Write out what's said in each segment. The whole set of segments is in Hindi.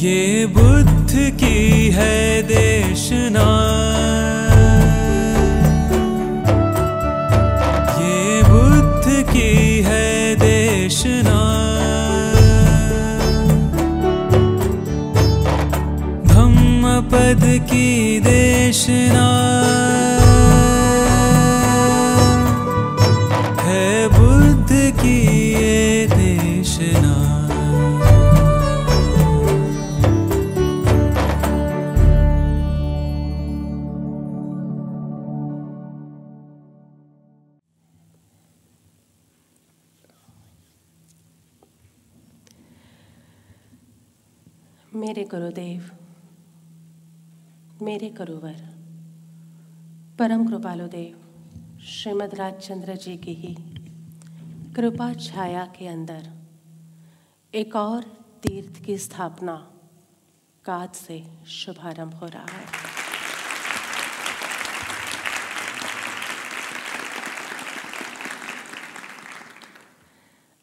ये बुद्ध की है देशना ये बुद्ध की है देशना धम्म पद की देशना गुरुदेव मेरे गुरुवर परम कृपालु देव, श्रीमद राजचंद्र जी की ही कृपा छाया के अंदर एक और तीर्थ की स्थापना का आज से शुभारंभ हो रहा है।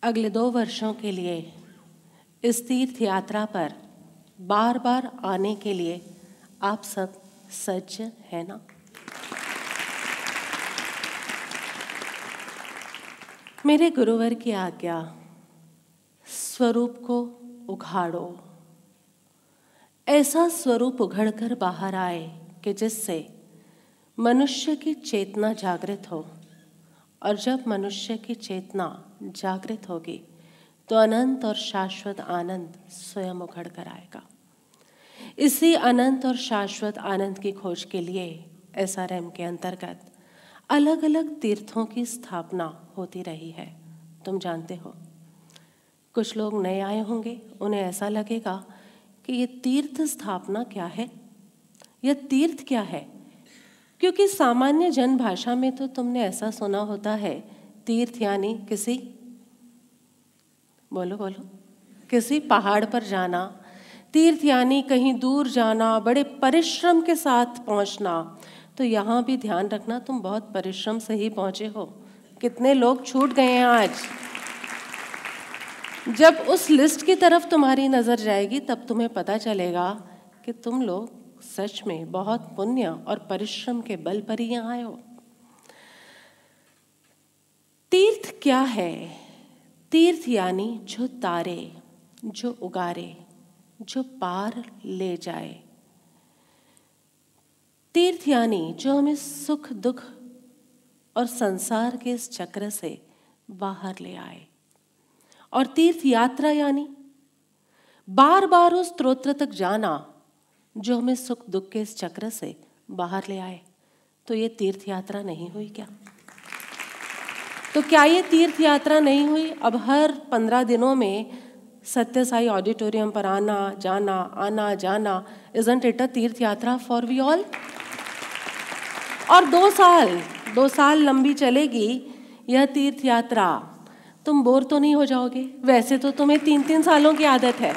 अगले दो वर्षों के लिए इस तीर्थ यात्रा पर बार बार आने के लिए आप सब सज्ज है ना? मेरे गुरुवर की आज्ञा, स्वरूप को उघाड़ो ऐसा स्वरूप उघड़कर बाहर आए कि जिससे मनुष्य की चेतना जागृत हो और जब मनुष्य की चेतना जागृत होगी तो अनंत और शाश्वत आनंद स्वयं उखड़ कर आएगा। इसी अनंत और शाश्वत आनंद की खोज के लिए एसआरएम के अंतर्गत अलग अलग तीर्थों की स्थापना होती रही है। तुम जानते हो, कुछ लोग नए आए होंगे, उन्हें ऐसा लगेगा कि ये तीर्थ स्थापना क्या है? यह तीर्थ क्या है? क्योंकि सामान्य जन भाषा में तो तुमने ऐसा सुना होता है, तीर्थ यानी किसी बोलो बोलो। किसी पहाड़ पर जाना, तीर्थ यानी कहीं दूर जाना, बड़े परिश्रम के साथ पहुँचना तो यहाँ भी ध्यान रखना, तुम बहुत परिश्रम से ही पहुँचे हो। कितने लोग छूट गए हैं आज। जब उस लिस्ट की तरफ़ तुम्हारी नज़र जाएगी, तब तुम्हें पता चलेगा कि तुम लोग सच में बहुत पुण्य और परिश्रम के बल पर ही यहाँ आए हो। तीर्थ क्या है? तीर्थ यानी जो तारे, जो उगारे, जो पार ले जाए। तीर्थ यानी जो हमें सुख, दुख और संसार के इस चक्र से बाहर ले आए। और तीर्थ यात्रा यानी बार बार उस स्त्रोत्र तक जाना जो हमें सुख, दुख के इस चक्र से बाहर ले आए। तो ये तीर्थ यात्रा नहीं हुई क्या? तो क्या ये तीर्थ यात्रा नहीं हुई? अब हर पंद्रह दिनों में सत्य साई ऑडिटोरियम पर आना, जाना आना, जाना इजंट इट अ तीर्थ यात्रा फॉर वी ऑल और दो साल दो साल लंबी चलेगी यह तीर्थ यात्रा तुम बोर तो नहीं हो जाओगे? वैसे तो तुम्हें तीन तीन सालों की आदत है।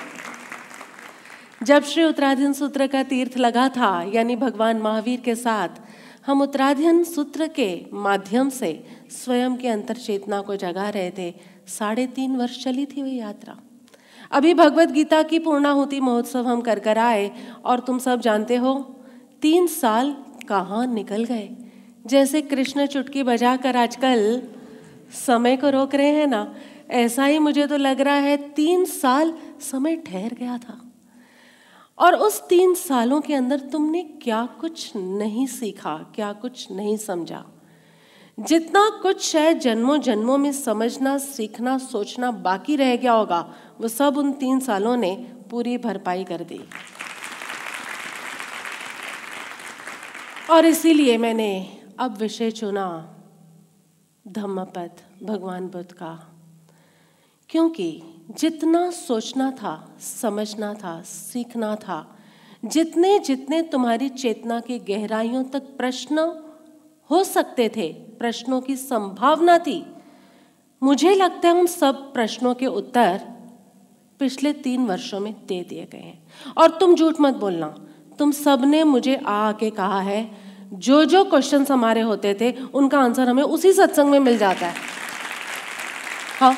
जब श्री उत्तराधीन सूत्र का तीर्थ लगा था, यानी भगवान महावीर के साथ, हम उत्तराधीन सूत्र के माध्यम से स्वयं के अंतर चेतना को जगा रहे थे। साढ़े तीन वर्ष चली थी वह यात्रा। अभी भगवत गीता की पूर्णाहुति महोत्सव हम कर कर आए और तुम सब जानते हो, तीन साल कहाँ निकल गए। जैसे कृष्ण चुटकी बजा कर आजकल समय को रोक रहे हैं ना, ऐसा ही मुझे तो लग रहा है तीन साल समय ठहर गया था। और उस तीन सालों के अंदर तुमने क्या कुछ नहीं सीखा, क्या कुछ नहीं समझा। जितना कुछ शायद जन्मों जन्मों में समझना, सीखना, सोचना बाकी रह गया होगा। वो सब उन तीन सालों ने पूरी भरपाई कर दी। और इसीलिए मैंने अब विषय चुना धम्मपद, भगवान बुद्ध का। क्योंकि जितना सोचना था, समझना था, सीखना था जितने जितने तुम्हारी चेतना की गहराइयों तक प्रश्न हो सकते थे प्रश्नों की संभावना थी। मुझे लगता है उन सब प्रश्नों के उत्तर पिछले तीन वर्षों में दे दिए गए हैं। और तुम झूठ मत बोलना। तुम सबने मुझे आके कहा है, जो जो क्वेश्चन हमारे होते थे, उनका आंसर हमें उसी सत्संग में मिल जाता है। हाँ।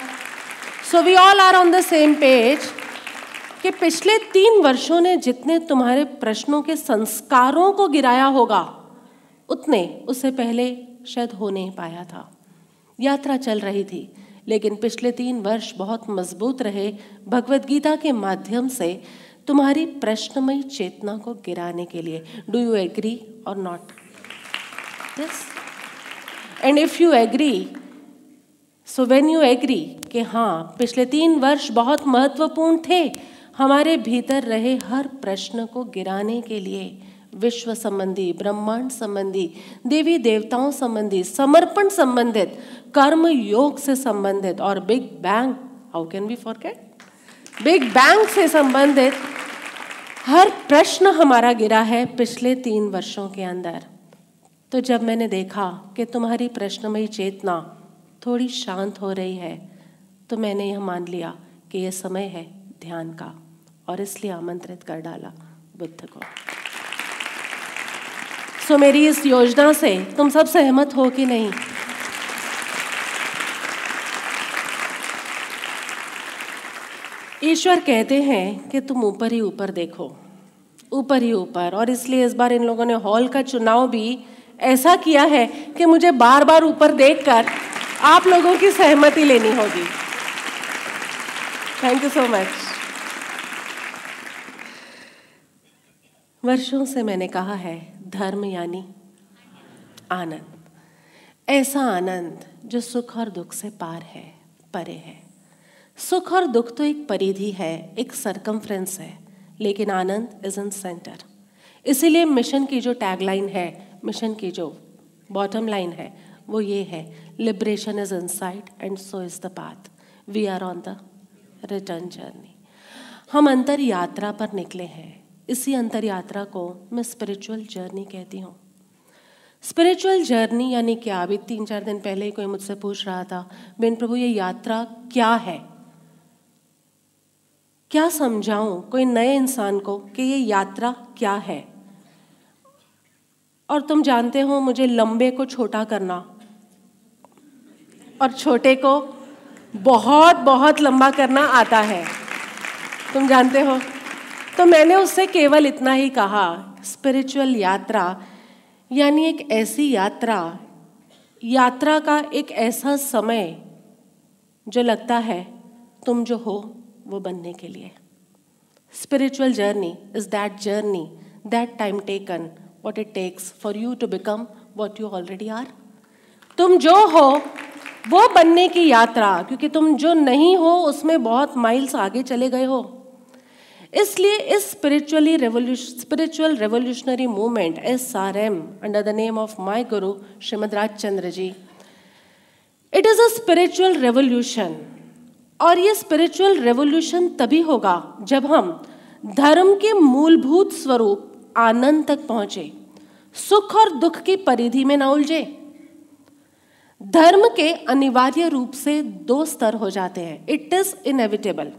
So we all are on the same page कि पिछले तीन वर्षों ने जितने तुम्हारे प्रश्नों के संस्कारों को गिराया होगा, उतने, उससे पहले शायद हो नहीं पाया था। यात्रा चल रही थी, लेकिन पिछले तीन वर्ष बहुत मज़बूत रहे भगवत गीता के माध्यम से तुम्हारी प्रश्नमयी चेतना को गिराने के लिए। Do you agree or not and if you agree so when you agree कि हाँ पिछले तीन वर्ष बहुत महत्वपूर्ण थे, हमारे भीतर रहे हर प्रश्न को गिराने के लिए। विश्व संबंधी ब्रह्मांड संबंधी, देवी देवताओं संबंधी, समर्पण संबंधित, कर्म योग से संबंधित और big bang how can we forget big bang से संबंधित हर प्रश्न हमारा गिरा है पिछले तीन वर्षों के अंदर। तो जब मैंने देखा कि तुम्हारी प्रश्नमयी चेतना थोड़ी शांत हो रही है तो मैंने यह मान लिया कि यह समय है ध्यान का और इसलिए आमंत्रित कर डाला बुद्ध को। सो मेरी इस योजना से। तुम सब सहमत हो कि नहीं? ईश्वर कहते हैं कि तुम ऊपर ही ऊपर देखो। ऊपर ही ऊपर। और इसलिए इस बार इन लोगों ने हॉल का चुनाव भी ऐसा किया है कि मुझे बार बार ऊपर देखकर आप लोगों की सहमति लेनी होगी। थैंक यू सो मच वर्षों से मैंने कहा है धर्म यानी आनंद। ऐसा आनंद जो सुख और दुख से पार है, परे है। सुख और दुख तो एक परिधि है, एक सरकमफ्रेंस है, लेकिन आनंद इज़ इन सेंटर इसीलिए मिशन की जो टैगलाइन है मिशन की जो बॉटम लाइन है, वो ये है liberation is inside and so is the path we are on the return journey हम अंतर यात्रा पर निकले हैं। इसी अंतर यात्रा को मैं स्पिरिचुअल जर्नी कहती हूँ। स्पिरिचुअल जर्नी यानी क्या? अभी तीन चार दिन पहले ही कोई मुझसे पूछ रहा था, बेन प्रभु, ये यात्रा क्या है? क्या समझाऊं कोई नए इंसान को कि ये यात्रा क्या है? और तुम जानते हो, मुझे लंबे को छोटा करना और छोटे को बहुत बहुत लंबा करना आता है। तुम जानते हो? तो मैंने उससे केवल इतना ही कहा स्पिरिचुअल यात्रा, यानी एक ऐसी यात्रा यात्रा का एक ऐसा समय जो लगता है तुम जो हो वो बनने के लिए। Spiritual journey is that journey that time taken what it takes for you to become what you already are तुम जो हो वो बनने की यात्रा, क्योंकि तुम जो नहीं हो उसमें बहुत माइल्स आगे चले गए हो। इसलिए इस spiritually revolution spiritual revolutionary movement S R M under the name of my guru Shrimad Rajchandra ji it is a spiritual revolution और ये स्पिरिचुअल रेवोल्यूशन तभी होगा जब हम धर्म के मूलभूत स्वरूप आनंद तक पहुँचे, सुख और दुख की परिधि में न उलझे। धर्म के अनिवार्य रूप से दो स्तर हो जाते हैं। इट इज़ इनएविटेबल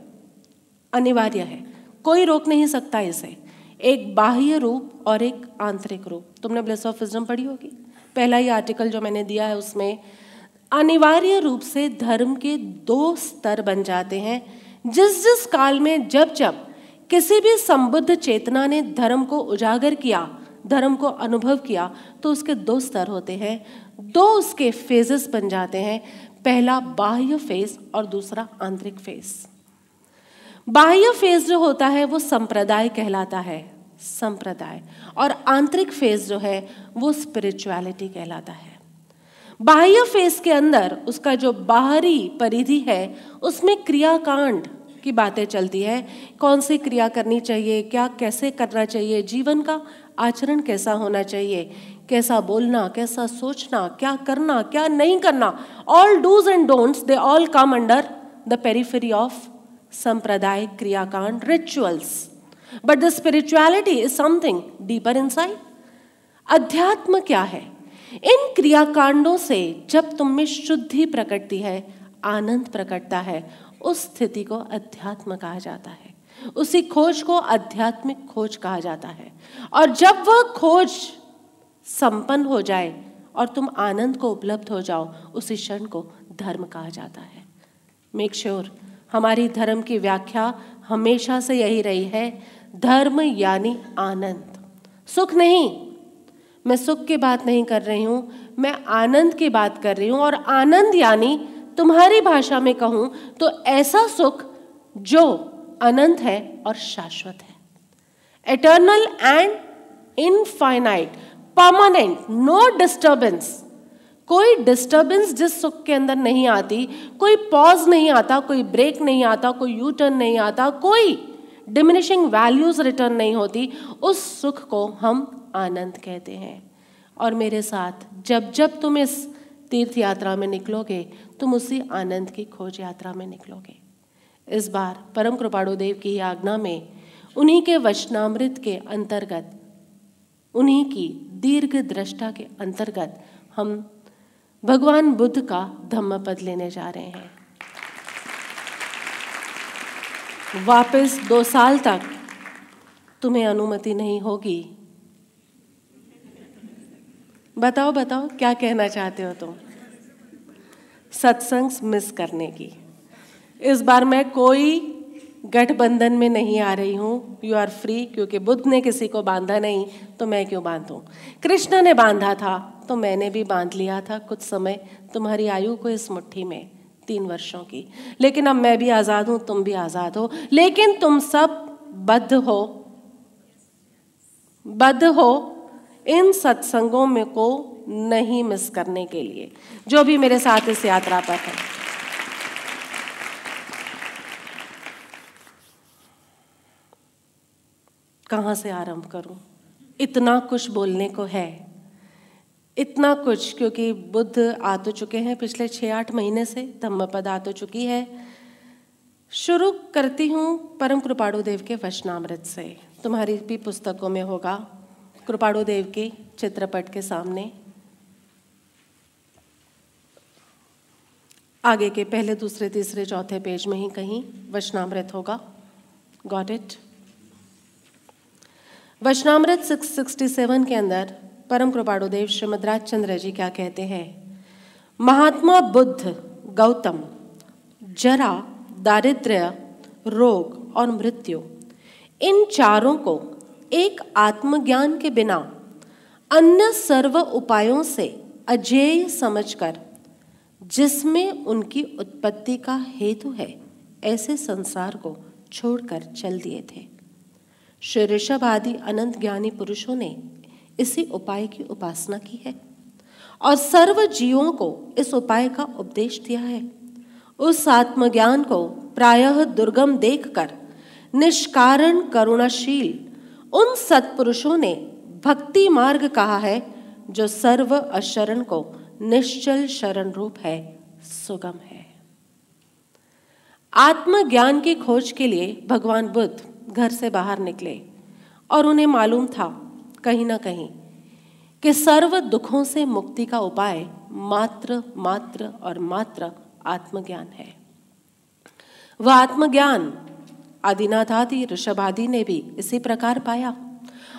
अनिवार्य है। कोई रोक नहीं सकता इसे। एक बाह्य रूप और एक आंतरिक रूप। तुमने ब्लेस ऑफ़ विजडम पढ़ी होगी। पहला ही आर्टिकल जो मैंने दिया है उसमें, अनिवार्य रूप से धर्म के दो स्तर बन जाते हैं। जिस जिस काल में जब जब किसी भी संबुद्ध चेतना ने धर्म को उजागर किया, धर्म को अनुभव किया तो उसके दो स्तर होते हैं। दो उसके फेजेस बन जाते हैं। पहला बाह्य फ़ेज़ और दूसरा आंतरिक फ़ेज़ बाह्य फ़ेज़ जो होता है, वो संप्रदाय कहलाता है। संप्रदाय। और आंतरिक फ़ेज़ जो है, वो स्पिरिचुअलिटी कहलाता है। बाह्य फ़ेज़ के अंदर उसका जो बाहरी परिधि है, उसमें क्रियाकांड की बातें चलती है। कौन सी क्रिया करनी चाहिए? क्या कैसे करना चाहिए? जीवन का आचरण कैसा होना चाहिए? कैसा बोलना, कैसा सोचना, क्या करना, क्या नहीं करना? All dos and don'ts they all come under the periphery of संप्रदाय क्रियाकांड rituals but the spirituality is something deeper in अध्यात्म क्या है इन क्रियाकांडों से जब तुम में शुद्धि प्रकटती है, आनंद प्रकटता है, उस स्थिति को अध्यात्म कहा जाता है। उसी खोज को आध्यात्मिक खोज कहा जाता है। और जब वह खोज संपन्न हो जाए और तुम आनंद को उपलब्ध हो जाओ, उसी क्षण को धर्म कहा जाता है। मेक श्योर sure हमारी धर्म की व्याख्या हमेशा से यही रही है, धर्म यानी आनंद। सुख नहीं। मैं सुख की बात नहीं कर रही हूँ, मैं आनंद की बात कर रही हूँ और आनंद यानी तुम्हारी भाषा में कहूँ तो ऐसा सुख जो अनंत है और शाश्वत है। Eternal and infinite permanent no disturbance कोई डिस्टर्बेंस जिस सुख के अंदर नहीं आती, कोई पॉज नहीं आता, कोई ब्रेक नहीं आता, कोई यू टर्न नहीं आता, कोई डिमिनिशिंग वैल्यूज़ रिटर्न नहीं होती, उस सुख को हम आनंद कहते हैं। और मेरे साथ, जब जब तुम इस तीर्थ यात्रा में निकलोगे, तुम उसी आनंद की खोज यात्रा में निकलोगे। इस बार परम कृपाणु देव की आज्ञा में, उन्हीं के वचनामृत के अंतर्गत, उन्हीं की दीर्घ दृष्टा के अंतर्गत हम भगवान बुद्ध का धम्म पद लेने जा रहे हैं। वापस दो साल तक तुम्हें अनुमति नहीं होगी। बताओ बताओ, क्या कहना चाहते हो तुम? सत्संग मिस करने की। इस बार मैं कोई गठबंधन में नहीं आ रही हूँ। यू आर फ्री क्योंकि बुद्ध ने किसी को बांधा नहीं तो मैं क्यों बांधूं? कृष्ण ने बांधा था तो मैंने भी बाँध लिया था कुछ समय। तुम्हारी आयु को इस मुट्ठी में, तीन वर्षों की। लेकिन अब मैं भी आज़ाद हूँ, तुम भी आज़ाद हो। लेकिन तुम सब बद्ध हो। बद्ध हो इन सत्संगों में को नहीं मिस करने के लिए। जो भी मेरे साथ इस यात्रा पर है। कहाँ से आरंभ करूँ? इतना कुछ बोलने को है। इतना कुछ, क्योंकि बुद्ध आ तो चुके हैं पिछले छः आठ महीने से, धम्मपद आ तो चुकी है। शुरू करती हूँ परम कृपाणु देव के वचनामृत से। तुम्हारी भी पुस्तकों में होगा कृपाणु देव के चित्रपट के सामने। आगे के पहले, दूसरे, तीसरे, चौथे पेज में ही कहीं वचनामृत होगा। गॉट इट वचनामृत 667 के अंदर परम कृपाणुदेव श्रीमद राजचंद्र जी क्या कहते हैं? महात्मा बुद्ध गौतम, जरा, दारिद्र्य, रोग और मृत्यु, इन चारों को एक आत्मज्ञान के बिना अन्य सर्व उपायों से अजेय समझकर, जिसमें उनकी उत्पत्ति का हेतु है, ऐसे संसार को छोड़कर चल दिए थे। श्री ऋषभ आदि अनंत ज्ञानी पुरुषों ने इसी उपाय की उपासना की है और सर्व जीवों को इस उपाय का उपदेश दिया है। उस आत्मज्ञान को प्रायः दुर्गम देखकर, निष्कारण करुणाशील उन सत्पुरुषों ने भक्ति मार्ग कहा है, जो सर्व अशरण को निश्चल शरण रूप है, सुगम है। आत्मज्ञान की खोज के लिए भगवान बुद्ध घर से बाहर निकले और उन्हें मालूम था, कहीं ना कहीं, कि सर्व दुखों से मुक्ति का उपाय मात्र मात्र और मात्र आत्मज्ञान है। वह आत्मज्ञान आदिनाथ आदि ऋषभ आदि ने भी इसी प्रकार पाया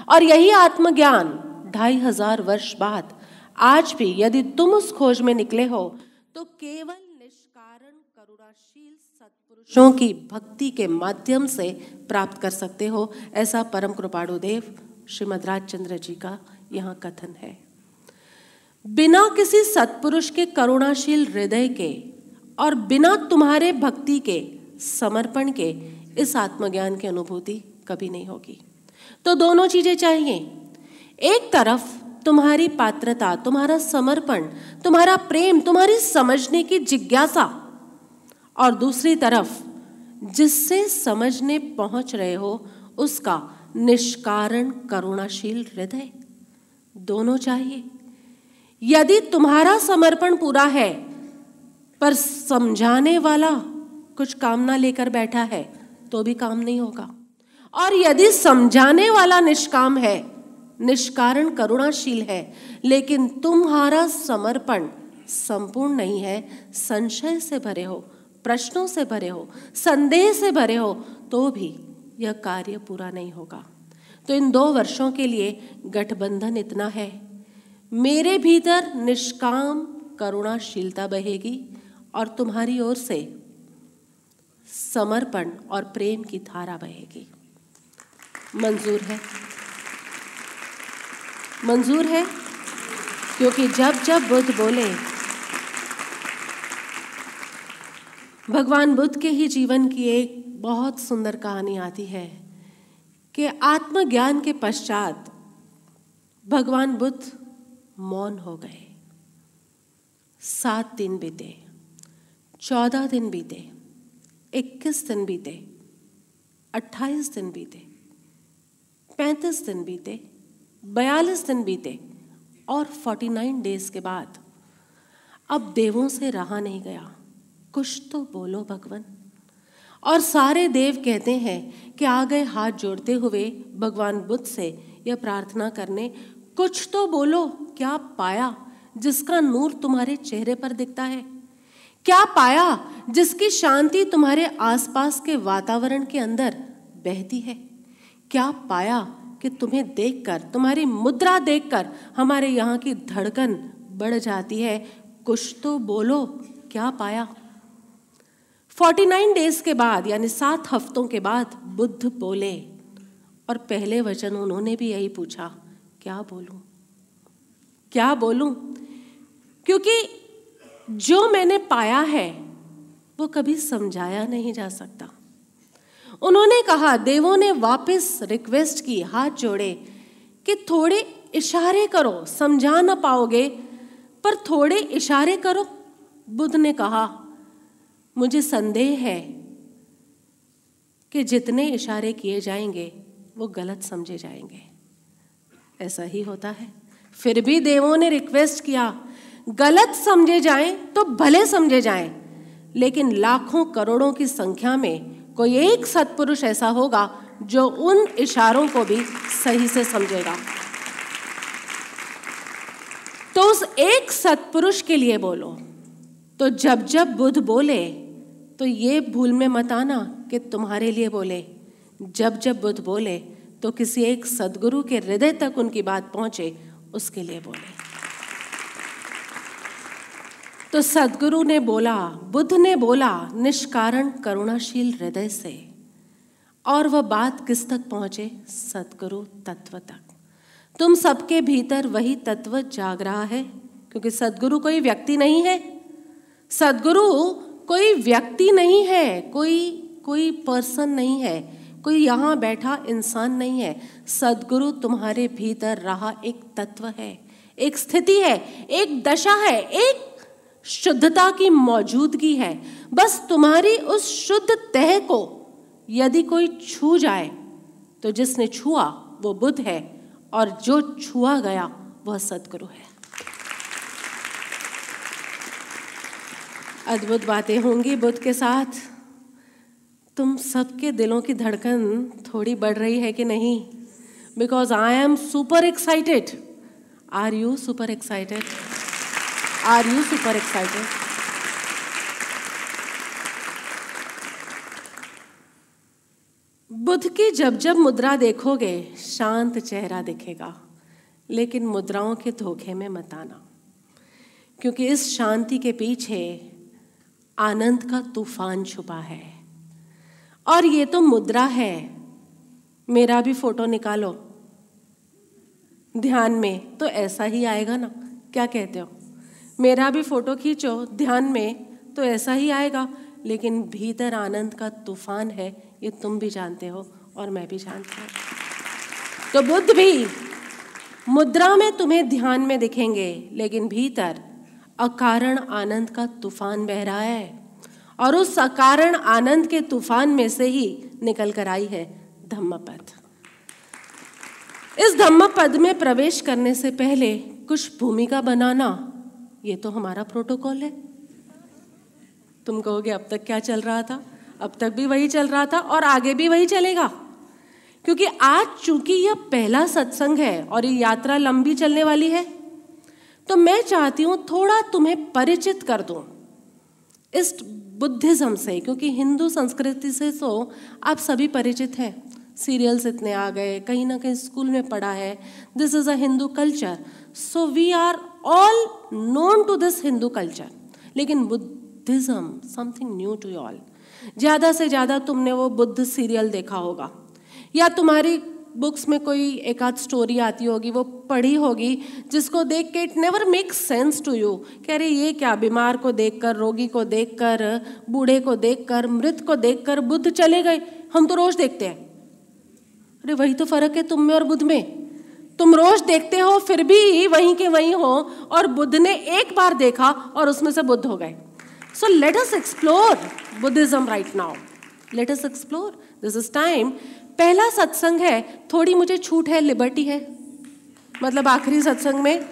और यही आत्मज्ञान ढाई हज़ार वर्ष बाद आज भी यदि तुम उस खोज में निकले हो तो केवल निष्कारण करुणाशील सत्पुरुषों की भक्ति के माध्यम से प्राप्त कर सकते हो। ऐसा परम कृपाणु देव श्रीमद राजचंद्र जी का यहाँ कथन है। बिना किसी सत्पुरुष के करुणाशील हृदय के और बिना तुम्हारे भक्ति के, समर्पण के इस आत्मज्ञान की अनुभूति कभी नहीं होगी। तो दोनों चीज़ें चाहिए। एक तरफ़ तुम्हारी पात्रता, तुम्हारा समर्पण, तुम्हारा प्रेम, तुम्हारी समझने की जिज्ञासा और दूसरी तरफ़, जिससे समझने पहुँच रहे हो, उसका निष्कारण करुणाशील हृदय। दोनों चाहिए। यदि तुम्हारा समर्पण पूरा है, पर समझाने वाला कुछ कामना लेकर बैठा है तो भी काम नहीं होगा। और यदि समझाने वाला निष्काम है, निष्कारण करुणाशील है, लेकिन तुम्हारा समर्पण संपूर्ण नहीं है, संशय से भरे हो प्रश्नों से भरे हो, संदेह से भरे हो तो भी यह कार्य पूरा नहीं होगा। तो इन दो वर्षों के लिए गठबंधन इतना है। मेरे भीतर निष्काम करुणाशीलता बहेगी और तुम्हारी ओर से समर्पण और प्रेम की धारा बहेगी। मंजूर है। मंजूर है, क्योंकि जब जब बुद्ध बोले भगवान बुद्ध के ही जीवन की एक बहुत सुंदर कहानी आती है कि आत्मज्ञान के पश्चात भगवान बुद्ध मौन हो गए। सात दिन बीते, चौदह दिन बीते, इक्कीस दिन बीते, अट्ठाईस दिन बीते, पैंतीस दिन बीते, बयालीस दिन बीते और फोर्टी नाइन डेज़ के बाद अब देवों से रहा नहीं गया। कुछ तो बोलो भगवान। और सारे देव कहते हैं कि आ गए हाथ जोड़ते हुए भगवान बुद्ध से यह प्रार्थना करने, कुछ तो बोलो, क्या पाया जिसका नूर तुम्हारे चेहरे पर दिखता है? क्या पाया जिसकी शांति तुम्हारे आसपास के वातावरण के अंदर बहती है? क्या पाया कि तुम्हें देखकर, तुम्हारी मुद्रा देखकर हमारे यहाँ की धड़कन बढ़ जाती है? कुछ तो बोलो, क्या पाया? 49 डेज़ के बाद, यानी सात हफ्तों के बाद बुद्ध बोले, और पहले वचन उन्होंने भी यही पूछा, क्या बोलूँ? क्या बोलूँ? क्योंकि जो मैंने पाया है, वो कभी समझाया नहीं जा सकता। उन्होंने कहा, देवों ने वापस रिक्वेस्ट की, हाथ जोड़े, कि थोड़े इशारे करो, समझा ना पाओगे, पर थोड़े इशारे करो, बुद्ध ने कहा। मुझे संदेह है कि जितने इशारे किए जाएँगे, वो गलत समझे जाएँगे। ऐसा ही होता है। फिर भी देवों ने रिक्वेस्ट किया, गलत समझे जाएँ तो भले समझे जाएँ, लेकिन लाखों करोड़ों की संख्या में कोई एक सत्पुरुष ऐसा होगा जो उन इशारों को भी सही से समझेगा। तो उस एक सत्पुरुष के लिए बोलो। तो जब जब बुद्ध बोले तो ये भूल में मत आना कि तुम्हारे लिए बोले। जब जब बुद्ध बोले तो किसी एक सदगुरु के हृदय तक उनकी बात पहुँचे, उसके लिए बोले। तो सदगुरु ने बोला, बुद्ध ने बोला, निष्कारण करुणाशील हृदय से। और वह बात किस तक पहुँचे? सदगुरु तत्व तक। तुम सबके भीतर वही तत्व जाग रहा है, क्योंकि सदगुरु कोई व्यक्ति नहीं है। सदगुरु कोई व्यक्ति नहीं है, कोई कोई पर्सन नहीं है, कोई यहाँ बैठा इंसान नहीं है। सदगुरु तुम्हारे भीतर रहा एक तत्व है, एक स्थिति है, एक दशा है, एक शुद्धता की मौजूदगी है। बस तुम्हारी उस शुद्ध तह को यदि कोई छू जाए तो जिसने छुआ वो बुद्ध है, और जो छुआ गया वह सदगुरु है। अद्भुत बातें होंगी बुद्ध के साथ। तुम सबके दिलों की धड़कन थोड़ी बढ़ रही है कि नहीं? Because I am super excited are you super excited are you super excited Buddha की जब जब मुद्रा देखोगे, शांत चेहरा दिखेगा। लेकिन मुद्राओं के धोखे में मत आना। क्योंकि इस शांति के पीछे आनंद का तूफ़ान छुपा है। और ये तो मुद्रा है। मेरा भी फ़ोटो निकालो। ध्यान में तो ऐसा ही आएगा ना? क्या कहते हो? मेरा भी फ़ोटो खींचो, ध्यान में तो ऐसा ही आएगा। लेकिन भीतर आनंद का तूफ़ान है, ये तुम भी जानते हो और मैं भी जानती हूँ। तो बुद्ध भी मुद्रा में तुम्हें ध्यान में दिखेंगे, लेकिन भीतर अकारण आनंद का तूफ़ान बह रहा है और उस अकारण आनंद के तूफ़ान में से ही निकल कर आई है धम्म धम्मपद। इस धम्मपद में प्रवेश करने से पहले कुछ भूमिका बनाना, ये तो हमारा प्रोटोकॉल है। तुम कहोगे, अब तक क्या चल रहा था? अब तक भी वही चल रहा था और आगे भी वही चलेगा। क्योंकि आज चूँकि यह पहला सत्संग है और ये यात्रा लंबी चलने वाली है तो मैं चाहती हूँ थोड़ा तुम्हें परिचित कर दूँ। इस बुद्धिज्म से, क्योंकि हिंदू संस्कृति से तो आप सभी परिचित हैं। सीरियल्स इतने आ गए, कहीं ना कहीं स्कूल में पढ़ा है। This is a Hindu culture so we are all known to this Hindu culture लेकिन Buddhism something new to all ज़्यादा से ज़्यादा तुमने वो बुद्ध सीरियल देखा होगा। या तुम्हारी बुक्स में कोई एक आध स्टोरी आती होगी, वो पढ़ी होगी, जिसको देख के it never makes sense to you कह रहे, ये क्या, बीमार को देखकर, रोगी को देखकर, बूढ़े को देखकर, मृत को देखकर बुद्ध चले गए? हम तो रोज देखते हैं। अरे, वही तो फ़र्क है तुम में और बुद्ध में। तुम रोज देखते हो, फिर भी वहीं के वहीं हो, और बुद्ध ने एक बार देखा और उसमें से बुद्ध हो गए। So let us explore Buddhism right now let us explore this is time पहला सत्संग है, थोड़ी मुझे छूट है लिबर्टी है। मतलब आखिरी सत्संग में,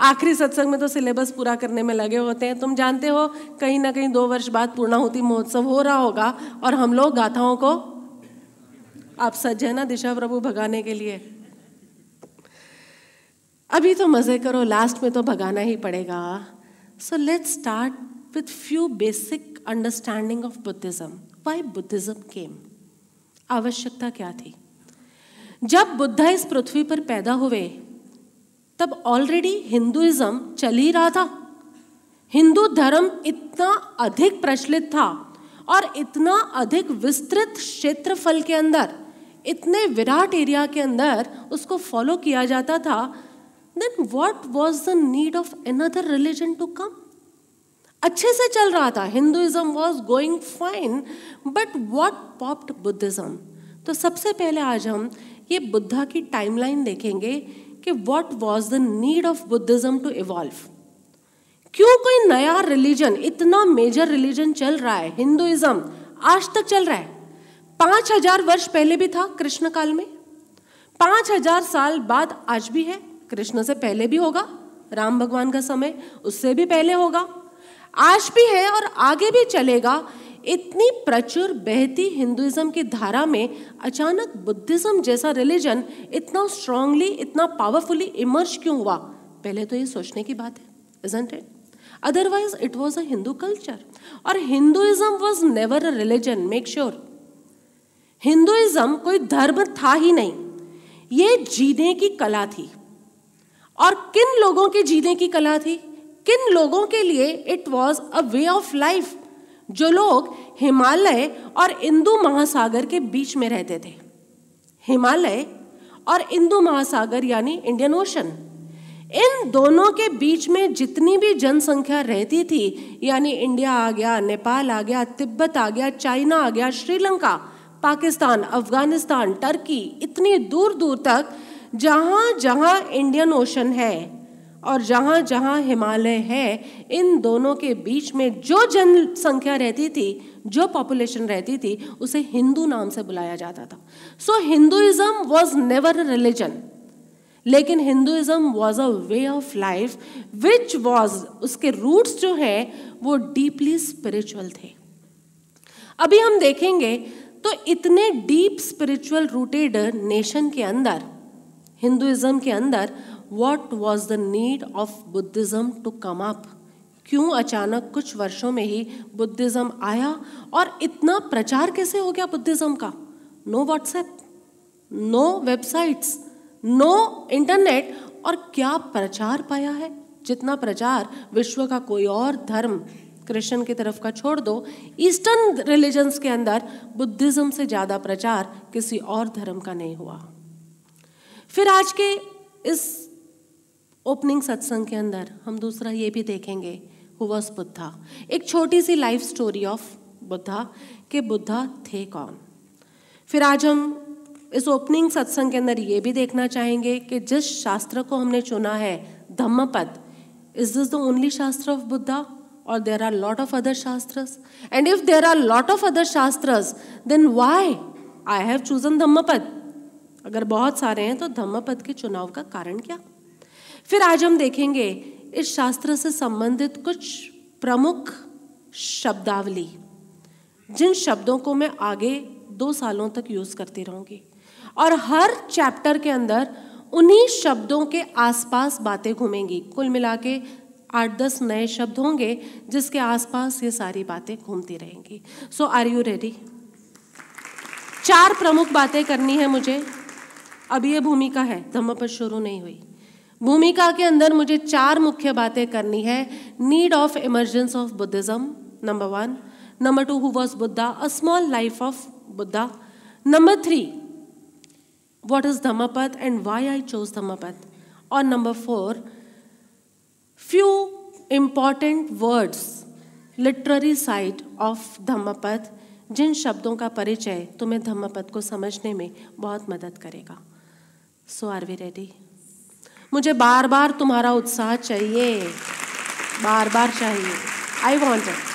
आखिरी सत्संग में तो सिलेबस पूरा करने में लगे होते हैं। तुम जानते हो, कहीं ना कहीं दो वर्ष बाद पूर्णाहुति महोत्सव हो रहा होगा और हम लोग गाथाओं को, आप सज्ज है ना दिशा प्रभु भगाने के लिए? अभी तो मज़े करो लास्ट में तो भगाना ही पड़ेगा। So let's start with few basic understanding of Buddhism why Buddhism came आवश्यकता क्या थी? जब बुद्ध इस पृथ्वी पर पैदा हुए, तब ऑलरेडी हिंदुइज्म चल ही रहा था। हिंदू धर्म इतना अधिक प्रचलित था और इतना अधिक विस्तृत क्षेत्रफल के अंदर, इतने विराट एरिया के अंदर उसको फॉलो किया जाता था then what was the need of another religion to come अच्छे से चल रहा था। Hinduism was going fine but what popped Buddhism तो सबसे पहले आज हम ये बुद्धा की टाइमलाइन देखेंगे कि what was the need of Buddhism to evolve क्यों कोई नया रिलीजन इतना मेजर रिलीजन चल रहा है? हिंदुइज्म आज तक चल रहा है। पाँच हज़ार वर्ष पहले भी था कृष्ण काल में। पाँच हज़ार साल बाद आज भी है। कृष्ण से पहले भी होगा। राम भगवान का समय, उससे भी पहले होगा। आज भी है और आगे भी चलेगा। इतनी प्रचुर, बहती हिंदुइज्म की धारा में अचानक बुद्धिज्म जैसा रिलीजन इतना स्ट्रांगली इतना पावरफुली इमर्ज क्यों हुआ? पहले तो ये सोचने की बात है isn't it otherwise it was a Hindu culture और Hinduism was never a religion make sure Hinduism कोई धर्म था ही नहीं। ये जीने की कला थी। और किन लोगों के जीने की कला थी? किन लोगों के लिए it was a way of life जो लोग हिमालय और इंदू महासागर के बीच में रहते थे। हिमालय और इंदू महासागर यानी इंडियन ओशन इन दोनों के बीच में जितनी भी जनसंख्या रहती थी, यानी इंडिया आ गया नेपाल आ गया, तिब्बत आ गया चाइना आ गया, श्रीलंका, पाकिस्तान, अफ़गानिस्तान टर्की इतनी दूर दूर तक जहाँ जहाँ इंडियन ओशन है और जहाँ जहाँ हिमालय है, इन दोनों के बीच में जो जनसंख्या रहती थी, जो पॉपुलेशन रहती थी, उसे हिंदू नाम से बुलाया जाता था। So Hinduism was never a religion लेकिन Hinduism was a way of life which was उसके रूट्स जो है, वो डीपली स्पिरिचुअल थे। अभी हम देखेंगे तो इतने डीप स्पिरिचुअल रूटेड नेशन के अंदर हिंदुइज्म के अंदर what was the need of Buddhism to come up क्यों अचानक कुछ वर्षों में ही बुद्धिज्म आया? और इतना प्रचार कैसे हो गया बुद्धिज्म का? No WhatsApp no websites no internet और क्या प्रचार पाया है? जितना प्रचार विश्व का कोई और धर्म क्रिश्चियन की तरफ़ का छोड़ दो ईस्टर्न रिलीजन्स के अंदर बुद्धिज्म से ज़्यादा प्रचार किसी और धर्म का नहीं हुआ। फिर आज के इस ओपनिंग सत्संग के अंदर हम दूसरा ये भी देखेंगे हुवस बुद्धा एक छोटी सी लाइफ स्टोरी ऑफ़ बुद्धा के बुद्धा थे कौन? फिर आज हम इस ओपनिंग सत्संग के अंदर ये भी देखना चाहेंगे कि जिस शास्त्र को हमने चुना है, Dhammapada is this the only shastra of Buddha और there are lot of other shastras and if there are lot of other shastras then why I have chosen Dhammapada अगर बहुत सारे हैं तो धम्मपद के चुनाव का कारण क्या? फिर आज हम देखेंगे इस शास्त्र से संबंधित कुछ प्रमुख शब्दावली, जिन शब्दों को मैं आगे दो सालों तक यूज़ करती रहूँगी। और हर चैप्टर के अंदर उन्हीं शब्दों के आसपास बातें घूमेंगी। कुल मिला के आठ दस नए शब्द होंगे, जिसके आसपास ये सारी बातें घूमती रहेंगी। सो आर यू रेडी चार प्रमुख बातें करनी है मुझे। अभी ये भूमिका है, धम्म पर शुरू नहीं हुई। भूमिका के अंदर मुझे चार मुख्य बातें करनी है। Need of emergence of Buddhism number one number two who was Buddha a small life of Buddha number three what is Dhammapada and why I chose Dhammapada और number four few important words literary side of Dhammapada जिन शब्दों का परिचय तुम्हें धम्मपथ को समझने में बहुत मदद करेगा। सो आर वी रेडी मुझे बार बार तुम्हारा उत्साह चाहिए। बार बार चाहिए। आई वॉन्ट इट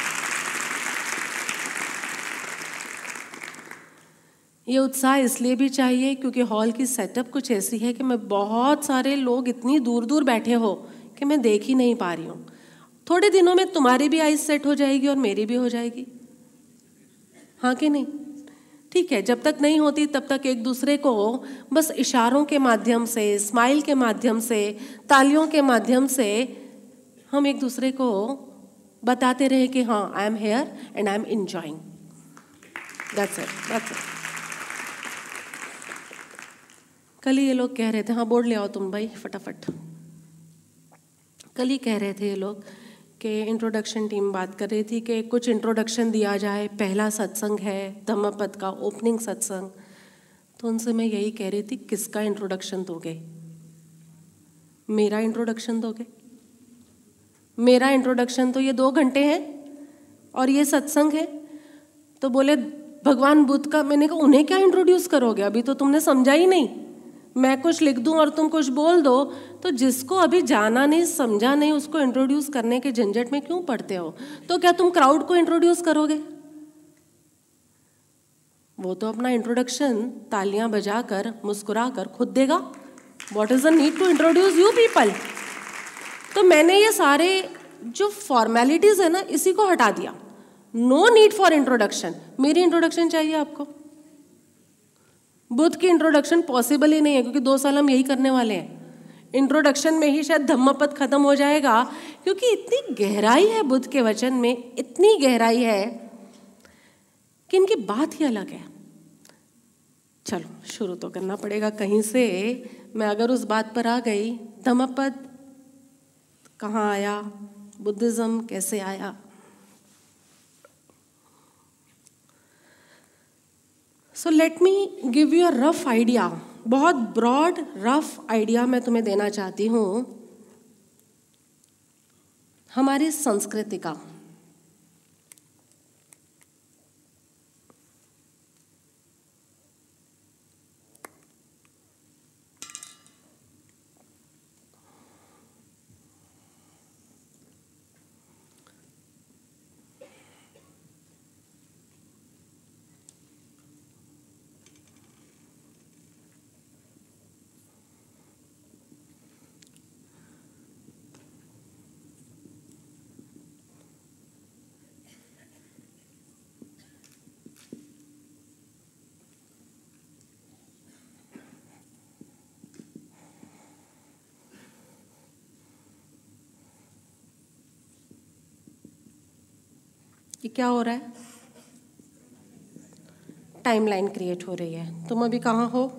ये उत्साह इसलिए भी चाहिए क्योंकि हॉल की सेटअप कुछ ऐसी है कि मैं बहुत सारे लोग इतनी दूर दूर बैठे हो कि मैं देख ही नहीं पा रही हूँ। थोड़े दिनों में तुम्हारी भी आइज़ सेट हो जाएगी और मेरी भी हो जाएगी। हाँ कि नहीं? ठीक है, जब तक नहीं होती तब तक एक दूसरे को बस इशारों के माध्यम से स्माइल के माध्यम से, तालियों के माध्यम से हम एक दूसरे को बताते रहे कि हाँ I am here and I am enjoying that's that's कल ही ये लोग कह रहे थे हाँ बोर्ड ले आओ तुम भाई, फटाफट. कल ही कह रहे थे ये लोग कि इंट्रोडक्शन टीम बात कर रही थी कि कुछ इंट्रोडक्शन दिया जाए। पहला सत्संग है, धम्मपद का ओपनिंग सत्संग। तो उनसे मैं यही कह रही थी, किसका इंट्रोडक्शन दोगे? मेरा इंट्रोडक्शन दोगे? मेरा इंट्रोडक्शन तो ये दो घंटे हैं और ये सत्संग है। तो बोले, भगवान बुद्ध का, मैंने कहा, उन्हें क्या इंट्रोड्यूस करोगे? अभी तो तुमने समझा ही नहीं। मैं कुछ लिख दूँ और तुम कुछ बोल दो तो जिसको अभी जाना नहीं, समझा नहीं, उसको इंट्रोड्यूस करने के झंझट में क्यों पढ़ते हो? तो क्या तुम क्राउड को इंट्रोड्यूस करोगे? वो तो अपना इंट्रोडक्शन तालियाँ बजाकर मुस्कुरा कर खुद देगा। What is the need to introduce you people तो मैंने ये सारे जो फॉर्मेलिटीज है ना, इसी को हटा दिया। नो नीड फॉर इंट्रोडक्शन मेरी इंट्रोडक्शन चाहिए आपको। बुद्ध की इंट्रोडक्शन पॉसिबल ही नहीं है, क्योंकि दो साल हम यही करने वाले हैं। इंट्रोडक्शन में ही शायद धम्मपद खत्म हो जाएगा, क्योंकि इतनी गहराई है बुद्ध के वचन में, इतनी गहराई है कि इनकी बात ही अलग है। चलो, शुरू तो करना पड़ेगा कहीं से। मैं अगर उस बात पर आ गई, धम्मपद कहाँ आया? बुद्धिज्म कैसे आया? So let me give you a rough idea बहुत ब्रॉड रफ आइडिया मैं तुम्हें देना चाहती हूँ हमारी संस्कृति का ये क्या हो रहा है? टाइमलाइन क्रिएट हो रही है। तुम अभी कहाँ हो?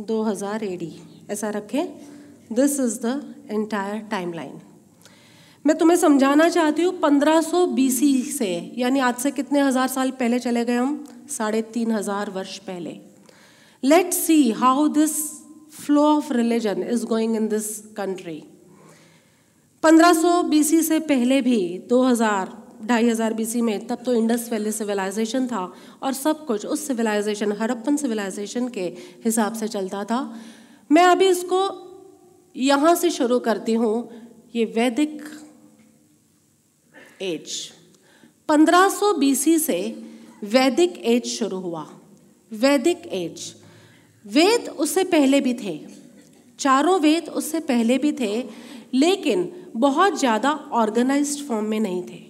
2000 हज़ार एडी ऐसा रखें। This is the entire timeline मैं तुम्हें समझाना चाहती हूँ 1500 बीसी से, यानी आज से कितने हज़ार साल पहले चले गए हम? साढ़े तीन हज़ार वर्ष पहले। Let see how this flow of religion is going in this country 1500 BC से पहले भी 2000 ढाई हज़ार बीसी में, तब तो इंडस वैली सिविलाइजेशन था और सब कुछ उस सिविलाइजेशन हरप्पन सिविलाइजेशन के हिसाब से चलता था। मैं अभी इसको यहाँ से शुरू करती हूँ, ये वैदिक एज। 1500 बीसी से वैदिक एज शुरू हुआ। वैदिक एज। वेद उससे पहले भी थे। चारों वेद उससे पहले भी थे, लेकिन बहुत ज़्यादा ऑर्गेनाइज्ड फॉर्म में नहीं थे।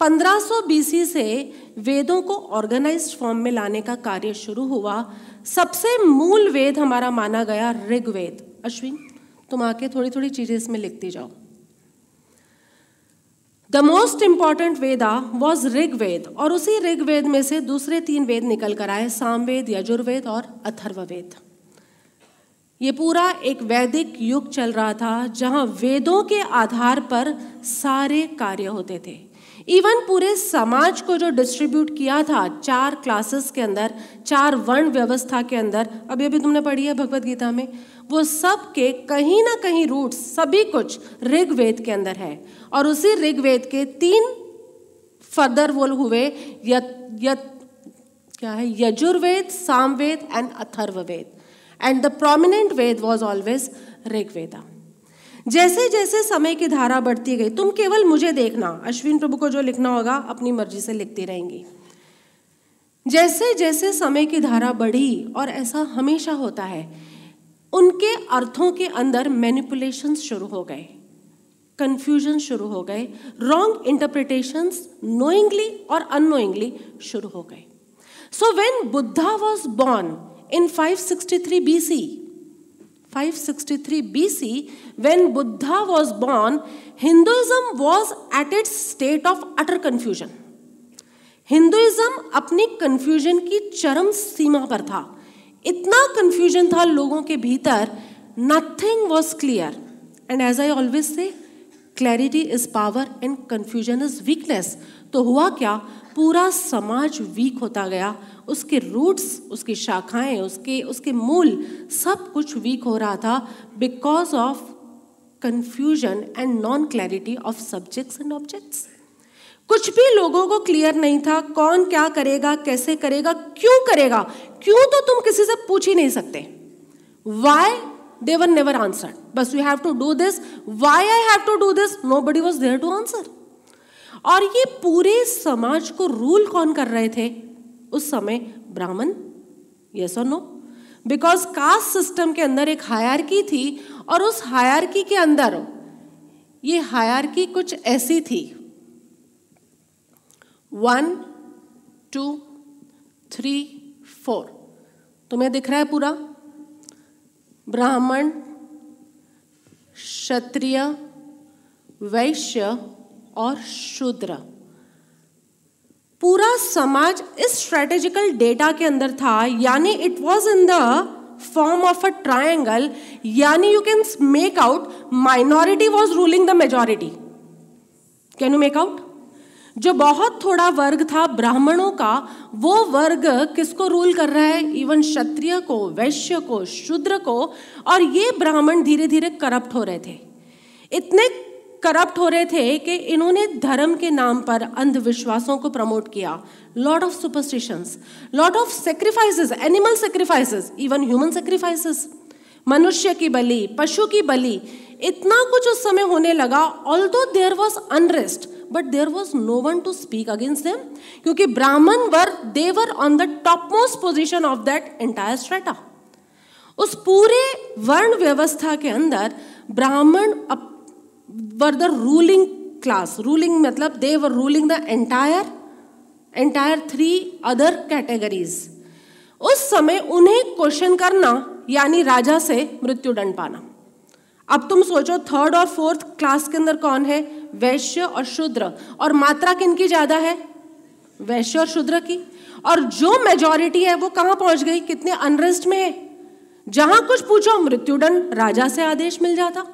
1500 बीसी से वेदों को ऑर्गेनाइज्ड फॉर्म में लाने का कार्य शुरू हुआ। सबसे मूल वेद हमारा माना गया ऋग्वेद। अश्विन, तुम आके थोड़ी थोड़ी चीज़ें इसमें लिखती जाओ। The most important Veda was Rigveda और उसी ऋग्वेद में से दूसरे तीन वेद निकल कर आए, सामवेद, यजुर्वेद और अथर्ववेद। ये पूरा एक वैदिक युग चल रहा था, जहाँ वेदों के आधार पर सारे कार्य होते थे। इवन पूरे समाज को जो डिस्ट्रीब्यूट किया था चार क्लासेस के अंदर चार वर्ण व्यवस्था के अंदर अभी अभी तुमने पढ़ी है भगवत गीता में वो सब के कहीं ना कहीं रूट्स सभी कुछ ऋग्वेद के अंदर है। और उसी ऋग्वेद के तीन फर्दर वो हुए यत, यत क्या है Yajurveda Samaveda and Atharvaveda. And the prominent Veda was always Rigveda. जैसे जैसे समय की धारा बढ़ती गई, तुम केवल मुझे देखना। अश्विन प्रभु को जो लिखना होगा, अपनी मर्ज़ी से लिखती रहेंगी। जैसे जैसे समय की धारा बढ़ी, और ऐसा हमेशा होता है, उनके अर्थों के अंदर मैनिपुलेशन शुरू हो गए। कंफ्यूजन शुरू हो गए। रॉन्ग इंटरप्रिटेशंस नोइंगली और अनोइंगली शुरू हो गए। So when Buddha was born in 563 BC 563 BC, when Buddha was born, Hinduism was at its state of utter confusion. Hinduism अपनी कंफ्यूजन की चरम सीमा पर था। इतना कंफ्यूजन था लोगों के भीतर nothing was clear and as I always say clarity is power and confusion is weakness तो हुआ क्या? पूरा समाज वीक होता गया। उसके रूट्स उसकी शाखाएँ, उसके उसके मूल सब कुछ वीक हो रहा था because of confusion and non clarity of subjects and objects कुछ भी लोगों को क्लियर नहीं था, कौन क्या करेगा, कैसे करेगा, क्यों करेगा, क्यों तो तुम किसी से पूछ ही नहीं सकते। Why they were never answer बस you have to do this why I have to do this nobody was there to answer और ये पूरे समाज को रूल कौन कर रहे थे? उस समय ब्राह्मण? यस और नो बिकॉज़ कास्ट सिस्टम के अंदर एक हायरकी थी और उस हायरकी के अंदर ये हायरकी कुछ ऐसी थी। वन टू थ्री फोर तुम्हें दिख रहा है पूरा? ब्राह्मण, क्षत्रिय, वैश्य और शूद्र। पूरा समाज इस स्ट्रेटेजिकल डेटा के अंदर था, यानी it was in the form of a triangle यानी you can make out minority was ruling the majority can you make out जो बहुत थोड़ा वर्ग था ब्राह्मणों का, वो वर्ग किसको रूल कर रहा है? इवन क्षत्रिय को, वैश्य को, शूद्र को, और ये ब्राह्मण धीरे धीरे करप्ट हो रहे थे। इतने करप्ट हो रहे थे कि इन्होंने धर्म के नाम पर अंधविश्वासों को प्रमोट किया। Lot of superstitions lot of sacrifices animal sacrifices even human sacrifices मनुष्य की बलि, पशु की बलि, इतना कुछ उस समय होने लगा although there was unrest but there was no one to speak against them क्योंकि Brahmin were they were on the top most position of that entire strata उस पूरे वर्ण व्यवस्था के अंदर Brahmin were the ruling class ruling मतलब they were ruling the entire entire three other categories उस समय उन्हें क्वेश्चन करना, यानी राजा से मृत्यु दंड पाना। अब तुम सोचो थर्ड और फोर्थ क्लास के अंदर कौन है? वैश्य और शूद्र। और मात्रा किन की ज़्यादा है? वैश्य और शूद्र की। और जो मेजोरिटी है, वो कहाँ पहुँच गई? कितने अनरेस्ट में है? जहाँ कुछ पूछो मृत्युदंड राजा से आदेश मिल जाता।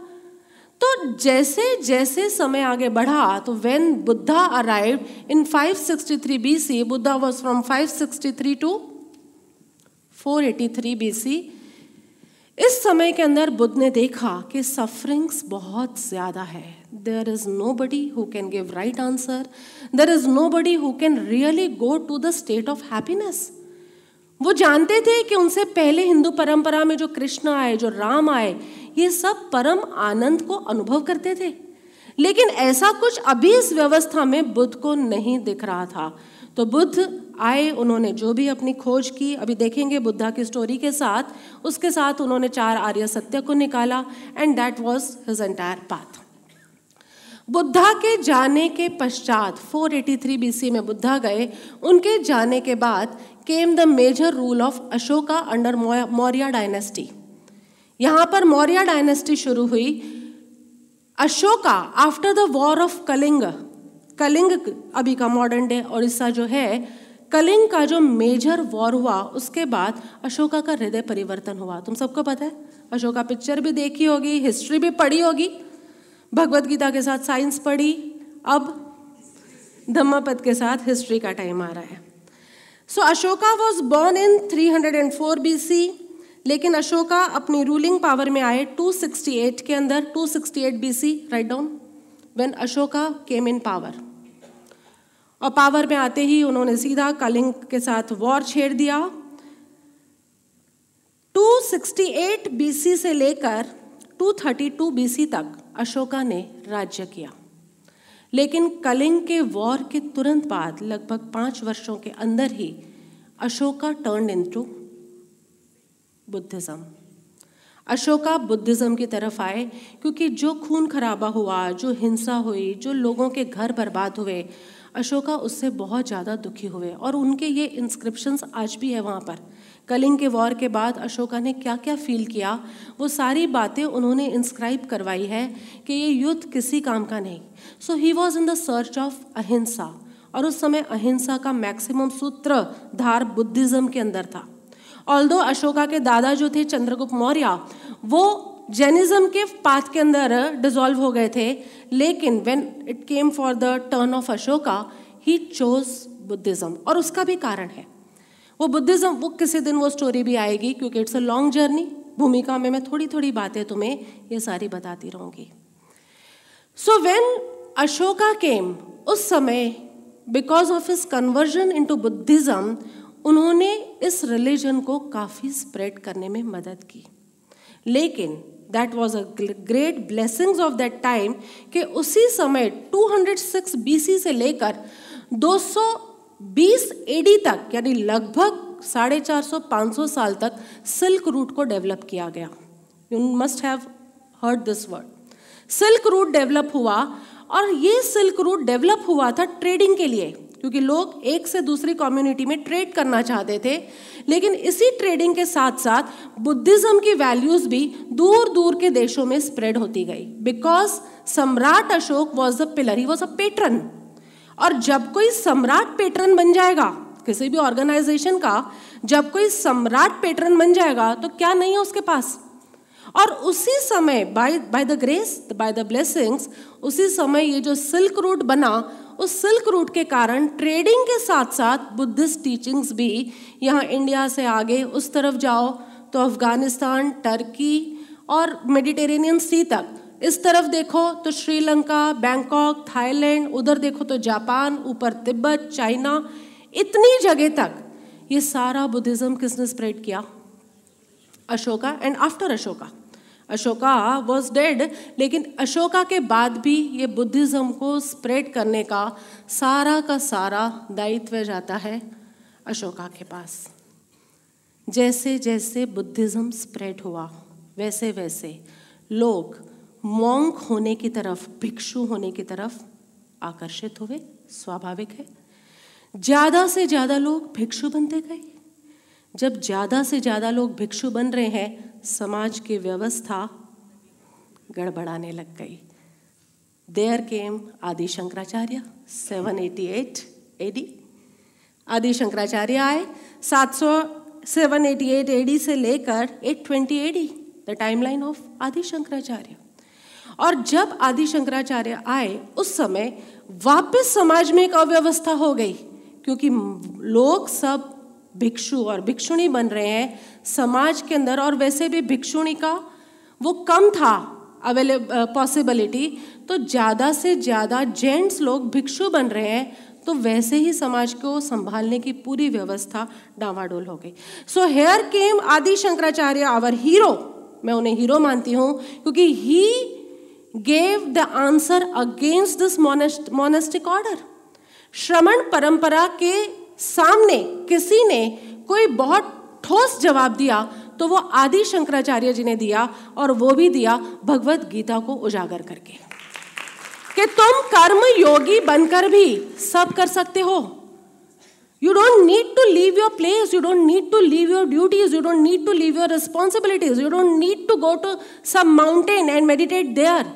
तो जैसे जैसे समय आगे बढ़ा तो when Buddha arrive in 563 BC Buddha was from 563 to 483 BC इस समय के अंदर बुद्ध ने देखा कि सफरिंग्स बहुत ज़्यादा है। There is nobody who can give right answer there is nobody who can really go to the state of happiness वो जानते थे कि उनसे पहले हिंदू परंपरा में जो कृष्ण आए, जो राम आए ये सब परम आनंद को अनुभव करते थे। लेकिन ऐसा कुछ अभी इस व्यवस्था में बुद्ध को नहीं दिख रहा था। तो बुद्ध आए, उन्होंने जो भी अपनी खोज की, अभी देखेंगे बुद्धा की स्टोरी के साथ, उसके साथ उन्होंने चार आर्य सत्य को निकाला and that was his entire path Buddha के जाने के पश्चात 483 बीसी में बुद्धा गए। उनके जाने के बाद came the major rule of Ashoka under Maurya dynasty यहाँ पर मौर्य डायनेस्टी शुरू हुई। Ashoka after the war of Kalinga Kalinga अभी का मॉडर्न डे उड़ीसा जो है, कलिंग का जो मेजर वॉर हुआ, उसके बाद अशोका का हृदय परिवर्तन हुआ। तुम सबको पता है? अशोका पिक्चर भी देखी होगी हिस्ट्री भी पढ़ी होगी। भगवत गीता के साथ साइंस पढ़ी। अब धम्मापद के साथ हिस्ट्री का टाइम आ रहा है। So Ashoka was born in 304 BC लेकिन अशोका अपनी रूलिंग पावर में आए 268 के अंदर 268 BC right down when Ashoka came in power और पावर में आते ही उन्होंने सीधा कलिंग के साथ वॉर छेड़ दिया। 268 बीसी से लेकर 232 बीसी तक अशोका ने राज्य किया। लेकिन कलिंग के वॉर के तुरंत बाद, लगभग पाँच वर्षों के अंदर ही Ashoka turn into Buddhism. Ashoka Buddhism की तरफ़ आए, क्योंकि जो खून खराबा हुआ, जो हिंसा हुई, जो लोगों के घर बर्बाद हुए, अशोका उससे बहुत ज़्यादा दुखी हुए और उनके ये इंस्क्रिप्शंस आज भी है वहाँ पर। कलिंग के वॉर के बाद अशोका ने क्या क्या फील किया? वो सारी बातें उन्होंने इंस्क्राइब करवाई है कि ये युद्ध किसी काम का नहीं। So he was in the search of अहिंसा और उस समय अहिंसा का मैक्सिमम सूत्र धार बुद्धिज्म के अंदर था। ऑल्दो अशोका के दादा जो थे, चंद्रगुप्त मौर्य, वो जैनिज्म के पाथ के अंदर डिजोल्व हो गए थे। लेकिन when it came for the turn of Ashoka he chose Buddhism और उसका भी कारण है। वो बुद्धिज्म वो किसी दिन वो स्टोरी भी आएगी, क्योंकि इट्स अ लॉन्ग जर्नी भूमिका में मैं थोड़ी थोड़ी बातें तुम्हें ये सारी बताती रहूँगी। सो वेन अशोका केम उस समय because of his conversion into Buddhism उन्होंने इस रिलीजन को काफ़ी स्प्रेड करने में मदद की। लेकिन that was a great blessings of that time कि उसी समय 206 बीसी से लेकर 220 एडी तक, यानी लगभग साढ़े चार सौ, पाँच सौ साल तक सिल्क रूट को डेवलप किया गया। You must have heard this word silk route develop हुआ और ये सिल्क रूट डेवलप हुआ था ट्रेडिंग के लिए। क्योंकि लोग एक से दूसरी कम्युनिटी में ट्रेड करना चाहते थे। लेकिन इसी ट्रेडिंग के साथ साथ बुद्धिज्म की वैल्यूज़ भी दूर दूर के देशों में स्प्रेड होती गई। बिकॉज़ सम्राट Ashok was the pillar he was a patron और जब कोई सम्राट पेटर्न बन जाएगा, किसी भी ऑर्गेनाइजेशन का, जब कोई सम्राट पेटर्न बन जाएगा तो क्या नहीं है उसके पास? और उसी समय by by the grace by the blessings उसी समय ये जो सिल्क रूट बना उस सिल्क रूट के कारण ट्रेडिंग के साथ साथ बुद्धिस्ट टीचिंग्स भी यहाँ इंडिया से आगे उस तरफ़ जाओ तो अफ़गानिस्तान टर्की और मेडिटेरेनियन सी तक। इस तरफ़ देखो तो श्रीलंका बैंकॉक थाईलैंड उधर देखो तो जापान, ऊपर तिब्बत, चाइना, इतनी जगह तक। ये सारा बुद्धिज्म किसने स्प्रेड किया? Ashoka and after Ashoka. Ashoka was dead लेकिन अशोका के बाद भी ये बुद्धिज़्म को स्प्रेड करने का सारा का सारा दायित्व जाता है अशोका के पास। जैसे जैसे बुद्धिज़्म स्प्रेड हुआ, वैसे वैसे लोग मोंक होने की तरफ़, भिक्षु होने की तरफ़ आकर्षित हुए, स्वाभाविक है। ज़्यादा से ज़्यादा लोग भिक्षु बनते गए। जब ज़्यादा से ज़्यादा लोग भिक्षु बन रहे हैं समाज की व्यवस्था गड़बड़ाने लग गई। देयर केम आदि शंकराचार्य 788 एडी आदि शंकराचार्य आए 700 788 एडी से लेकर 820 AD the timeline of Adi Shankaracharya. और जब आदि शंकराचार्य आए, उस समय वापस समाज में एक अव्यवस्था हो गई, क्योंकि लोग सब भिक्षु और भिक्षुणी बन रहे हैं। समाज के अंदर, और वैसे भी भिक्षुणी का वो कम था अवेलेब पॉसिबिलिटी तो ज़्यादा से ज़्यादा जेंट्स लोग भिक्षु बन रहे हैं तो वैसे ही समाज को संभालने की पूरी व्यवस्था डावाडोल हो गई। सो हेयर केम आदि शंकराचार्य आवर हीरो मैं उन्हें हीरो मानती हूँ, क्योंकि he gave the answer against this monastic order श्रमण परंपरा के सामने किसी ने कोई बहुत ठोस जवाब दिया तो वो आदि शंकराचार्य जी ने दिया और वो भी दिया भगवत गीता को उजागर करके। कि तुम कर्म योगी बनकर भी सब कर सकते हो। You don't need to leave your place you don't need to leave your duties you don't need to leave your responsibilities you don't need to go to some mountain and meditate there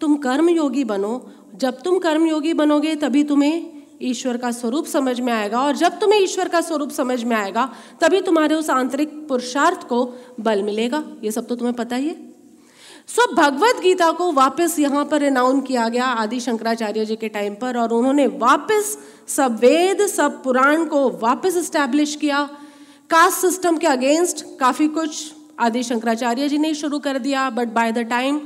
तुम कर्म योगी बनो। जब तुम कर्म योगी बनोगे, तभी तुम्हें ईश्वर का स्वरूप समझ में आएगा और जब तुम्हें ईश्वर का स्वरूप समझ में आएगा तभी तुम्हारे उस आंतरिक पुरुषार्थ को बल मिलेगा। ये सब तो तुम्हें पता ही है। सो so, भगवत गीता को वापस यहाँ पर रिनाउन किया गया आदि शंकराचार्य जी के टाइम पर और उन्होंने वापस सब वेद सब पुराण को वापस इस्टेब्लिश किया। कास्ट सिस्टम के अगेंस्ट काफ़ी कुछ आदि शंकराचार्य जी ने शुरू कर दिया but by the time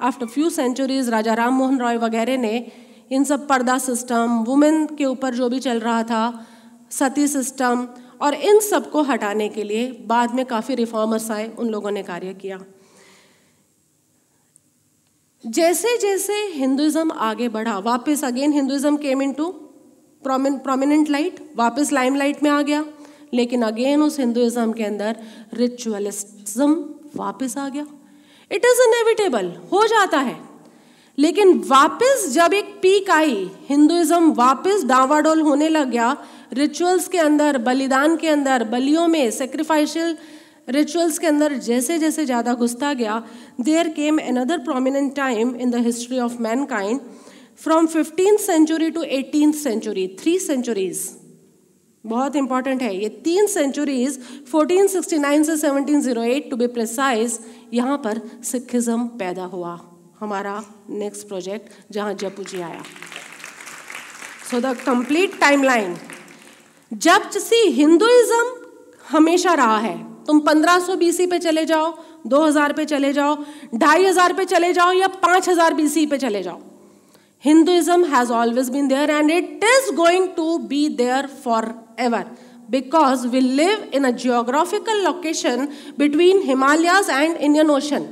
after few centuries Raja Ram Mohan Roy वगैरह ने इन सब पर्दा सिस्टम वुमेन के ऊपर जो भी चल रहा था, सती सिस्टम और इन सबको हटाने के लिए बाद में काफ़ी रिफॉर्मर्स आए, उन लोगों ने कार्य किया। जैसे जैसे हिंदुज़म आगे बढ़ा, वापस again Hinduism came into prominent light वापस लाइम लाइट में आ गया, लेकिन अगेन उस हिंदुज़म के अंदर रिचुअलिज्म वापस आ गया। इट इज़ इनएविटेबल हो जाता है। लेकिन वापस जब एक पीक आई हिंदुज़म वापस डावाडोल होने लग गया रिचुअल्स के अंदर, बलिदान के अंदर, बलियों में सेक्रीफाइशियल रिचुअल्स के अंदर जैसे जैसे ज़्यादा घुसता गया there came another prominent time in the history of mankind from fifteen century to eighteen century three centuries बहुत इंपॉर्टेंट है. ये तीन सेंचुरीज 1469 से 1708 टू बी प्रिसाइज यहाँ पर सिखिज्म पैदा हुआ। हमारा नेक्स्ट प्रोजेक्ट जहाँ जयपू जी आया। सो द कंप्लीट टाइमलाइन जब सी हिंदुइज्म हमेशा रहा है, तुम 1500 बीसी पे चले जाओ 2000 पे चले जाओ, ढाई हज़ार पे चले जाओ, या 5000 हज़ार बीसी पे चले जाओ। Hinduism has always been there and it is going to be there forever because we live in a geographical location between Himalayas and Indian ocean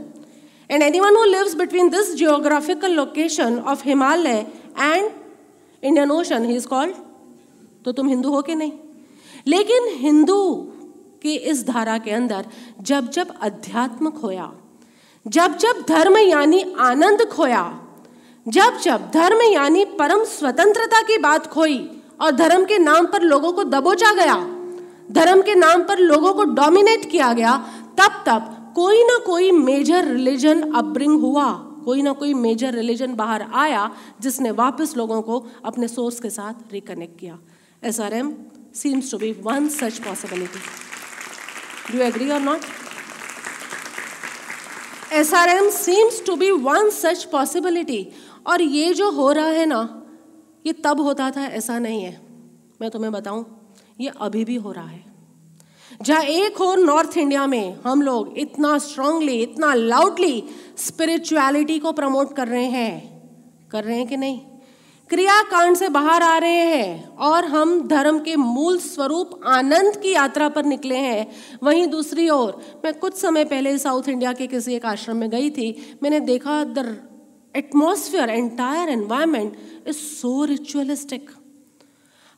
And anyone who lives between this geographical location of Himalaya and Indian Ocean, he is called. तो तुम हिंदू हो कि नहीं लेकिन हिंदू कि इस धारा के अंदर जब जब अध्यात्म खोया जब जब धर्म यानी आनंद खोया जब जब धर्म यानी परम स्वतंत्रता की बात खोई और धर्म के नाम पर लोगों को दबोचा गया धर्म के नाम पर लोगों को डोमिनेट किया गया तब तब कोई ना कोई मेजर रिलीजन अपब्रिंग हुआ, कोई ना कोई मेजर रिलीजन बाहर आया, जिसने वापस लोगों को अपने सोर्स के साथ रिकनेक्ट किया। S R M seems to be one such possibility do agree or not S R M seems to be one such possibility और ये जो हो रहा है ना, ये तब होता था, ऐसा नहीं है। मैं तुम्हें बताऊँ, ये अभी भी हो रहा है। जहाँ एक और नॉर्थ इंडिया में हम लोग इतना स्ट्रांगली इतना लाउडली स्पिरिचुअलिटी को प्रमोट कर रहे हैं। कर रहे हैं कि नहीं? क्रियाकांड से बाहर आ रहे हैं और हम धर्म के मूल स्वरूप आनंद की यात्रा पर निकले हैं। वहीं दूसरी ओर, मैं कुछ समय पहले साउथ इंडिया के किसी एक आश्रम में गई थी। मैंने देखा the atmosphere entire environment is so ritualistic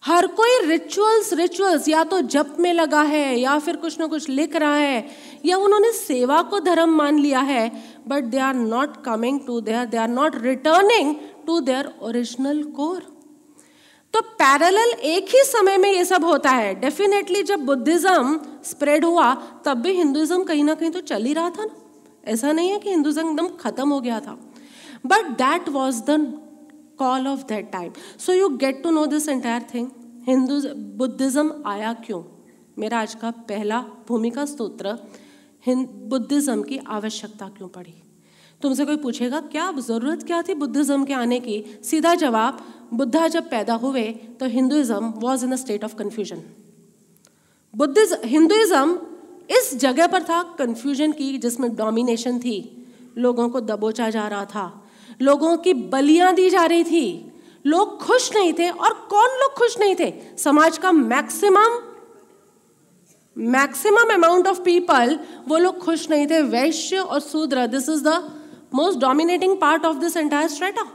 हर कोई रिचुअल्स रिचुअल्स या तो जप में लगा है, या फिर कुछ ना कुछ लिख रहा है, या उन्होंने सेवा को धर्म मान लिया है but they are not coming to their they are not returning to their original core तो पैरेलल एक ही समय में ये सब होता है। डेफिनेटली जब बुद्धिज्म स्प्रेड हुआ, तब भी हिंदुज्म कहीं ना कहीं तो चल ही रहा था ना। ऐसा नहीं है कि हिंदुज्म एकदम खत्म हो गया था। But that was the call of that time so you get to know this entire thing Hindu Buddhism आया क्यों? मेरा आज का पहला भूमिका स्त्रोत्र बुद्धिज्म की आवश्यकता क्यों पड़ी? तुमसे कोई पूछेगा, क्या ज़रूरत क्या थी बुद्धिज्म के आने की? सीधा जवाब बुद्धा जब पैदा हुए तो Hinduism was in a state of confusion Buddhism Hinduism इस जगह पर था कन्फ्यूज़न की जिसमें डोमिनेशन थी। लोगों को दबोचा जा रहा था। लोगों की बलियाँ दी जा रही थी। लोग खुश नहीं थे और कौन लोग खुश नहीं थे? समाज का maximum maximum amount of people वो लोग खुश नहीं थे। वैश्य और शूद्र this is the most dominating part of this entire strata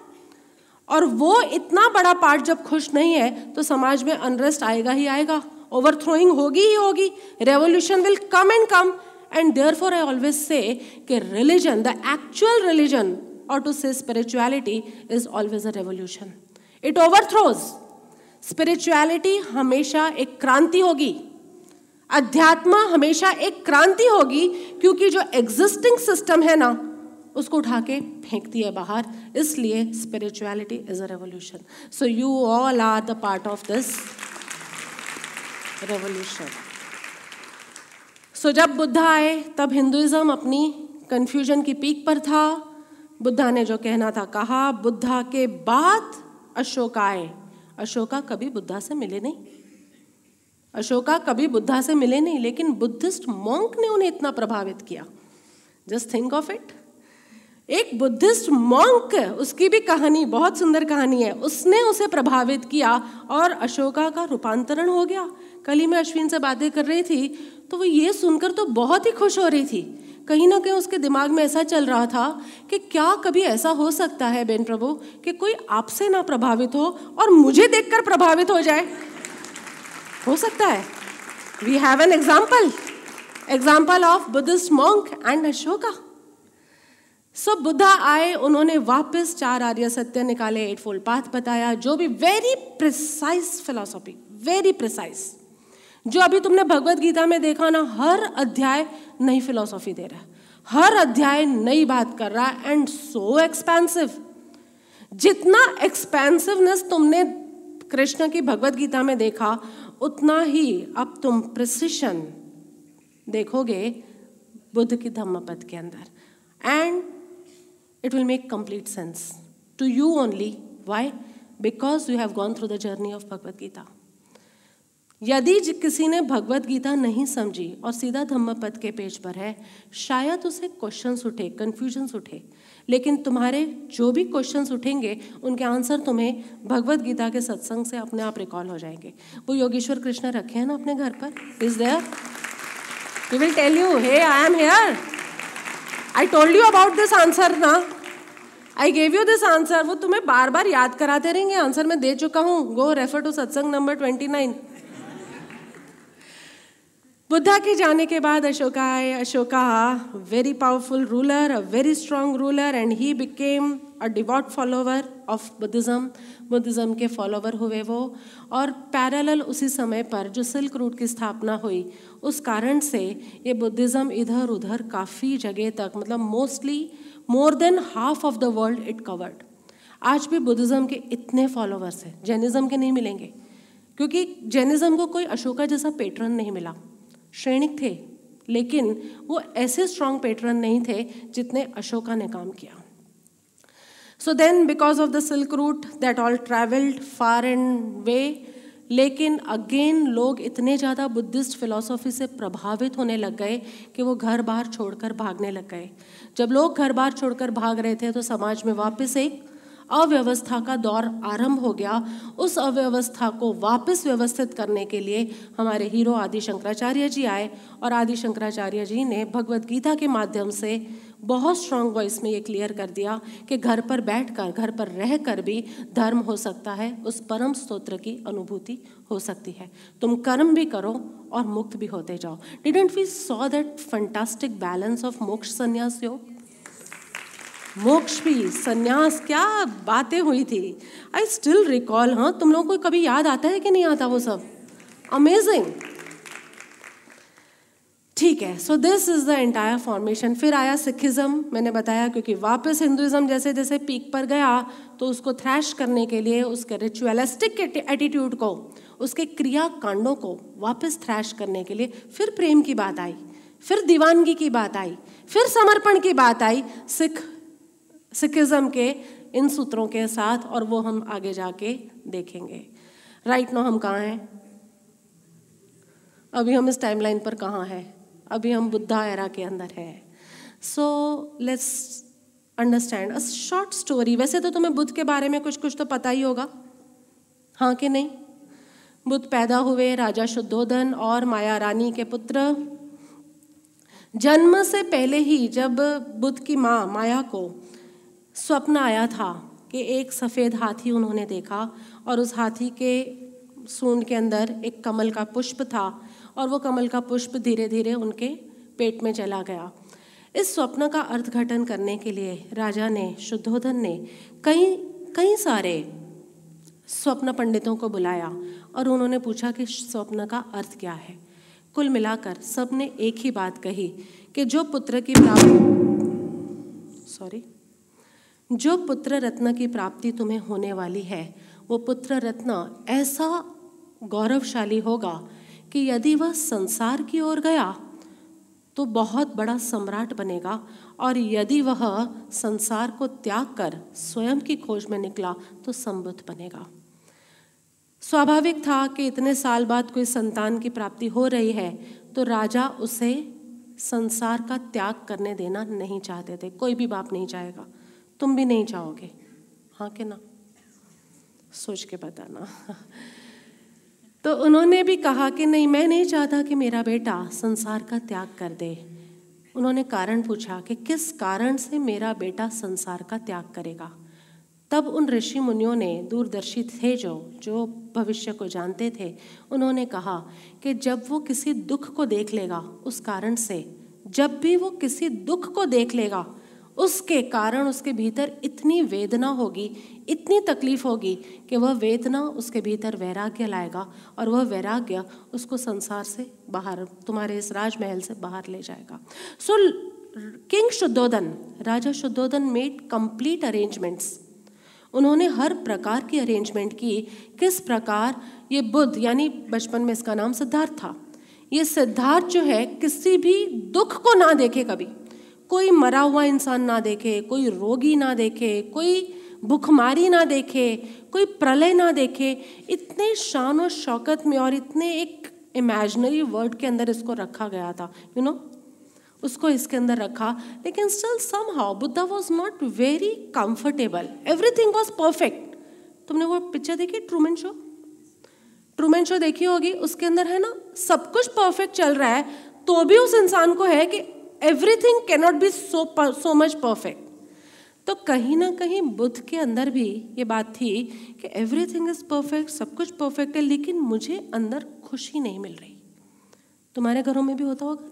और वो इतना बड़ा पार्ट जब खुश नहीं है तो समाज में अनरेस्ट आएगा ही आएगा। ओवर थ्रोइंग होगी ही होगी। Revolution will come and come and therefore I always say religion the actual religion to say spirituality is always a revolution it overthrows spirituality हमेशा एक क्रांति होगी. अध्यात्म हमेशा एक क्रांति होगी क्योंकि जो एग्जिस्टिंग सिस्टम है ना, उसको उठा के फेंक दिया बाहर. इसलिए spirituality is a revolution so you all are the part of this revolution so जब बुद्ध आए, तब हिंदुइज्म अपनी कंफ्यूजन की पीक पर था. बुद्धा ने जो कहना था, कहा, बुद्धा के बाद अशोका आए। अशोका कभी बुद्धा से मिले नहीं। अशोका कभी बुद्धा से मिले नहीं, लेकिन बुद्धिस्ट मॉन्क ने उन्हें इतना प्रभावित किया। जस्ट थिंक ऑफ़ इट एक बुद्धिस्ट मॉन्क, उसकी भी कहानी, बहुत सुंदर कहानी है। उसने उसे प्रभावित किया और अशोका का रूपांतरण हो गया। कल ही मैं अश्विन से बातें कर रही थी तो वो ये सुनकर तो बहुत ही खुश हो रही थी। कहीं ना कहीं उसके दिमाग में ऐसा चल रहा था कि क्या कभी ऐसा हो सकता है बेन प्रभु कि कोई आपसे ना प्रभावित हो और मुझे देखकर प्रभावित हो जाए? हो सकता है। We have an example example of Buddhist monk and Ashoka so Buddha आए, उन्होंने वापस चार आर्य सत्य निकाले एट फोल्ड पाथ बताया, जो भी very precise philosophy very precise जो अभी तुमने भगवत गीता में देखा ना, हर अध्याय नई फिलोसॉफी दे रहा है। हर अध्याय नई बात कर रहा है एंड सो एक्सपेंसिव जितना एक्सपेंसिवनेस तुमने कृष्ण की भगवत गीता में देखा, उतना ही अब तुम प्रिसिशन देखोगे बुद्ध की धम्मपद के अंदर। And it will make complete sense to you only why because you have gone through the journey of Bhagavad Gita. यदि किसी ने भगवत गीता नहीं समझी और सीधा धम्म पद के पेज पर है, शायद उसे क्वेश्चंस उठे कन्फ्यूजन्स उठे। लेकिन तुम्हारे जो भी क्वेश्चंस उठेंगे, उनके आंसर तुम्हें भगवत गीता के सत्संग से अपने आप रिकॉल हो जाएँगे। वो योगेश्वर कृष्ण रखे हैं ना अपने घर पर? Is there you will tell you hey I am here I told you about this answer ना I gave you this answer वो तुम्हें बार बार याद कराते रहेंगे। आंसर मैं दे चुका हूँ। Go refer to satsang number twenty nine Buddha के जाने के बाद अशोका आए। Ashoka very powerful ruler a very strong ruler and he became a devout follower of Buddhism Buddhism के फॉलोवर हुए वो। और पैरेलल उसी समय पर जो सिल्क रूट की स्थापना हुई, उस कारण से ये बुद्धिज़्म इधर उधर काफ़ी जगह तक मतलब mostly more than half of the world it covered आज भी बुद्धिज़्म के इतने फॉलोवर्स हैं जैनिज़्म के नहीं मिलेंगे। क्योंकि जैनिज़्म को कोई अशोका जैसा पेटर्न नहीं मिला। श्रेणिक थे, लेकिन वो ऐसे स्ट्रांग पैटर्न नहीं थे जितने अशोका ने काम किया। So then because of the silk route that all travelled far and way लेकिन अगेन लोग इतने ज़्यादा बुद्धिस्ट फिलोसॉफी से प्रभावित होने लग गए कि वो घर बार छोड़कर भागने लग गए। जब लोग घर बार छोड़कर भाग रहे थे तो समाज में वापस एक अव्यवस्था का दौर आरंभ हो गया। उस अव्यवस्था को वापस व्यवस्थित करने के लिए हमारे हीरो आदि शंकराचार्य जी आए और आदि शंकराचार्य जी ने भगवत गीता के माध्यम से बहुत स्ट्रांग वॉइस में ये क्लियर कर दिया कि घर पर बैठकर, घर पर रह कर भी धर्म हो सकता है, उस परम स्तोत्र की अनुभूति हो सकती है। तुम कर्म भी करो और मुक्त भी होते जाओ। Didn't we saw that fantastic balance of moksha sannyasa yoga मोक्ष भी, संन्यास, क्या बातें हुई थी? आई स्टिल रिकॉल हाँ तुम लोगों को कभी याद आता है कि नहीं आता वो सब? अमेजिंग ठीक है so this is the entire formation फिर आया सिखिज्म, मैंने बताया, क्योंकि वापस हिंदुइज्म जैसे जैसे पीक पर गया तो उसको थ्रैश करने के लिए, उसके रिचुअलिस्टिक एटीट्यूड को, उसके क्रिया कांडों को वापस थ्रैश करने के लिए, फिर प्रेम की बात आई, फिर दीवानगी की बात आई, फिर समर्पण की बात आई, सिख सिखिज्म के इन सूत्रों के साथ और वो हम आगे जाके देखेंगे। राइट नो हम कहाँ हैं? अभी हम इस टाइमलाइन पर कहाँ हैं? अभी हम बुद्धा एरा के अंदर है। So let's understand a short story वैसे तो तुम्हें बुद्ध के बारे में कुछ कुछ तो पता ही होगा। हाँ कि नहीं? बुद्ध पैदा हुए राजा शुद्धोधन और माया रानी के पुत्र। जन्म से पहले ही जब बुद्ध की माँ माया को स्वप्न आया था कि एक सफ़ेद हाथी उन्होंने देखा और उस हाथी के सूंड के अंदर एक कमल का पुष्प था और वो कमल का पुष्प धीरे धीरे उनके पेट में चला गया। इस स्वप्न का अर्थघटन करने के लिए राजा ने, शुद्धोधन ने कई कई सारे स्वप्न पंडितों को बुलाया और उन्होंने पूछा कि स्वप्न का अर्थ क्या है। कुल मिलाकर सबने एक ही बात कही कि जो पुत्र की प्राप्ति सॉरी जो पुत्र रत्न की प्राप्ति तुम्हें होने वाली है, वो पुत्र रत्न ऐसा गौरवशाली होगा कि यदि वह संसार की ओर गया तो बहुत बड़ा सम्राट बनेगा। और यदि वह संसार को त्याग कर स्वयं की खोज में निकला तो संबुद्ध बनेगा। स्वाभाविक था कि इतने साल बाद कोई संतान की प्राप्ति हो रही है तो राजा उसे संसार का त्याग करने देना नहीं चाहते थे। कोई भी बाप नहीं चाहेगा। तुम भी नहीं चाहोगे हाँ के ना? सोच के बताना। तो उन्होंने भी कहा कि नहीं, मैं नहीं चाहता कि मेरा बेटा संसार का त्याग कर दे। उन्होंने कारण पूछा कि किस कारण से मेरा बेटा संसार का त्याग करेगा? तब उन ऋषि मुनियों ने दूरदर्शी थे जो जो भविष्य को जानते थे, उन्होंने कहा कि जब वो किसी दुख को देख लेगा, उस कारण से, जब भी वो किसी दुख को देख लेगा उसके कारण उसके भीतर इतनी वेदना होगी, इतनी तकलीफ़ होगी कि वह वेदना उसके भीतर वैराग्य लाएगा और वह वैराग्य उसको संसार से बाहर, तुम्हारे इस राजमहल से बाहर ले जाएगा। सो किंग शुद्धोधन राजा शुद्धोधन मेड कंप्लीट अरेंजमेंट्स उन्होंने हर प्रकार की अरेंजमेंट की। किस प्रकार? ये बुद्ध, यानी बचपन में इसका नाम सिद्धार्थ था। ये सिद्धार्थ जो है, किसी भी दुख को ना देखे कभी। कोई मरा हुआ इंसान ना देखे, कोई रोगी ना देखे, कोई भुखमारी ना देखे, कोई प्रलय ना देखे, इतने शान और शौकत में और इतने एक इमेजनरी वर्ड के अंदर इसको रखा गया था यू you नो know? उसको इसके अंदर रखा, लेकिन still somehow Buddha was not very comfortable everything was perfect तुमने वो पिक्चर देखी ट्रूमेन शो ट्रूमेन शो देखी होगी, उसके अंदर है ना, सब कुछ परफेक्ट चल रहा है तो भी उस इंसान को है कि everything cannot be so so much perfect तो कहीं ना कहीं बुद्ध के अंदर भी ये बात थी कि एवरीथिंग इज़ परफेक्ट सब कुछ परफेक्ट है, लेकिन मुझे अंदर खुशी नहीं मिल रही। तुम्हारे घरों में भी होता होगा।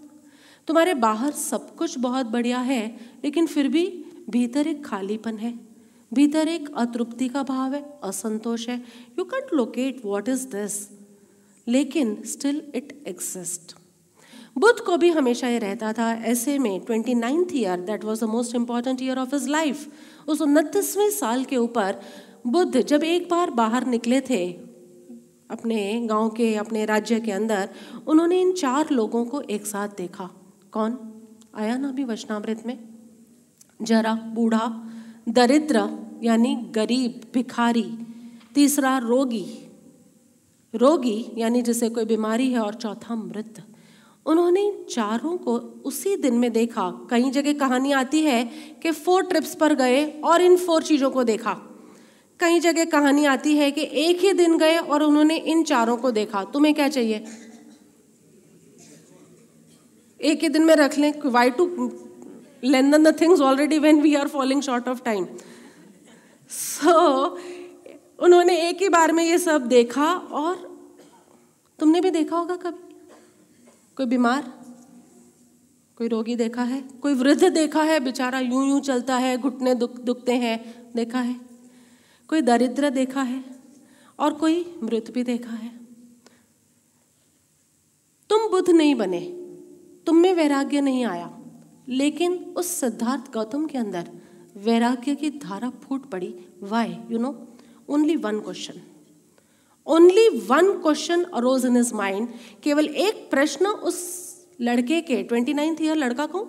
तुम्हारे बाहर सब कुछ बहुत बढ़िया है, लेकिन फिर भी भीतर एक खालीपन है। भीतर एक अतृप्ति का भाव है, असंतोष है। You can't locate what is this लेकिन स्टिल इट एग्जिस्ट बुद्ध को भी हमेशा ये रहता था। ऐसे में twenty ninth year that was the most important year of his life उस उनतीसवें साल के ऊपर बुद्ध जब एक बार बाहर निकले थे, अपने गाँव के, अपने राज्य के अंदर, उन्होंने इन चार लोगों को एक साथ देखा। कौन? आया ना अभी वचनामृत में? जरा, बूढ़ा, दरिद्र, यानी गरीब, भिखारी, तीसरा रोगी। रोगी, यानी जिसे कोई बीमारी है, और चौथा मृत। उन्होंने चारों को उसी दिन में देखा। कई जगह कहानी आती है कि फोर ट्रिप्स पर गए और इन फोर चीज़ों को देखा। कई जगह कहानी आती है कि एक ही दिन गए और उन्होंने इन चारों को देखा। तुम्हें क्या चाहिए? एक ही दिन में रख लें why to lengthen the things already when we are following short of time so उन्होंने एक ही बार में ये सब देखा और तुमने भी देखा होगा कभी? कोई बीमार? कोई रोगी देखा है? कोई वृद्ध देखा है? बेचारा यूँ यूँ चलता है, घुटने दुख, दुखते हैं, देखा है। कोई दरिद्र देखा है? और कोई मृत भी देखा है। तुम बुद्ध नहीं बने। तुम में वैराग्य नहीं आया। लेकिन उस सिद्धार्थ गौतम के अंदर वैराग्य की धारा फूट पड़ी। Why you know only one question only one question arose in his mind केवल एक प्रश्न उस लड़के के ट्वेंटी नाइन्थ ईयर लड़का को,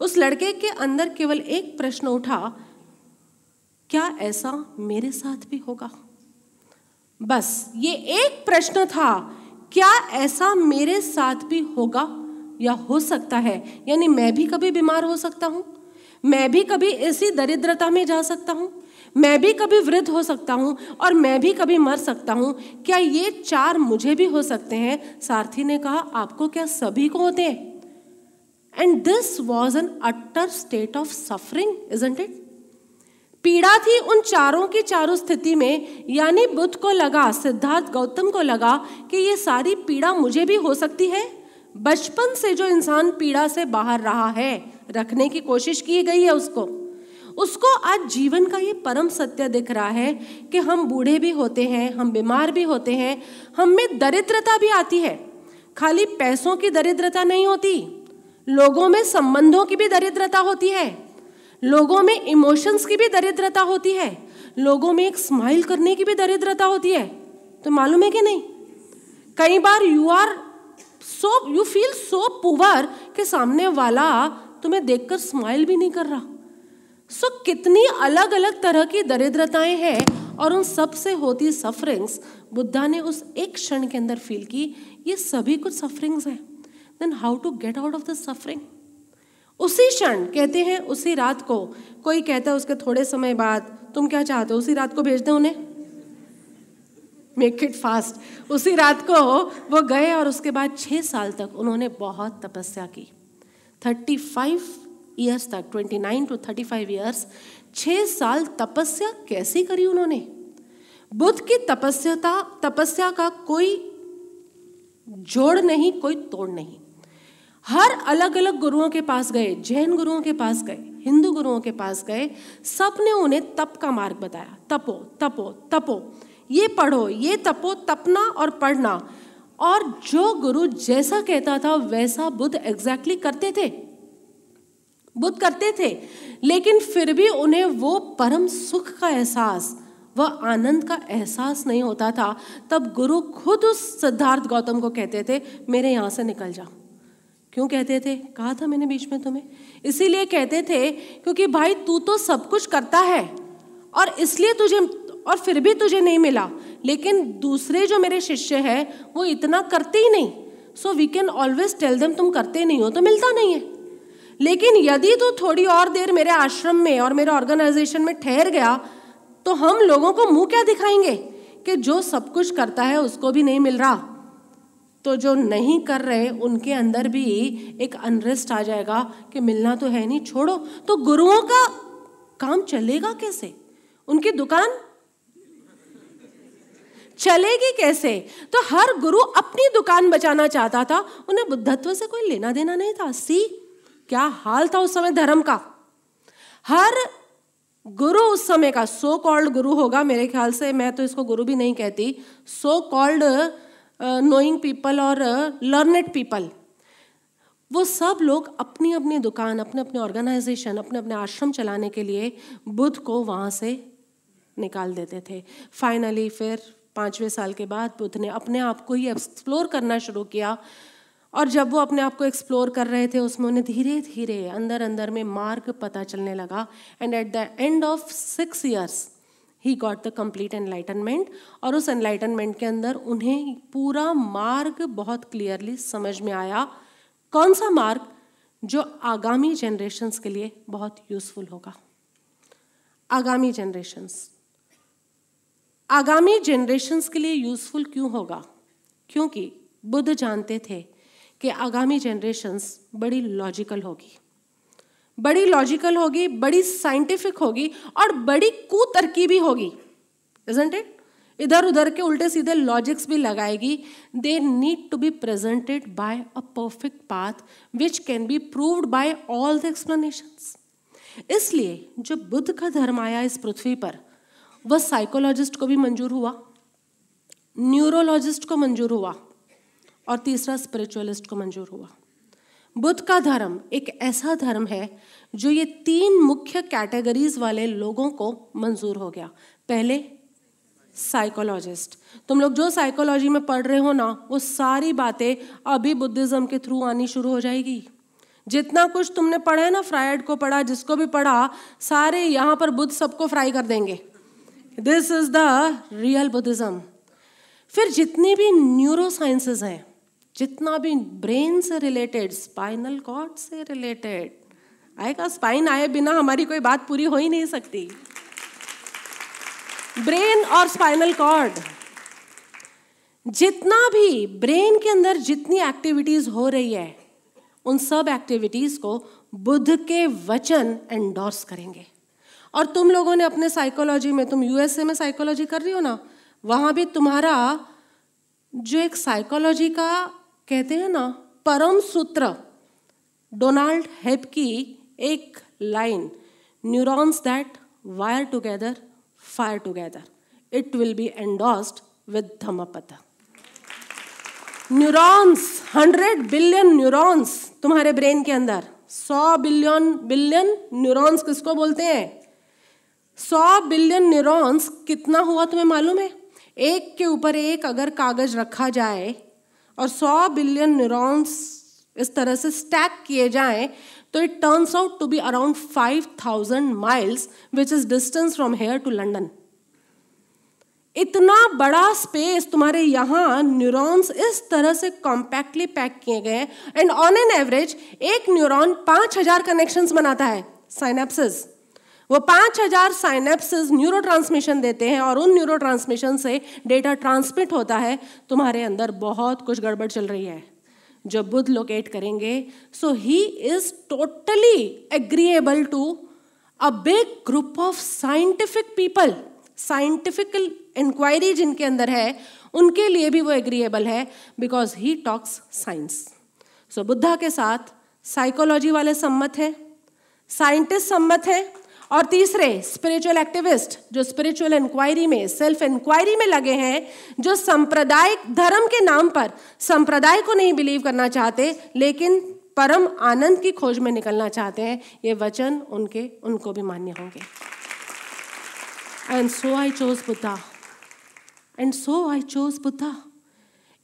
उस लड़के के अंदर केवल एक प्रश्न उठा, क्या ऐसा मेरे साथ भी होगा? बस, ये एक प्रश्न था, क्या ऐसा मेरे साथ भी होगा या हो सकता है? यानी मैं भी कभी बीमार हो सकता हूँ, मैं भी कभी ऐसी दरिद्रता में जा सकता हूँ मैं भी कभी वृद्ध हो सकता हूँ और मैं भी कभी मर सकता हूँ। क्या ये चार मुझे भी हो सकते हैं? सारथी ने कहा, आपको क्या सभी को होते हैं? And this was an utter state of suffering isn't it पीड़ा थी उन चारों की चारों स्थिति में, यानी बुद्ध को लगा, सिद्धार्थ गौतम को लगा कि ये सारी पीड़ा मुझे भी हो सकती है। बचपन से जो इंसान पीड़ा से बाहर रहा है, रखने की कोशिश की गई है उसको। उसको आज जीवन का ये परम सत्य दिख रहा है कि हम बूढ़े भी होते हैं, हम बीमार भी होते हैं, हम में दरिद्रता भी आती है। खाली पैसों की दरिद्रता नहीं होती, लोगों में संबंधों की भी दरिद्रता होती है, लोगों में इमोशंस की भी दरिद्रता होती है, लोगों में एक स्माइल करने की भी दरिद्रता होती है। तो मालूम है कि नहीं? कई बार you are so you feel so poor कि सामने वाला तुम्हें देखकर स्माइल भी नहीं कर रहा। सो so, कितनी अलग अलग तरह की दरिद्रताएँ हैं और उन सबसे होती सफरिंग्स बुद्धा ने उस एक क्षण के अंदर फील की ये सभी कुछ सफरिंग्स हैं। Then how to get out of the suffering उसी क्षण कहते हैं उसी रात को कोई कहता है उसके थोड़े समय बाद तुम क्या चाहते हो? उसी रात को भेज दे उन्हें? मेक इट फास्ट उसी रात को वो गए और उसके बाद छः साल तक उन्होंने बहुत तपस्या की। थर्टी फाइव ईयर्स तक twenty nine to thirty five years छः साल तपस्या कैसी करी उन्होंने? बुद्ध की तपस्या तपस्या का कोई जोड़ नहीं, कोई तोड़ नहीं। हर अलग अलग गुरुओं के पास गए, जैन गुरुओं के पास गए, हिंदू गुरुओं के पास गए सबने उन्हें तप का मार्ग बताया। तपो तपो तपो, ये पढ़ो, ये तपो, तपना और पढ़ना। और जो गुरु जैसा कहता था, वैसा बुद्ध एग्जैक्टली करते थे। बुद्ध करते थे। लेकिन फिर भी उन्हें वो परम सुख का एहसास वह आनंद का एहसास नहीं होता था। तब गुरु खुद उस सिद्धार्थ गौतम को कहते थे, मेरे यहाँ से निकल जाओ क्यों कहते थे? कहा था मैंने बीच में तुम्हें। इसीलिए कहते थे, क्योंकि भाई तू तो सब कुछ करता है, और इसलिए तुझे, और फिर भी तुझे नहीं मिला। लेकिन दूसरे जो मेरे शिष्य है, वो इतना करते ही नहीं। So we can always tell them तुम करते नहीं हो तो मिलता नहीं है। लेकिन यदि तू थोड़ी और देर मेरे आश्रम में और मेरे ऑर्गेनाइजेशन में ठहर गया तो हम लोगों को मुँह क्या दिखाएँगे कि जो सब कुछ करता है उसको भी नहीं मिल रहा? तो जो नहीं कर रहे, उनके अंदर भी एक अनरेस्ट आ जाएगा कि मिलना तो है नहीं, छोड़ो। तो गुरुओं का काम चलेगा कैसे? उनकी दुकान चलेगी कैसे? तो हर गुरु अपनी दुकान बचाना चाहता था, उन्हें बुद्धत्व से कोई लेना देना नहीं था। सी क्या हाल था उस समय धर्म का? हर गुरु उस समय का सो कॉल्ड गुरु होगा मेरे ख्याल से, मैं तो इसको गुरु भी नहीं कहती। सो कॉल्ड नोइंग पीपल और लर्नेड पीपल वो सब लोग अपनी अपनी दुकान अपने अपने ऑर्गेनाइजेशन अपने अपने आश्रम चलाने के लिए बुद्ध को वहाँ से निकाल देते थे। फाइनली फिर पाँचवें साल के बाद बुद्ध ने अपने आप को ही एक्सप्लोर करना शुरू किया। और जब वो अपने आप को एक्सप्लोर कर रहे थे, उसमें उन्हें धीरे धीरे अंदर अंदर में मार्ग पता चलने लगा। And at the end of six years he got the complete enlightenment और उस एनलाइटनमेंट के अंदर उन्हें पूरा मार्ग बहुत क्लियरली समझ में आया। कौन सा मार्ग? जो आगामी जनरेशन्स के लिए बहुत यूजफुल होगा। आगामी जनरेशन्स आगामी जनरेशन्स के लिए यूजफुल क्यों होगा? क्योंकि बुद्ध जानते थे कि आगामी जनरेशन्स बड़ी लॉजिकल होगी। बड़ी लॉजिकल होगी, बड़ी साइंटिफिक होगी और बड़ी कुतरकी भी होगी। इजेंट इट इधर उधर के उल्टे सीधे लॉजिक्स भी लगाएगी। They need to be presented by a perfect path which can be proved by all the explanation इसलिए जो बुद्ध का धर्म आया इस पृथ्वी पर, वह साइकोलॉजिस्ट को भी मंजूर हुआ। न्यूरोलॉजिस्ट को मंजूर हुआ। और तीसरा स्पिरिचुअलिस्ट को मंजूर हुआ। बुद्ध का धर्म एक ऐसा धर्म है जो ये तीन मुख्य कैटेगरीज वाले लोगों को मंजूर हो गया। पहले साइकोलॉजिस्ट तुम लोग जो साइकोलॉजी में पढ़ रहे हो ना, वो सारी बातें अभी बुद्धिज्म के थ्रू आनी शुरू हो जाएगी। जितना कुछ तुमने पढ़ा है ना फ्राइड को पढ़ा, जिसको भी पढ़ा, सारे यहाँ पर बुद्ध सबको फ्राई कर देंगे। This is the real Buddhism फिर जितनी भी न्यूरो साइंसेज हैं जितना भी ब्रेन से रिलेटेड, स्पाइनल कॉर्ड से रिलेटेड, आएगा, स्पाइन आए बिना हमारी कोई बात पूरी हो ही नहीं सकती। ब्रेन और स्पाइनल कॉर्ड, जितना भी ब्रेन के अंदर जितनी एक्टिविटीज़ हो रही है, उन सब एक्टिविटीज़ को बुद्ध के वचन एंडोर्स करेंगे। और तुम लोगों ने अपने साइकोलॉजी में, तुम यूएसए में साइकोलॉजी कर रही हो ना, वहाँ भी तुम्हारा जो एक साइकोलॉजी का कहते हैं ना, परम सूत्र, डोनाल्ड हेप की एक line, neurons that wire together, fire together. It will be endorsed with Dhammapada neurons hundred billion neurons तुम्हारे ब्रेन के अंदर। सौ बिलियन बिलियन न्यूरॉन्स किसको बोलते हैं? सौ बिलियन न्यूरॉन्स कितना हुआ तुम्हें मालूम है? एक के ऊपर एक अगर कागज़ रखा जाए और 100 बिलियन न्यूरॉन्स इस तरह से स्टैक किए जाएँ तो it turns out to be around 5000 miles which is distance from here to London इतना बड़ा स्पेस तुम्हारे यहाँ न्यूरॉन्स इस तरह से कॉम्पैक्टली पैक किए गए एंड ऑन एन एवरेज एक न्यूरॉन पाँच हज़ार कनेक्शंस बनाता है साइनेप्सिस वो पाँच हज़ार साइनेप्सिस न्यूरो देते हैं और उन न्यूरो से डेटा ट्रांसमिट होता है। तुम्हारे अंदर बहुत कुछ गड़बड़ चल रही है। जो बुद्ध लोकेट करेंगे so he is totally agreeable to a big group of scientific people scientifical inquiry जिनके अंदर है, उनके लिए भी वो एग्रीएबल है because he talks science so Buddha के साथ साइकोलॉजी वाले सम्मत हैं साइंटिस्ट सम्मत हैं और तीसरे स्पिरिचुअल एक्टिविस्ट जो स्पिरिचुअल इंक्वायरी में सेल्फ इंक्वायरी में लगे हैं, जो सांप्रदायिक, धर्म के नाम पर संप्रदाय को नहीं बिलीव करना चाहते, लेकिन परम आनंद की खोज में निकलना चाहते हैं, ये वचन उनके, उनको भी मान्य होंगे। And so I chose Buddha and so I chose Buddha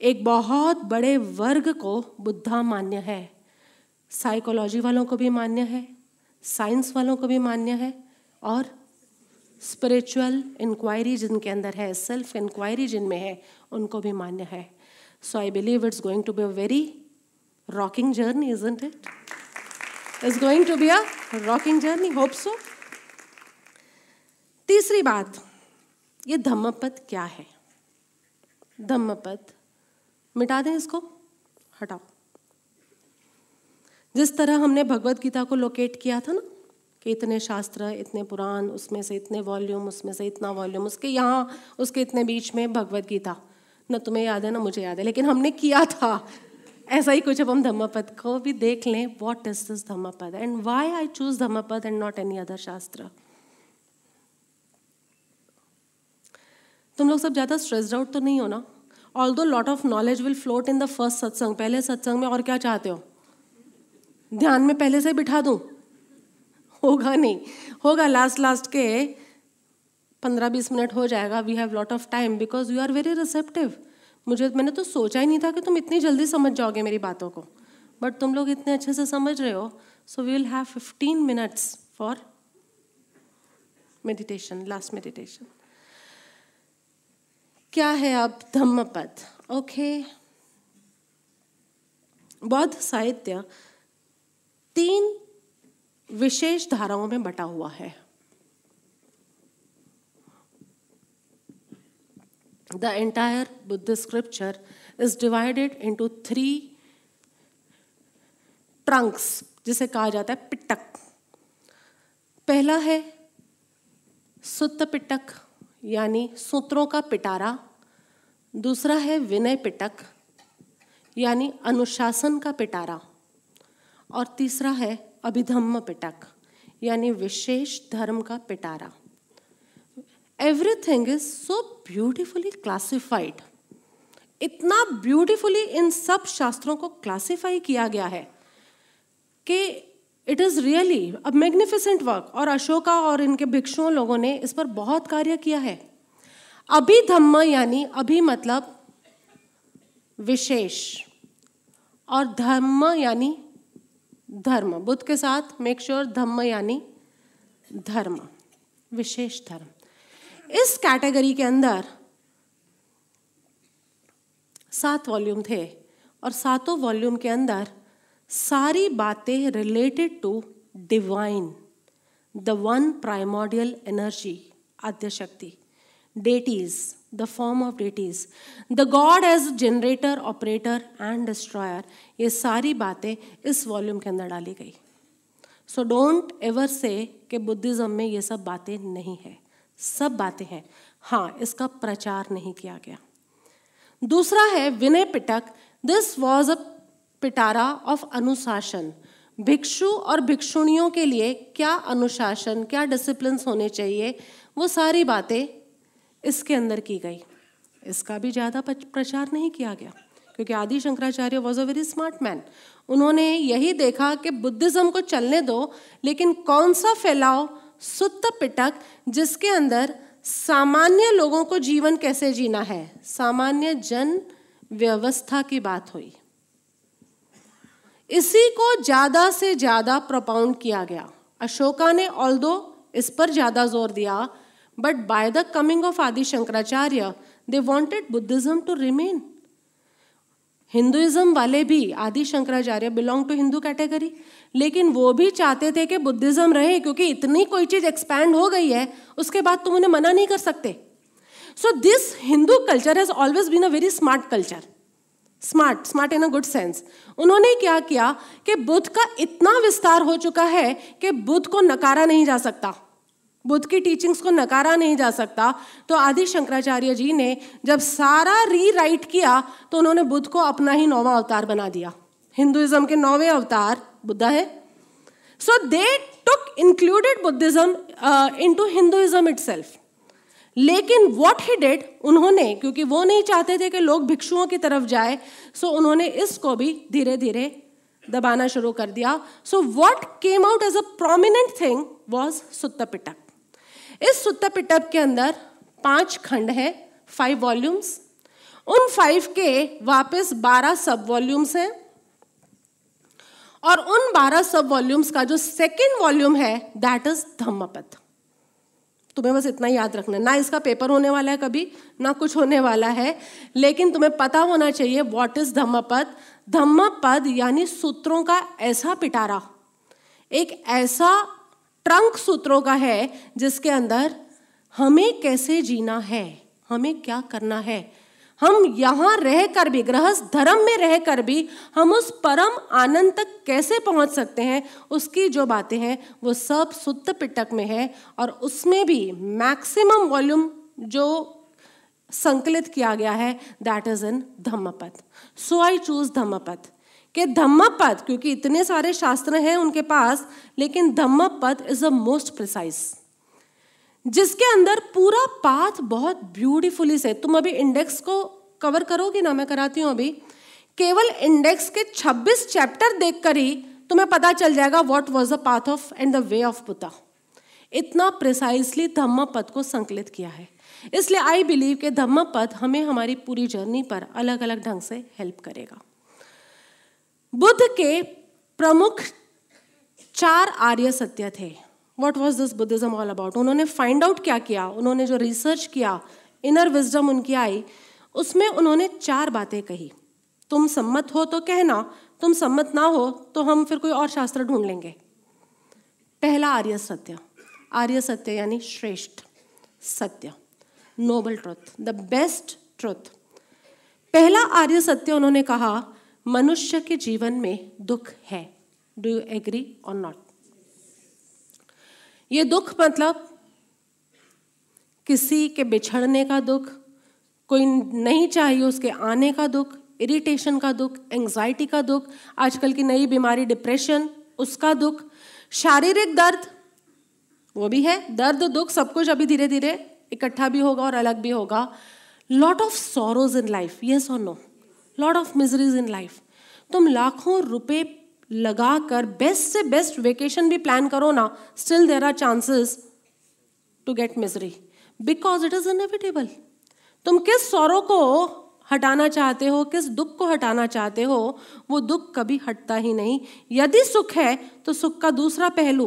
एक बहुत बड़े वर्ग को बुद्धा मान्य है। साइकोलॉजी वालों को भी मान्य है। साइंस वालों को भी मान्य है और स्पिरिचुअल इंक्वायरी जिनके अंदर है सेल्फ इंक्वायरी जिनमें है, उनको भी मान्य है। So I believe it's going to be a very rocking journey isn't it is going to be a rocking journey hope so तीसरी बात, ये धम्मपद क्या है? धम्मपद, मिटा दें इसको, हटाओ। जिस तरह हमने भगवत गीता को लोकेट किया था ना, कि इतने शास्त्र, इतने पुराण, उसमें से इतने वॉल्यूम उसमें से इतना वॉल्यूम उसके यहाँ, उसके इतने बीच में भगवत गीता। न तुम्हें याद है, ना मुझे याद है, लेकिन हमने किया था। ऐसा ही कुछ अब हम धम्मपद को भी देख लें। What is this Dhammapada? And why I choose Dhammapada and not any other shastra? तुम लोग सब ज़्यादा स्ट्रेस्ड आउट तो नहीं हो ना? Although lot of knowledge will float in the first satsang पहले सत्संग में और क्या चाहते हो? ध्यान में पहले से बिठा दूँ? होगा नहीं। होगा लास्ट लास्ट के पंद्रह बीस मिनट हो जाएगा। We have lot of time because you are very receptive मुझे, मैंने तो सोचा ही नहीं था कि तुम इतनी जल्दी समझ जाओगे मेरी बातों को। बट तुम लोग इतने अच्छे से समझ रहे हो। So we will have fifteen minutes for meditation last meditation क्या है अब धम्मपद? ओके बौद्ध साहित्य तीन विशेष धाराओं में बटा हुआ है। The entire Buddha scripture is divided into three trunks जिसे कहा जाता है पिटक। पहला है सुत्त पिटक, यानी सूत्रों का पिटारा। दूसरा है विनय पिटक, यानी अनुशासन का पिटारा। और तीसरा है अभिधम्म पिटक, यानी विशेष धर्म का पिटारा। Everything is so beautifully classified इतना ब्यूटिफुली इन सब शास्त्रों को क्लासिफाई किया गया है कि it is really a magnificent work और अशोका और इनके भिक्षुओं लोगों ने इस पर बहुत कार्य किया है। अभिधम्म यानी अभी मतलब विशेष, और धर्म यानी धर्म, बुद्ध के साथ मेक श्योर धम्म यानी धर्म, विशेष धर्म। इस कैटेगरी के अंदर सात वॉल्यूम थे और सातों वॉल्यूम के अंदर सारी बातें related to divine the one primordial energy आद्य शक्ति deities the form of deities the god as generator operator and destroyer ये सारी बातें इस वॉल्यूम के अंदर डाली गई। सो डोंट एवर से कि बुद्धिज़्म में ये सब बातें नहीं है। सब बातें हैं। हाँ इसका प्रचार नहीं किया गया। दूसरा है Vinaya Pitaka. This was a pitara of अनुशासन। भिक्षु और भिक्षुणियों के लिए क्या अनुशासन, क्या डिसिप्लिन होने चाहिए, वो सारी बातें इसके अंदर की गई। इसका भी ज़्यादा प्रचार नहीं किया गया, क्योंकि Adi Shankaracharya was a very smart man उन्होंने यही देखा कि बुद्धिज़्म को चलने दो, लेकिन कौन सा फैलाव सुत्त पिटक जिसके अंदर सामान्य लोगों को जीवन कैसे जीना है? सामान्य जन व्यवस्था की बात हुई। इसी को ज़्यादा से ज़्यादा प्रोपाउंड किया गया। अशोका ने ऑल्दो इस पर ज़्यादा ज़ोर दिया but by the coming of Adi Shankaracharya they wanted Buddhism to remain Hinduism वाले भी Adi Shankaracharya belong to Hindu category लेकिन वो भी चाहते थे कि बुद्धिज्म रहे क्योंकि इतनी कोई चीज़ एक्सपैंड हो गई है उसके बाद तुम उन्हें मना नहीं कर सकते so this Hindu culture has always been a very smart culture smart smart in a good sense उन्होंने क्या किया कि बुद्ध का इतना विस्तार हो चुका है कि बुद्ध को नकारा नहीं जा सकता बुद्ध की टीचिंग्स को नकारा नहीं जा सकता। तो आदि शंकराचार्य जी ने जब सारा री राइट किया तो उन्होंने बुद्ध को अपना ही नौवा अवतार बना दिया। हिंदुइज्म के नौवे अवतार, बुद्धा है। So they took included Buddhism into Hinduism it लेकिन वॉट ही डेड उन्होंने, क्योंकि वो नहीं चाहते थे कि लोग भिक्षुओं की तरफ़ जाए सो so उन्होंने इसको भी धीरे धीरे दबाना शुरू कर दिया। So what came out as a prominent thing was Sutta Pitaka इस सुत्त पिटक के अंदर पाँच खंड है फाइव वॉल्यूम्स उन फाइव के वापस बारह सब वॉल्यूम्स हैं। और उन बारह सब वॉल्यूम्स का जो सेकेंड वॉल्यूम है दैट इज़ धम्मपद तुम्हें बस इतना याद रखना ना इसका पेपर होने वाला है कभी, ना कुछ होने वाला है। लेकिन तुम्हें पता होना चाहिए व्हाट इज़ धम्मपद धम्मपद यानी सूत्रों का ऐसा पिटारा। एक ऐसा ट्रंक सूत्रों का है, जिसके अंदर हमें कैसे जीना है, हमें क्या करना है। हम यहाँ रहकर भी, गृहस्थ धर्म में रहकर भी, हम उस परम आनंद तक कैसे पहुँच सकते हैं, उसकी जो बातें हैं, वो सब सुत्त पिटक में है और उसमें भी मैक्सिमम वॉल्यूम जो संकलित किया गया है that is in Dhammapada. So I choose Dhammapada. कि धम्मपद, क्योंकि इतने सारे शास्त्र हैं उनके पास, लेकिन Dhammapada is a most precise जिसके अंदर पूरा पाथ बहुत ब्यूटीफुली से तुम अभी इंडेक्स को कवर करोगे ना? मैं कराती हूँ अभी। केवल इंडेक्स के 26 चैप्टर देखकर ही तुम्हें पता चल जाएगा what was the path of and the way of Buddha इतना प्रिसाइसली धम्म पद को संकलित किया है। इसलिए आई बिलीव के धम्म पद हमें हमारी पूरी जर्नी पर अलग अलग ढंग से हेल्प करेगा। बुद्ध के प्रमुख चार आर्य सत्य थे। What was this Buddhism all about उन्होंने फाइंड आउट क्या किया? उन्होंने जो रिसर्च किया इनर विजडम उनकी आई, उसमें उन्होंने चार बातें कही। तुम सम्मत हो तो कहना, तुम सम्मत ना हो तो हम फिर कोई और शास्त्र ढूंढ लेंगे। पहला आर्य सत्य। आर्य सत्य यानी श्रेष्ठ सत्य। Noble truth the best truth पहला आर्य सत्य उन्होंने कहा मनुष्य के जीवन में दुख है। डू यू एग्री और नॉट ये दुख मतलब किसी के बिछड़ने का दुख, कोई नहीं चाहिए उसके आने का दुख इरिटेशन का दुख एंजाइटी का दुख, आजकल की नई बीमारी डिप्रेशन उसका दुख, शारीरिक दर्द, वो भी है, दर्द, दुख, सब कुछ अभी धीरे धीरे इकट्ठा भी होगा और अलग भी होगा। Lot of sorrows in life yes और no lot of miseries in life तुम लाखों रुपए लगा कर बेस्ट से बेस्ट वेकेशन भी प्लान करो ना still there are chances to get misery because it is inevitable तुम किस सौरों को हटाना चाहते हो, किस दुख को हटाना चाहते हो, वो दुख कभी हटता ही नहीं। यदि सुख है तो सुख का दूसरा पहलू।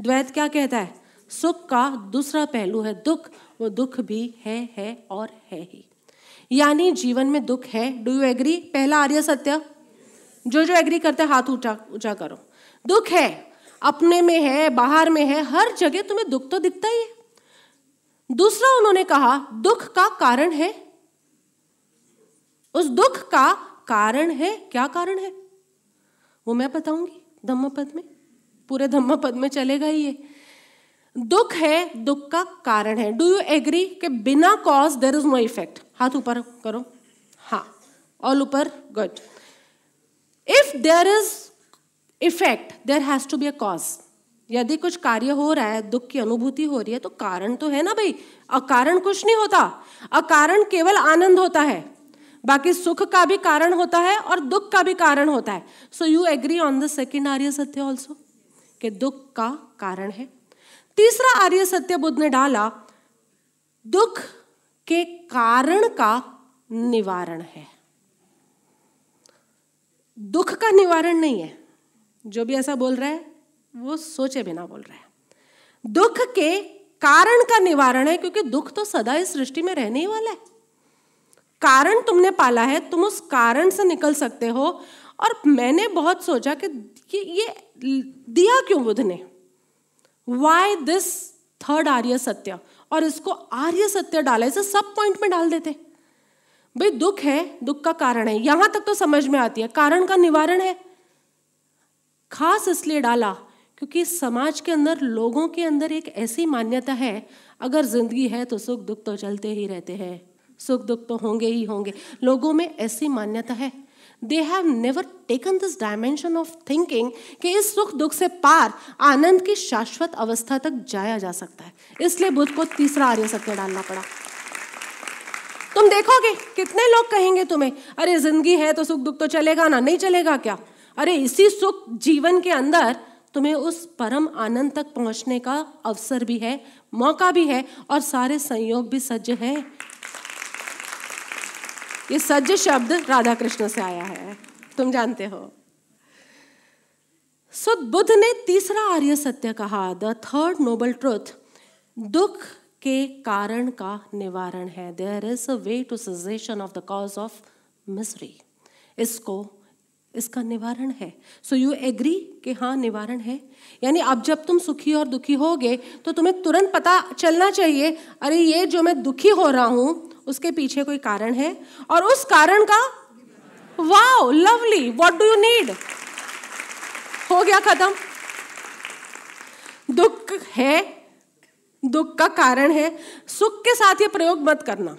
द्वैत क्या कहता है? सुख का दूसरा पहलू है दुख। वो दुख भी है है और है ही। यानी जीवन में दुख है। डू यू एग्री पहला आर्य सत्य। जो जो एग्री करते हैं, हाथ ऊँचा ऊँचा करो। दुख है। अपने में है, बाहर में है, हर जगह तुम्हें दुख तो दिखता ही है। दूसरा उन्होंने कहा, दुख का कारण है। उस दुख का कारण है। क्या कारण है? वो मैं बताऊँगी। धम्मपद में। पूरे धम्मपद में चलेगा ही ये। दुख है, दुख का कारण है। डू यू एग्री कि बिना cause there is no effect हाथ ऊपर करो। हाँ ऑल ऊपर good if there is effect there has to be a cause यदि कुछ कार्य हो रहा है, दुख की अनुभूति हो रही है तो कारण तो है ना भाई? अकारण कुछ नहीं होता। अकारण केवल आनंद होता है। बाकी सुख का भी कारण होता है और दुख का भी कारण होता है। So you agree on the second आर्य सत्य ऑल्सो कि दुख का कारण है। तीसरा आर्य सत्य बुद्ध ने डाला, दुख के कारण का निवारण है। दुख का निवारण नहीं है। जो भी ऐसा बोल रहा है, वो सोचे बिना बोल रहा है। दुख के कारण का निवारण है, क्योंकि दुख तो सदा इस सृष्टि में रहने ही वाला है। कारण तुमने पाला है, तुम उस कारण से निकल सकते हो। और मैंने बहुत सोचा कि ये दिया क्यों बुद्ध ने? वाई दिस थर्ड आर्य सत्य? और इसको आर्य सत्य डाला, इसे सब पॉइंट में डाल देते। भाई, दुख है, दुख का कारण है। यहाँ तक तो समझ में आती है, कारण का निवारण है। खास इसलिए डाला क्योंकि समाज के अंदर, लोगों के अंदर एक ऐसी मान्यता है, अगर ज़िंदगी है तो सुख दुख तो चलते ही रहते हैं। सुख दुख तो होंगे ही होंगे। लोगों में ऐसी मान्यता है। They have never taken this dimension of thinking कि इस सुख दुख से पार आनंद की शाश्वत अवस्था तक जाया जा सकता है। इसलिए बुद्ध को तीसरा आर्य सत्य डालना पड़ा। तुम देखोगे, कितने लोग कहेंगे तुम्हें, अरे, ज़िंदगी है तो सुख दुख तो चलेगा ना, नहीं चलेगा क्या? अरे, इसी सुख जीवन के अंदर तुम्हें उस परम आनंद तक पहुँचने का अवसर भी है, मौका भी है और सारे संयोग भी सज्ज है। ये सज्ज शब्द राधा कृष्ण से आया है। तुम जानते हो। सो बुद्ध ने तीसरा आर्य सत्य कहा द थर्ड नोबल ट्रुथ दुख के कारण का निवारण है। There is a way to suggestion of the cause of misery इसको, इसका निवारण है। सो यू एग्री कि हाँ निवारण है? यानी अब जब तुम सुखी और दुखी होगे तो तुम्हें तुरंत पता चलना चाहिए, अरे ये जो मैं दुखी हो रहा हूँ उसके पीछे कोई कारण है? और उस कारण का wow lovely what do you need हो गया खत्म। दुख है, दुख का कारण है, सुख के साथ ये प्रयोग मत करना।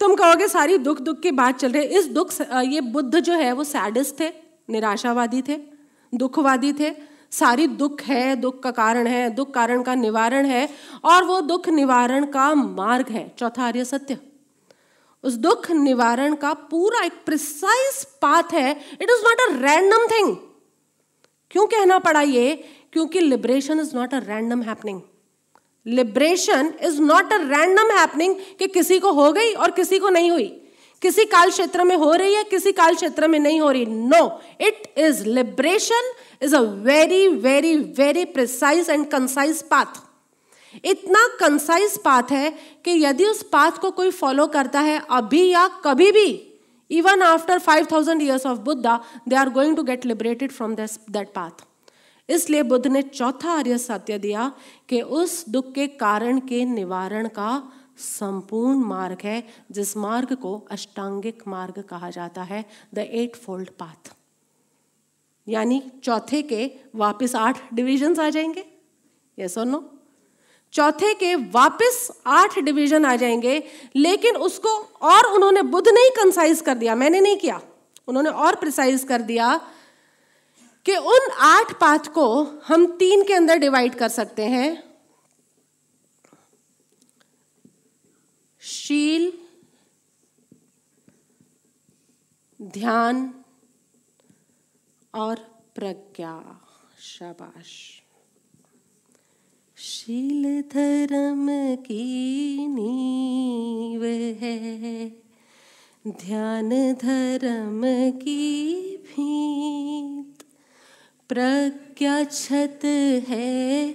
तुम कहोगे, सारी दुख दुख की बात चल रही है। इस दुख ये बुद्ध जो है, वो सैडिस्ट थे, निराशावादी थे, दुखवादी थे सारी दुख है, दुख का कारण है, दुख कारण का निवारण है और वो दुख निवारण का मार्ग है, चौथा आर्य सत्य। उस दुख निवारण का पूरा एक प्रिसाइज पाथ है it is not a random thing क्यों कहना पड़ा ये? क्योंकि liberation is not a random happening liberation is not a random happening कि किसी को हो गई और किसी को नहीं हुई। किसी काल क्षेत्र में हो रही है, किसी काल क्षेत्र में नहीं हो रही। No it is liberation is a very very very precise and concise path इतना कंसाइज पाथ है कि यदि उस पाथ को कोई फॉलो करता है, अभी या कभी भी even after five thousand years of Buddha they are going to get liberated from this that path इसलिए बुद्ध ने चौथा आर्य सत्य दिया कि उस दुख के कारण के निवारण का संपूर्ण मार्ग है, जिस मार्ग को अष्टांगिक मार्ग कहा जाता है द एट फोल्ड पाथ यानी चौथे के वापस आठ डिविजन्स आ जाएँगे? यस और नो चौथे के वापस आठ डिवीज़न आ जाएँगे, लेकिन उसको और उन्होंने बुद्ध नहीं कंसाइज कर दिया, मैंने नहीं किया। उन्होंने और प्रिसाइज कर दिया कि उन आठ पाथ को हम तीन के अंदर डिवाइड कर सकते हैं। शील ध्यान और प्रज्ञा। शाबाश। शील धर्म की नीव है। ध्यान धर्म की भीत। प्रज्ञा छत है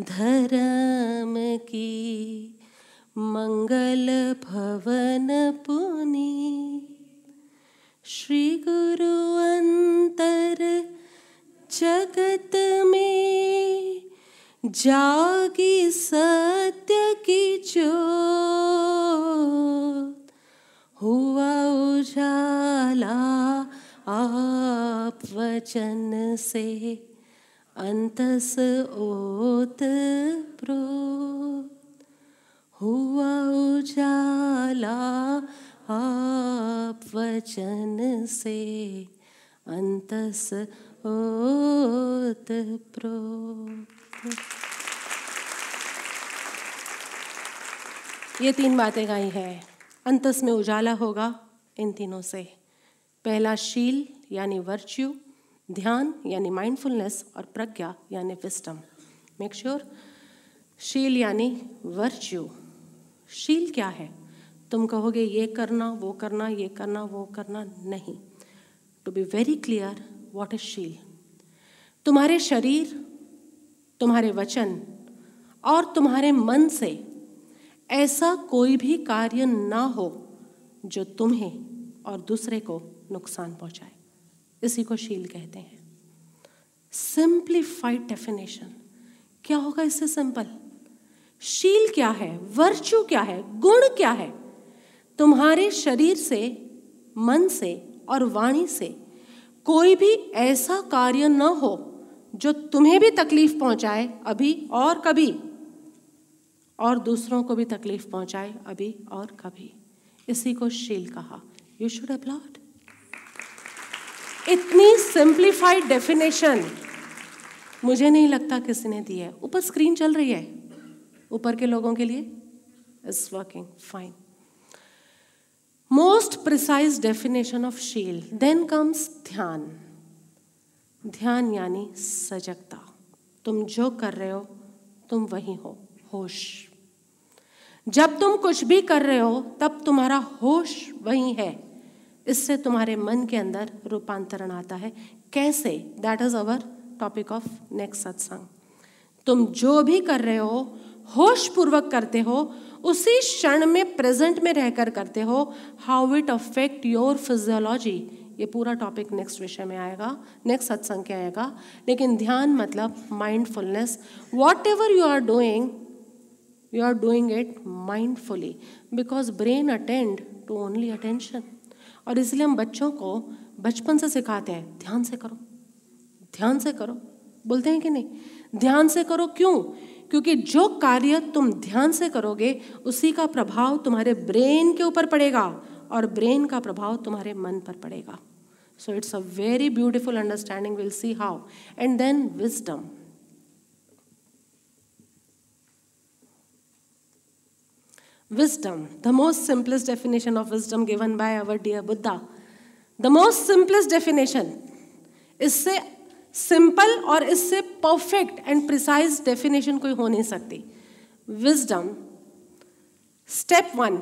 धर्म की। मंगल भवन पुनी। श्री गुरु अंतर जगत में जागी सत्य की जो हुआ उजाला आप वचन से, अंतस ओत प्रो हुआ उजाला आप वचन से अंतस ओत प्रो। ये तीन बातें गाई हैं। अंतस में उजाला होगा इन तीनों से। पहला शील, यानी वर्च्यू ध्यान, यानी माइंडफुलनेस और प्रज्ञा, यानी विस्टम मेक श्योर शील, यानी वर्च्यू शील क्या है? तुम कहोगे ये करना, वो करना, ये करना, वो करना नहीं। To be very clear what is शील? तुम्हारे शरीर, तुम्हारे वचन और तुम्हारे मन से ऐसा कोई भी कार्य ना हो जो तुम्हें और दूसरे को नुकसान पहुँचाए। इसी को शील कहते हैं। सिंप्लीफाइड डेफिनेशन क्या होगा इससे सिंपल शील क्या है? वर्च्यू क्या है? गुण क्या है? तुम्हारे शरीर से, मन से और वाणी से कोई भी ऐसा कार्य न हो जो तुम्हें भी तकलीफ़ पहुँचाए अभी और कभी, और दूसरों को भी तकलीफ़ पहुँचाए अभी और कभी। इसी को शील कहा। यू शुड अपलॉड इतनी सिंप्लीफाइड डेफिनेशन मुझे नहीं लगता किसी ने दी है। ऊपर स्क्रीन चल रही है। ऊपर के लोगों के लिए? Is working fine most precise definition of शील देन कम्स ध्यान ध्यान यानी सजगता तुम जो कर रहे हो, तुम वही हो, होश. जब तुम कुछ भी कर रहे हो, तब तुम्हारा होश वही है. इससे तुम्हारे मन के अंदर रूपांतरण आता है. कैसे? That is our topic of next satsang तुम जो भी कर रहे हो होश पूर्वक करते हो, उसी क्षण में प्रेजेंट में रहकर करते हो how it affect your physiology ये पूरा टॉपिक नेक्स्ट विषय में आएगा नेक्स्ट सत्संग के आएगा। लेकिन ध्यान मतलब mindfulness whatever you are doing you are doing it mindfully because brain attend to only attention और इसलिए हम बच्चों को बचपन से सिखाते हैं, ध्यान से करो, ध्यान से करो। बोलते हैं कि नहीं? ध्यान से करो क्यों? क्योंकि जो कार्य तुम ध्यान से करोगे उसी का प्रभाव तुम्हारे ब्रेन के ऊपर पड़ेगा और ब्रेन का प्रभाव तुम्हारे मन पर पड़ेगा। So it's a very beautiful understanding will see how and then wisdom Wisdom, the most simplest definition of wisdom given by our dear Buddha. The most simplest definition. इससे सिंपल और इससे परफेक्ट एंड प्रिसाइज डेफिनेशन कोई हो नहीं सकती wisdom step one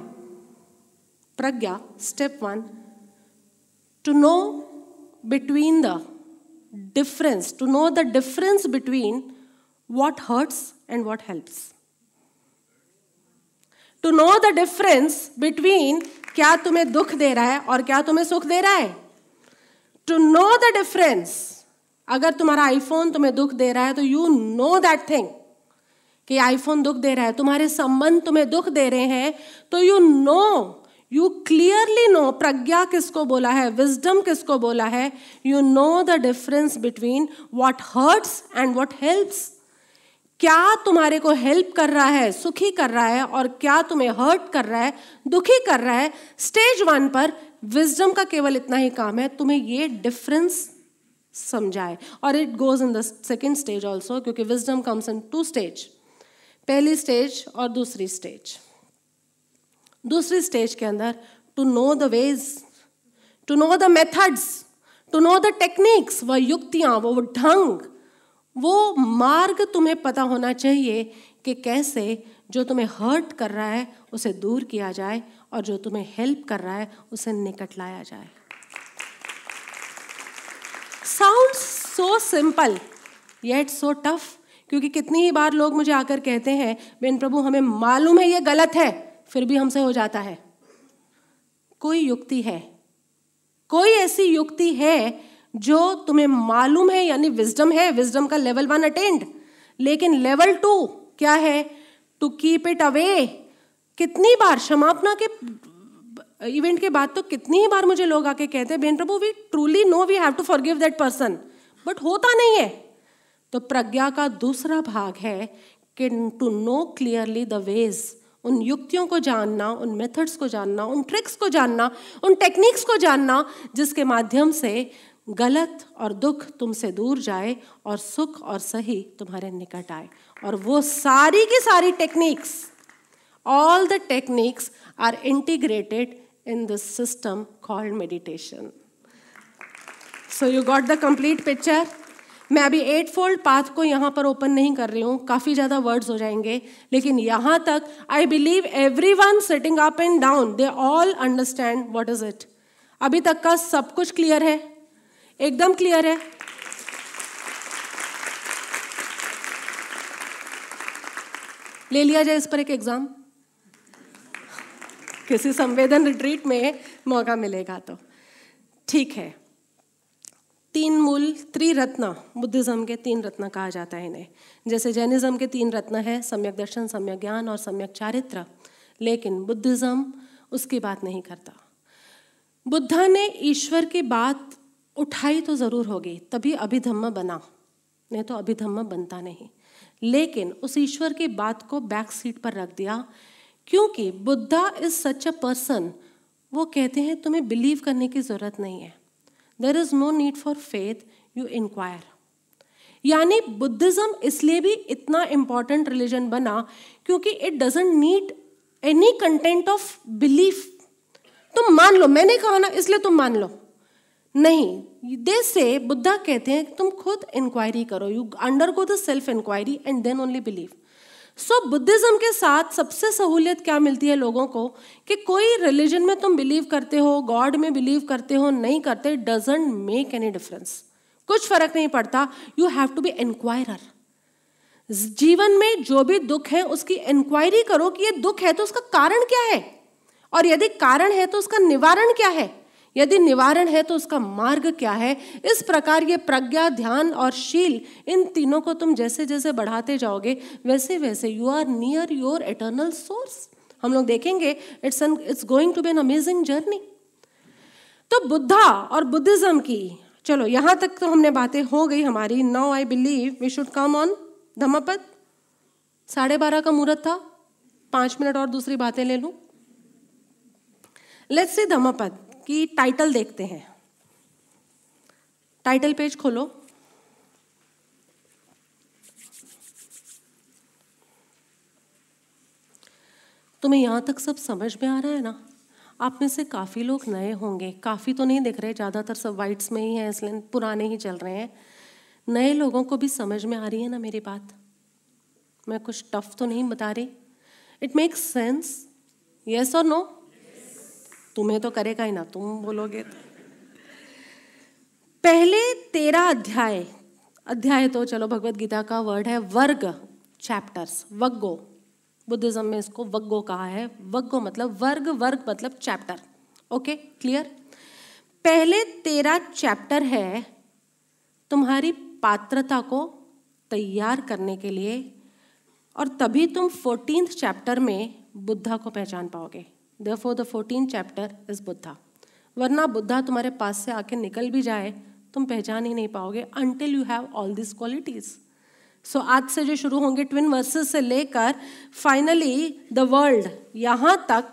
prajna step one to know between the difference, to know the difference between what hurts and what helps. To know the difference between क्या तुम्हें दुख दे रहा है और क्या तुम्हें सुख दे रहा है टू नो द डिफरेंस अगर तुम्हारा आईफोन तुम्हें दुख दे रहा है तो यू नो दैट थिंग कि आईफोन दुख दे रहा है, तुम्हारे संबंध तुम्हें दुख दे रहे हैं तो you know you clearly know प्रज्ञा किसको बोला है विजडम किसको बोला है you know the difference between what hurts and what helps क्या तुम्हारे को हेल्प कर रहा है, सुखी कर रहा है, और क्या तुम्हें हर्ट कर रहा है, दुखी कर रहा है स्टेज वन पर विजडम का केवल इतना ही काम है, तुम्हें ये डिफरेंस समझाए। और it goes in the second stage also क्योंकि wisdom comes in two stage पहली स्टेज और दूसरी स्टेज दूसरी स्टेज के अंदर to know the ways to know the methods to know the techniques वह युक्तियाँ, वो ढंग, वो मार्ग तुम्हें पता होना चाहिए कि कैसे जो तुम्हें हर्ट कर रहा है, उसे दूर किया जाए और जो तुम्हें हेल्प कर रहा है, उसे निकट लाया जाए। Sound so simple yet so tough क्योंकि कितनी ही बार लोग मुझे आकर कहते हैं बेन प्रभु, हमें मालूम है ये गलत है, फिर भी हमसे हो जाता है। कोई युक्ति है, कोई ऐसी युक्ति है जो तुम्हें मालूम है, यानी विजडम है विजडम का लेवल वन अटेंड लेकिन लेवल टू क्या है? टू कीप इट अवे कितनी बार क्षमापना के इवेंट के बाद तो कितनी ही बार मुझे लोग आके कहते हैं बेन प्रभु we truly know we have to forgive that person but होता नहीं है. तो प्रज्ञा का दूसरा भाग है कि to know clearly the ways उन युक्तियों को जानना, उन मेथड्स को जानना, उन ट्रिक्स को जानना, उन टेक्निक्स को जानना, जिसके माध्यम से गलत और दुख तुमसे दूर जाए और सुख और सही तुम्हारे निकट आए। और वो सारी की सारी techniques all the techniques are integrated in this system called meditation so you got the complete picture मैं अभी एट फोल्ड पाथ को यहाँ पर ओपन नहीं कर रही हूँ, काफ़ी ज़्यादा वर्ड्स हो जाएँगे, लेकिन यहाँ तक I believe everyone sitting up and down they all understand what is it अभी तक का सब कुछ क्लियर है? एकदम क्लियर है? ले लिया जाए इस पर एक एग्ज़ाम किसी संवेदन रिट्रीट में मौका मिलेगा तो। ठीक है। तीन मूल, त्रिरत्न, बुद्धिज्म के तीन रत्न कहा जाता है इन्हें। जैसे जैनिज्म के तीन रत्न है, सम्यक दर्शन, सम्यक ज्ञान और सम्यक चारित्र। लेकिन बुद्धिज्म उसकी बात नहीं करता। बुद्धा ने ईश्वर की बात उठाई तो ज़रूर होगी, तभी अभिधम्म बना। नहीं तो अभिधम्म बनता नहीं। लेकिन उस ईश्वर की बात को बैक सीट पर रख दिया क्योंकि Buddha is such a person वो कहते हैं, तुम्हें बिलीव करने की ज़रूरत नहीं है। There is no need for faith you inquire यानी बुद्धिज़्म इसलिए भी इतना इंपॉर्टेंट रिलीजन बना, क्योंकि it doesn't need any content of belief तुम मान लो, मैंने कहा ना, इसलिए तुम मान लो। नहीं दे से बुद्धा कहते हैं, तुम खुद इंक्वायरी करो। You undergo the self inquiry and then only believe so Buddhism के साथ सबसे सहूलियत क्या मिलती है लोगों को? कि कोई रिलीजन में तुम बिलीव करते हो गॉड में बिलीव करते हो, नहीं करते डजेंट मेक एनी डिफरेंस कुछ फ़र्क नहीं पड़ता। You have to be inquirer जीवन में जो भी दुख है, उसकी इंक्वायरी करो कि ये दुख है तो उसका कारण क्या है? और यदि कारण है तो उसका निवारण क्या है? यदि निवारण है तो उसका मार्ग क्या है? इस प्रकार ये प्रज्ञा, ध्यान और शील, इन तीनों को तुम जैसे जैसे बढ़ाते जाओगे वैसे वैसे you are near your eternal source हम लोग देखेंगे it's an it's going to be an amazing journey तो बुद्धा और बुद्धिज्म की, चलो, यहाँ तक तो हमने बातें हो गई हमारी। Now I believe we should come on Dhammapada साढ़े बारह का मुहूर्त था। पाँच मिनट और दूसरी बातें ले लूँ। लेट्स से धम्मपद की टाइटल देखते हैं। टाइटल पेज खोलो। तुम्हें यहाँ तक सब समझ में आ रहा है ना? आप में से काफ़ी लोग नए होंगे। काफ़ी तो नहीं दिख रहे, ज़्यादातर सब वाइट्स में ही हैं, इसलिए पुराने ही चल रहे हैं। नए लोगों को भी समझ में आ रही है ना मेरी बात? मैं कुछ टफ तो नहीं बता रही? इट मेक्स सेंस यस और नो तुम्हें तो करेगा ही ना, तुम बोलोगे तो। पहले तेरा अध्याय अध्याय तो चलो भगवत गीता का वर्ड है वर्ग चैप्टर्स वग्गो। बुद्धिज्म में इसको वग्गो कहा है, वग्गो मतलब वर्ग वर्ग मतलब चैप्टर ओके क्लियर पहले तेरा चैप्टर है तुम्हारी पात्रता को तैयार करने के लिए, और तभी तुम फोर्टीन चैप्टर में बुद्धा को पहचान पाओगे। Four the fourteen chapter is Buddha वरना बुद्धा तुम्हारे पास से आके निकल भी जाए, तुम पहचान ही नहीं पाओगे until you have all this qualities so आज से जो शुरू होंगे ट्विन वर्सेस से लेकर फाइनली द वर्ल्ड यहाँ तक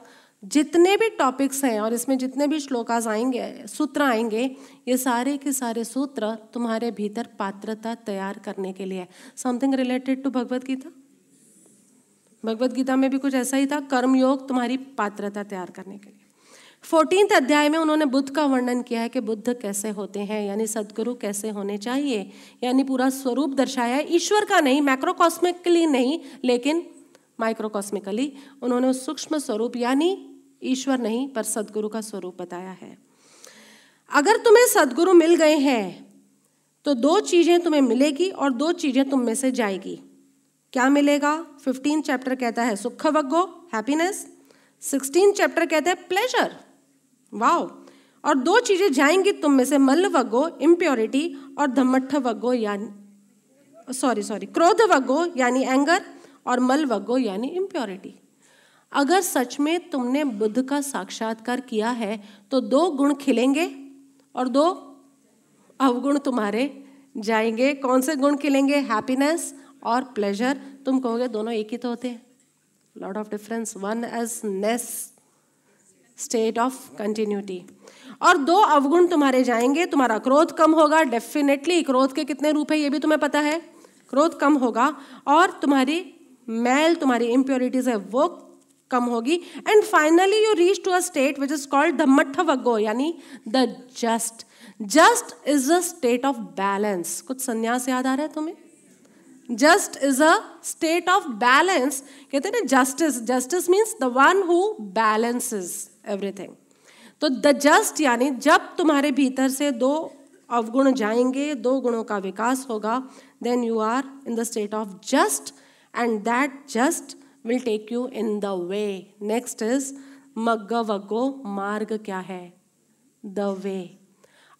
जितने भी टॉपिक्स हैं और इसमें जितने भी श्लोकाज आएँगे, सूत्र आएँगे, ये सारे के सारे सूत्र तुम्हारे भीतर पात्रता तैयार करने के लिए something related to Bhagavad Gita Bhagavad Gita में भी कुछ ऐसा ही था कर्म योग तुम्हारी पात्रता तैयार करने के लिए। फोर्टीन अध्याय में उन्होंने बुद्ध का वर्णन किया है कि बुद्ध कैसे होते हैं, यानी सदगुरु कैसे होने चाहिए, यानी पूरा स्वरूप दर्शाया है। ईश्वर का नहीं, मैक्रोकॉस्मिकली नहीं, लेकिन माइक्रोकॉस्मिकली उन्होंने उस सूक्ष्म स्वरूप, यानी ईश्वर नहीं, पर सदगुरु का स्वरूप बताया है। अगर तुम्हें सदगुरु मिल गए हैं तो दो चीज़ें तुम्हें मिलेगी और दो चीज़ें तुम में से जाएगी। क्या मिलेगा? फिफ्टीन चैप्टर कहता है सुख वग्गो हैप्पीनेस सिक्सटीन चैप्टर कहता है प्लेजर वाओ और दो चीज़ें जाएँगी तुम में से मल्ल वग्गो इम्प्योरिटी और धम्मठ वग्गो यानी सॉरी सॉरी क्रोध वग्गो यानी एंगर और मल वग्गो यानी इम्प्योरिटी अगर सच में तुमने बुद्ध का साक्षात्कार किया है तो दो गुण खिलेंगे और दो अवगुण तुम्हारे जाएँगे. कौन से गुण खिलेंगे? हैप्पीनेस और प्लेजर तुम कहोगे दोनों एक ही तो होते हैं। Lot of difference oneness state of continuity और दो अवगुण तुम्हारे जाएँगे, तुम्हारा क्रोध कम होगा डेफिनेटली क्रोध के कितने रूप है, ये भी तुम्हें पता है। क्रोध कम होगा और तुम्हारी मैल, तुम्हारी इम्प्योरिटीज है, वो कम होगी। And finally you reach to a state which is called the मठ वग्गो यानी the just just is a state of balance कुछ संन्यास याद आ रहा है तुम्हें? Just is a state of balance कहते हैं ना justice justice means the one who balances everything तो द जस्ट यानी जब तुम्हारे भीतर से दो अवगुण जाएँगे, दो गुणों का विकास होगा then you are in the state of just and that just will take you in the way next is Magga Vagga मार्ग क्या है? द वे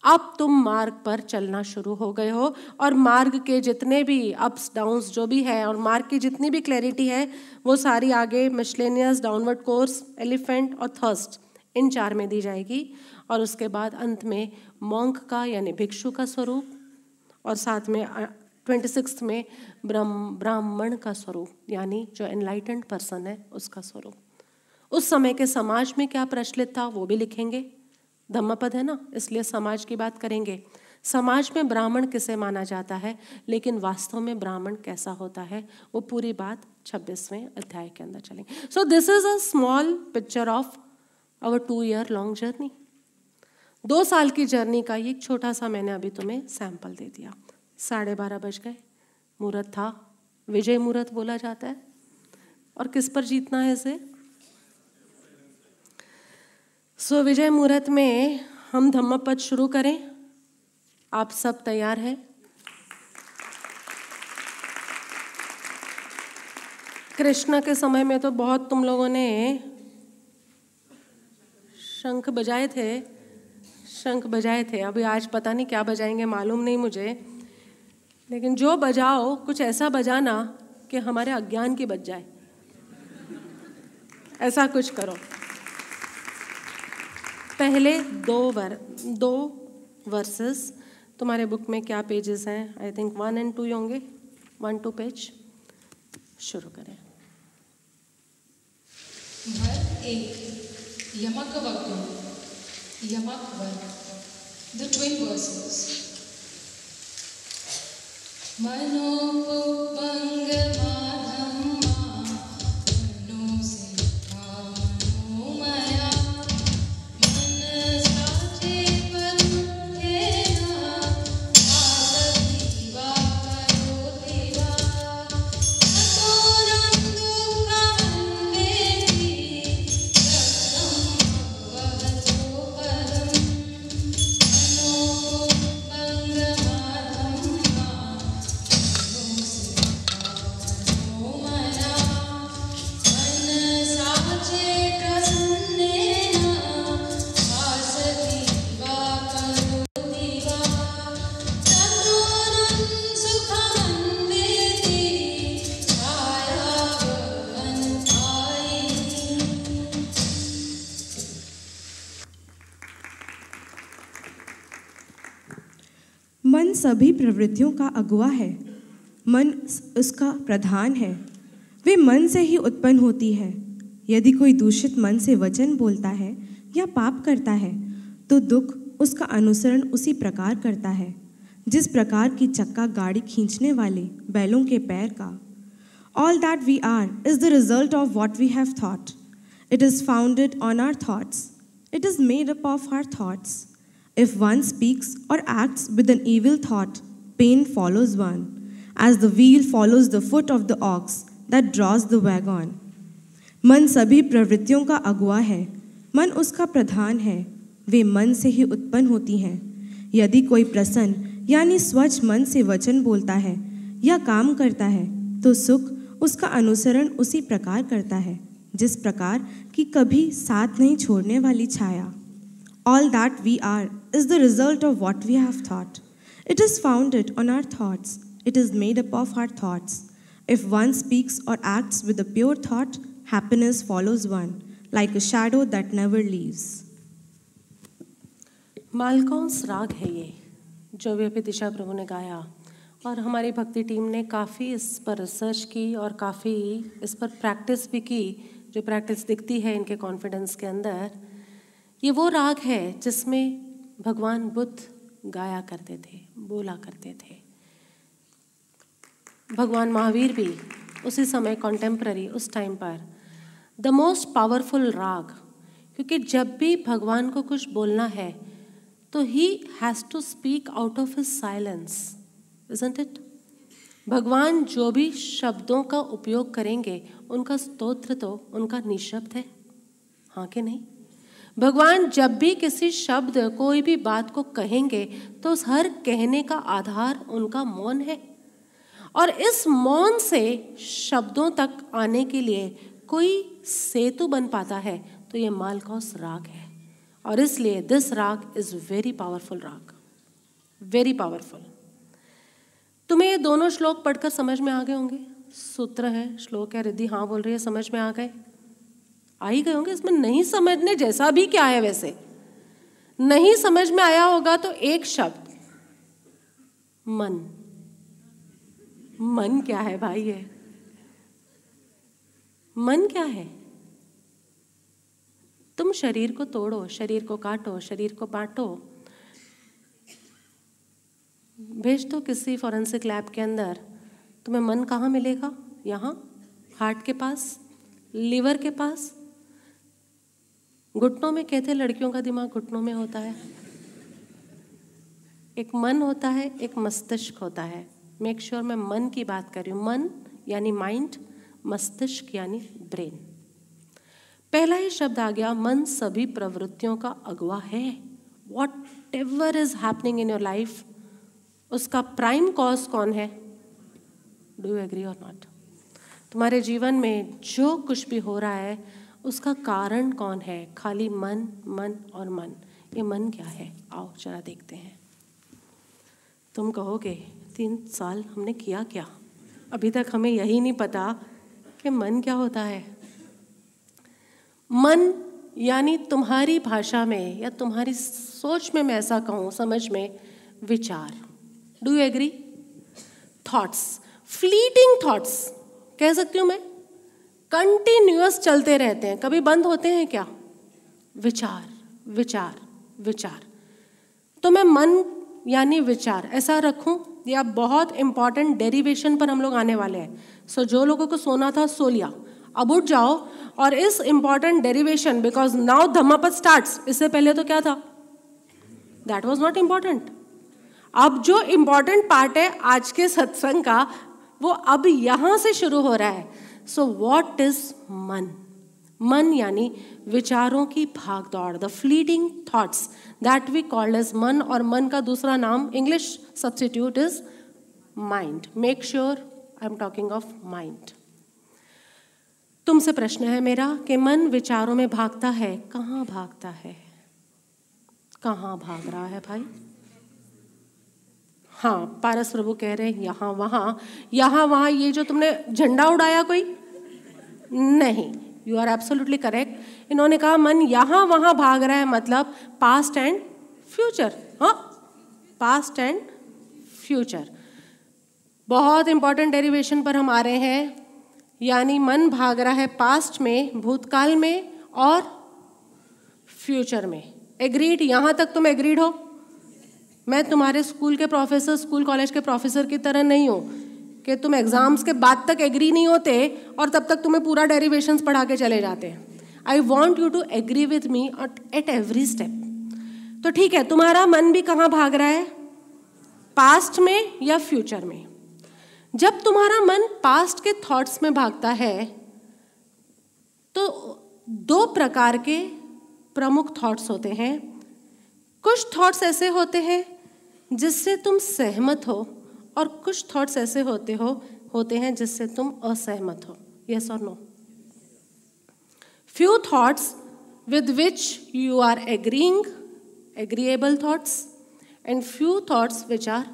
अब तुम मार्ग पर चलना शुरू हो गए हो और मार्ग के जितने भी अप्स डाउन्स जो भी है और मार्ग की जितनी भी क्लैरिटी है, वो सारी आगे मिशलेनियस डाउनवर्ड कोर्स एलिफेंट और थर्स्ट इन चार में दी जाएगी। और उसके बाद अंत में मोंक का यानी भिक्षु का स्वरूप और साथ में ट्वेंटी सिक्स में ब्राह्मण का स्वरूप, यानी जो एनलाइटेंड पर्सन है, उसका स्वरूप। उस समय के समाज में क्या प्रचलित था, वो भी लिखेंगे। धम्मपद है ना? इसलिए समाज की बात करेंगे। समाज में ब्राह्मण किसे माना जाता है? लेकिन वास्तव में ब्राह्मण कैसा होता है? वो पूरी बात छब्बीसवें अध्याय के अंदर चलेंगे। So this is a small picture of our two year long journey दो साल की जर्नी का एक छोटा सा मैंने अभी तुम्हें सैंपल दे दिया। साढ़े बारह बज गए। मुहूर्त था। विजय मुहूर्त बोला जाता है। और किस पर जीतना है इसे? सो विजय मुहूर्त में हम धम्मपद शुरू करें। आप सब तैयार हैं? कृष्ण के समय में तो बहुत तुम लोगों ने शंख बजाए थे, शंख बजाए थे। अभी आज पता नहीं क्या बजाएँगे, मालूम नहीं मुझे। लेकिन जो बजाओ, कुछ ऐसा बजाना कि हमारे अज्ञान की बज जाए। ऐसा कुछ करो। पहले दो वर, दो वर्सेस तुम्हारे बुक में क्या पेजेस हैं? I think one and two होंगे. वन टू पेज शुरू करें. भर एक, यमक वक्र यमक वर द ट्विन वर्सेस मनोपुपंग सभी प्रवृत्तियों का अगुआ है। मन उसका प्रधान है। वे मन से ही उत्पन्न होती है। यदि कोई दूषित मन से वचन बोलता है या पाप करता है तो दुख उसका अनुसरण उसी प्रकार करता है, जिस प्रकार की चक्का गाड़ी खींचने वाले बैलों के पैर का। All that we are is the result of what we have thought it is founded on our thoughts it is made up of our thoughts If one speaks or acts with an evil thought, pain follows one, as the wheel follows the foot of the ox that draws the wagon. मन सभी प्रवृत्तियों का अगुआ है। मन उसका प्रधान है। वे मन से ही उत्पन्न होती हैं। यदि कोई प्रसन्न यानी स्वच्छ मन से वचन बोलता है या काम करता है तो सुख उसका अनुसरण उसी प्रकार करता है जिस प्रकार की कभी साथ नहीं छोड़ने वाली छाया। All that we are is the result of what we have thought. It is founded on our thoughts. It is made up of our thoughts. If one speaks or acts with a pure thought, happiness follows one, like a shadow that never leaves. Malkauns राग है ये जो भी अभी दिशा प्रभु ने गाया और हमारी भक्ति टीम ने काफ़ी इस पर रिसर्च की और काफ़ी इस पर प्रैक्टिस भी की जो प्रैक्टिस दिखती है इनके कॉन्फिडेंस के अंदर ये वो राग है जिसमें भगवान बुद्ध गाया करते थे, बोला करते थे। भगवान महावीर भी उसी समय कॉन्टेम्प्ररी उस टाइम पर द मोस्ट पावरफुल राग, क्योंकि जब भी भगवान को कुछ बोलना है तो he has to speak out of his silence isn't it भगवान जो भी शब्दों का उपयोग करेंगे, उनका स्तोत्र तो उनका निशब्द है हाँ कि नहीं? भगवान जब भी किसी शब्द, कोई भी बात को कहेंगे तो उस हर कहने का आधार उनका मौन है। और इस मौन से शब्दों तक आने के लिए कोई सेतु बन पाता है तो ये मालकौस राग है। और इसलिए this raag is very powerful raag. Very powerful तुम्हें ये दोनों श्लोक पढ़कर समझ में आ गए होंगे? सूत्र है, श्लोक है, रिद्धि हाँ बोल रही है, समझ में आ गए। आ ही गए होंगे, इसमें नहीं समझने जैसा भी क्या है वैसे। नहीं समझ में आया होगा तो एक शब्द, मन। मन क्या है भाई ये? मन क्या है? तुम शरीर को तोड़ो, शरीर को काटो, शरीर को बांटो। भेज दो किसी फॉरेंसिक लैब के अंदर। तुम्हें मन कहाँ मिलेगा? यहाँ? हार्ट के पास? लीवर के पास? घुटनों में कहते लड़कियों का दिमाग घुटनों में होता है। एक मन होता है, एक मस्तिष्क होता है। मेक श्योर sure मैं मन की बात कर रही हूँ। मन यानी माइंड मस्तिष्क यानी ब्रेन पहला ही शब्द आ गया, मन सभी प्रवृत्तियों का अगवा है। Whatever is happening in your life उसका प्राइम कॉज कौन है? डू यू एग्री और नॉट तुम्हारे जीवन में जो कुछ भी हो रहा है उसका कारण कौन है? खाली मन मन और मन। ये मन क्या है? आओ, जरा देखते हैं। तुम कहोगे, तीन साल हमने किया क्या? अभी तक हमें यही नहीं पता कि मन क्या होता है। मन यानी तुम्हारी भाषा में या तुम्हारी सोच में मैं ऐसा कहूँ, समझ में, विचार। Do you agree thoughts fleeting thoughts कह सकती हूँ मैं? कंटिन्यूअस चलते रहते हैं। कभी बंद होते हैं क्या? विचार विचार विचार। तो मैं मन यानी विचार ऐसा रखूँ या बहुत इंपॉर्टेंट डेरिवेशन पर हम लोग आने वाले हैं। सो so, जो लोगों को सोना था सो लिया। अब उठ जाओ और इस important derivation because now Dhammapada start इससे पहले तो क्या था? दैट वॉज़ नॉट इंपॉर्टेंट अब जो इंपॉर्टेंट पार्ट है आज के सत्संग का वो अब यहाँ से शुरू हो रहा है। सो वॉट इज़ मन मन यानी विचारों की भाग दौड़ the fleeting thoughts that we called as मन और मन का दूसरा नाम English substitute is mind make sure I am talking of mind तुमसे प्रश्न है मेरा कि मन विचारों में भागता है, कहाँ भागता है? कहाँ भाग रहा है भाई? हाँ पारस प्रभु कह रहे हैं, यहाँ, वहाँ। यहाँ, वहाँ, ये जो तुमने झंडा उड़ाया कोई? नहीं यू आर एब्सोल्युटली करेक्ट इन्होंने कहा, मन यहाँ, वहाँ भाग रहा है मतलब पास्ट एंड फ्यूचर हाँ? पास्ट एंड फ्यूचर बहुत इंपॉर्टेंट डेरिवेशन पर हम आ रहे हैं, यानी मन भाग रहा है पास्ट में, भूतकाल में और फ्यूचर में। एग्रीड यहाँ तक तुम एग्रीड हो? मैं तुम्हारे स्कूल के प्रोफेसर स्कूल कॉलेज के प्रोफेसर की तरह नहीं हूँ, कि तुम एग्ज़ाम्स के बाद तक एग्री नहीं होते और तब तक तुम्हें पूरा डेरिवेशंस पढ़ा के चले जाते। हैं I want you to agree with me at every step तो ठीक है, तुम्हारा मन भी कहाँ भाग रहा है? पास्ट में या फ्यूचर में? जब तुम्हारा मन पास्ट के थॉट्स में भागता है तो दो प्रकार के प्रमुख थॉट्स होते हैं। कुछ थॉट्स ऐसे होते हैं जिससे तुम सहमत हो और कुछ थॉट्स ऐसे होते हो, होते हैं जिससे तुम असहमत हो। यस और no few thoughts with which you are agreeing agreeable thoughts and few thoughts which are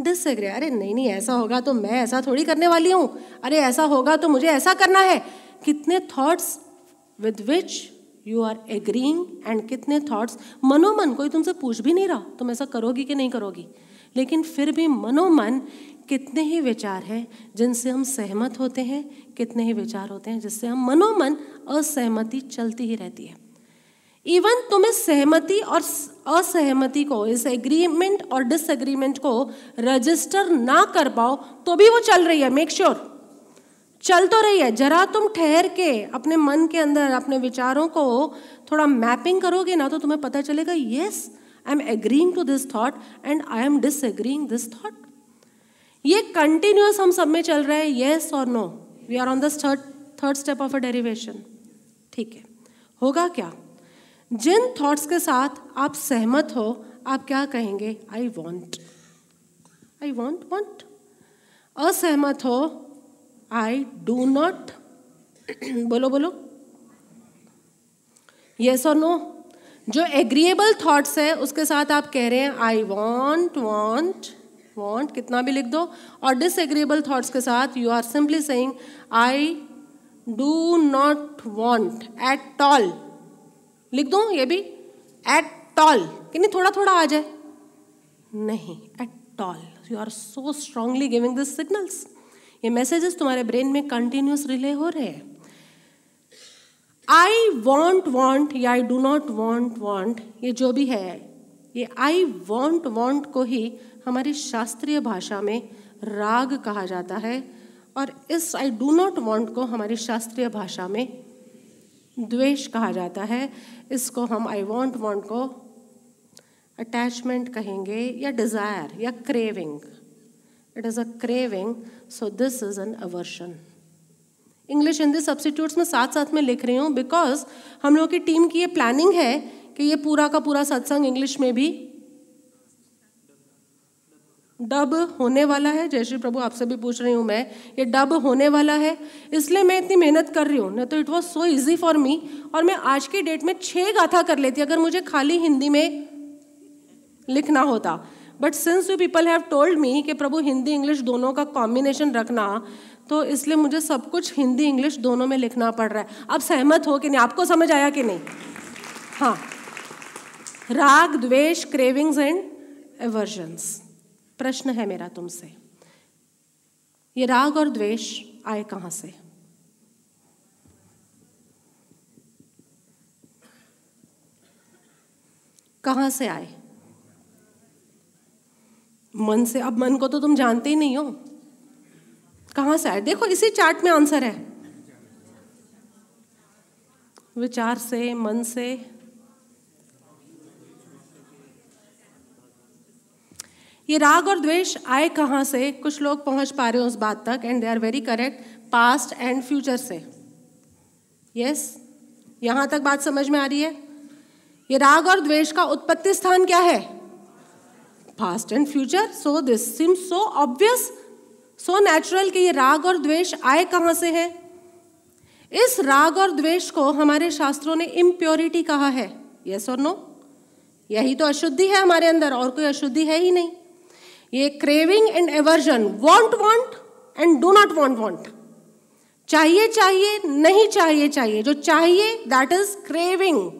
disagree अरे नहीं नहीं, ऐसा होगा तो मैं ऐसा थोड़ी करने वाली हूँ। अरे ऐसा होगा तो मुझे ऐसा करना है। कितने thoughts with which you are agreeing and कितने थॉट्स मनोमन, कोई तुमसे पूछ भी नहीं रहा, तुम ऐसा करोगी कि नहीं करोगी? लेकिन फिर भी मनोमन कितने ही विचार हैं जिनसे हम सहमत होते हैं, कितने ही विचार होते हैं जिससे हम मनोमन असहमति चलती ही रहती है। इवन तुम्हें सहमति और असहमति को, इस एग्रीमेंट और डिसएग्रीमेंट को रजिस्टर ना कर पाओ तो भी वो चल रही है मेक श्योर sure. चल तो रही है, जरा तुम ठहर के अपने मन के अंदर, अपने विचारों को थोड़ा मैपिंग करोगे ना तो तुम्हें पता चलेगा yes I am agreeing to this thought and I am disagreeing this thought ये कंटिन्यूस हम सब में चल रहा है येस और no we are on this third third step of a derivation ठीक है। होगा क्या? जिन थॉट्स के साथ आप सहमत हो, आप क्या कहेंगे? I want I want want असहमत हो आई डू नॉट बोलो बोलो। यस और नो जो एग्रीएबल थॉट्स है, उसके साथ आप कह रहे हैं आई वॉन्ट वॉन्ट वॉन्ट कितना भी लिख दो। और डिसएग्रीएबल थॉट्स के साथ you are simply saying I do not want at all लिख दो ये भी? एट ऑल कि नहीं थोड़ा थोड़ा आ जाए। नहीं at all you are so strongly giving this signals ये मैसेजेस तुम्हारे ब्रेन में कंटिन्यूस रिले हो रहे हैं। आई वॉन्ट वॉन्ट या I do not want want ये जो भी है, ये आई वॉन्ट वॉन्ट को ही हमारी शास्त्रीय भाषा में राग कहा जाता है और इस आई डू नॉट वॉन्ट को हमारी शास्त्रीय भाषा में द्वेष कहा जाता है। इसको हम आई वॉन्ट वॉन्ट को अटैचमेंट कहेंगे या डिज़ायर या craving it is a craving so this is an aversion English Hindi substitutes में साथ साथ में लिख रही हूँ बिकॉज़ हम लोगों की टीम की ये प्लानिंग है कि ये पूरा का पूरा सत्संग इंग्लिश में भी डब होने वाला है। जय श्री प्रभु, आपसे भी पूछ रही हूँ मैं, ये डब होने वाला है। इसलिए मैं इतनी मेहनत कर रही हूँ। नहीं तो it was so easy for me और मैं आज की डेट में छः गाथा कर लेती अगर मुझे खाली हिंदी में लिखना होता। But since you people have told me कि प्रभु हिंदी इंग्लिश दोनों का कॉम्बिनेशन रखना तो इसलिए मुझे सब कुछ हिंदी इंग्लिश दोनों में लिखना पड़ रहा है। आप सहमत हो कि नहीं? आपको समझ आया कि नहीं? हाँ। राग, द्वेष क्रेविंग्स एंड एवर्जन्स प्रश्न है मेरा तुमसे। ये राग और द्वेष आए कहाँ से? कहाँ से आए? मन से, अब मन को तो तुम जानते ही नहीं हो। कहाँ से आए? देखो, इसी चार्ट में आंसर है। विचार से, मन से। ये राग और द्वेष आए कहाँ से? कुछ लोग पहुँच पा रहे हो उस बात तक and they are very correct past and future से। Yes yes? यहाँ तक बात समझ में आ रही है? ये राग और द्वेष का उत्पत्ति स्थान क्या है? Past and future so this seem so obvious so natural कि ये राग और द्वेष आए कहाँ से है? इस राग और द्वेष को हमारे शास्त्रों ने इम्प्योरिटी कहा है। यस और नो यही तो अशुद्धि है हमारे अंदर, और कोई अशुद्धि है ही नहीं। ये craving and aversion want want and do not want want चाहिए चाहिए, नहीं चाहिए चाहिए। जो चाहिए दैट इज़ क्रेविंग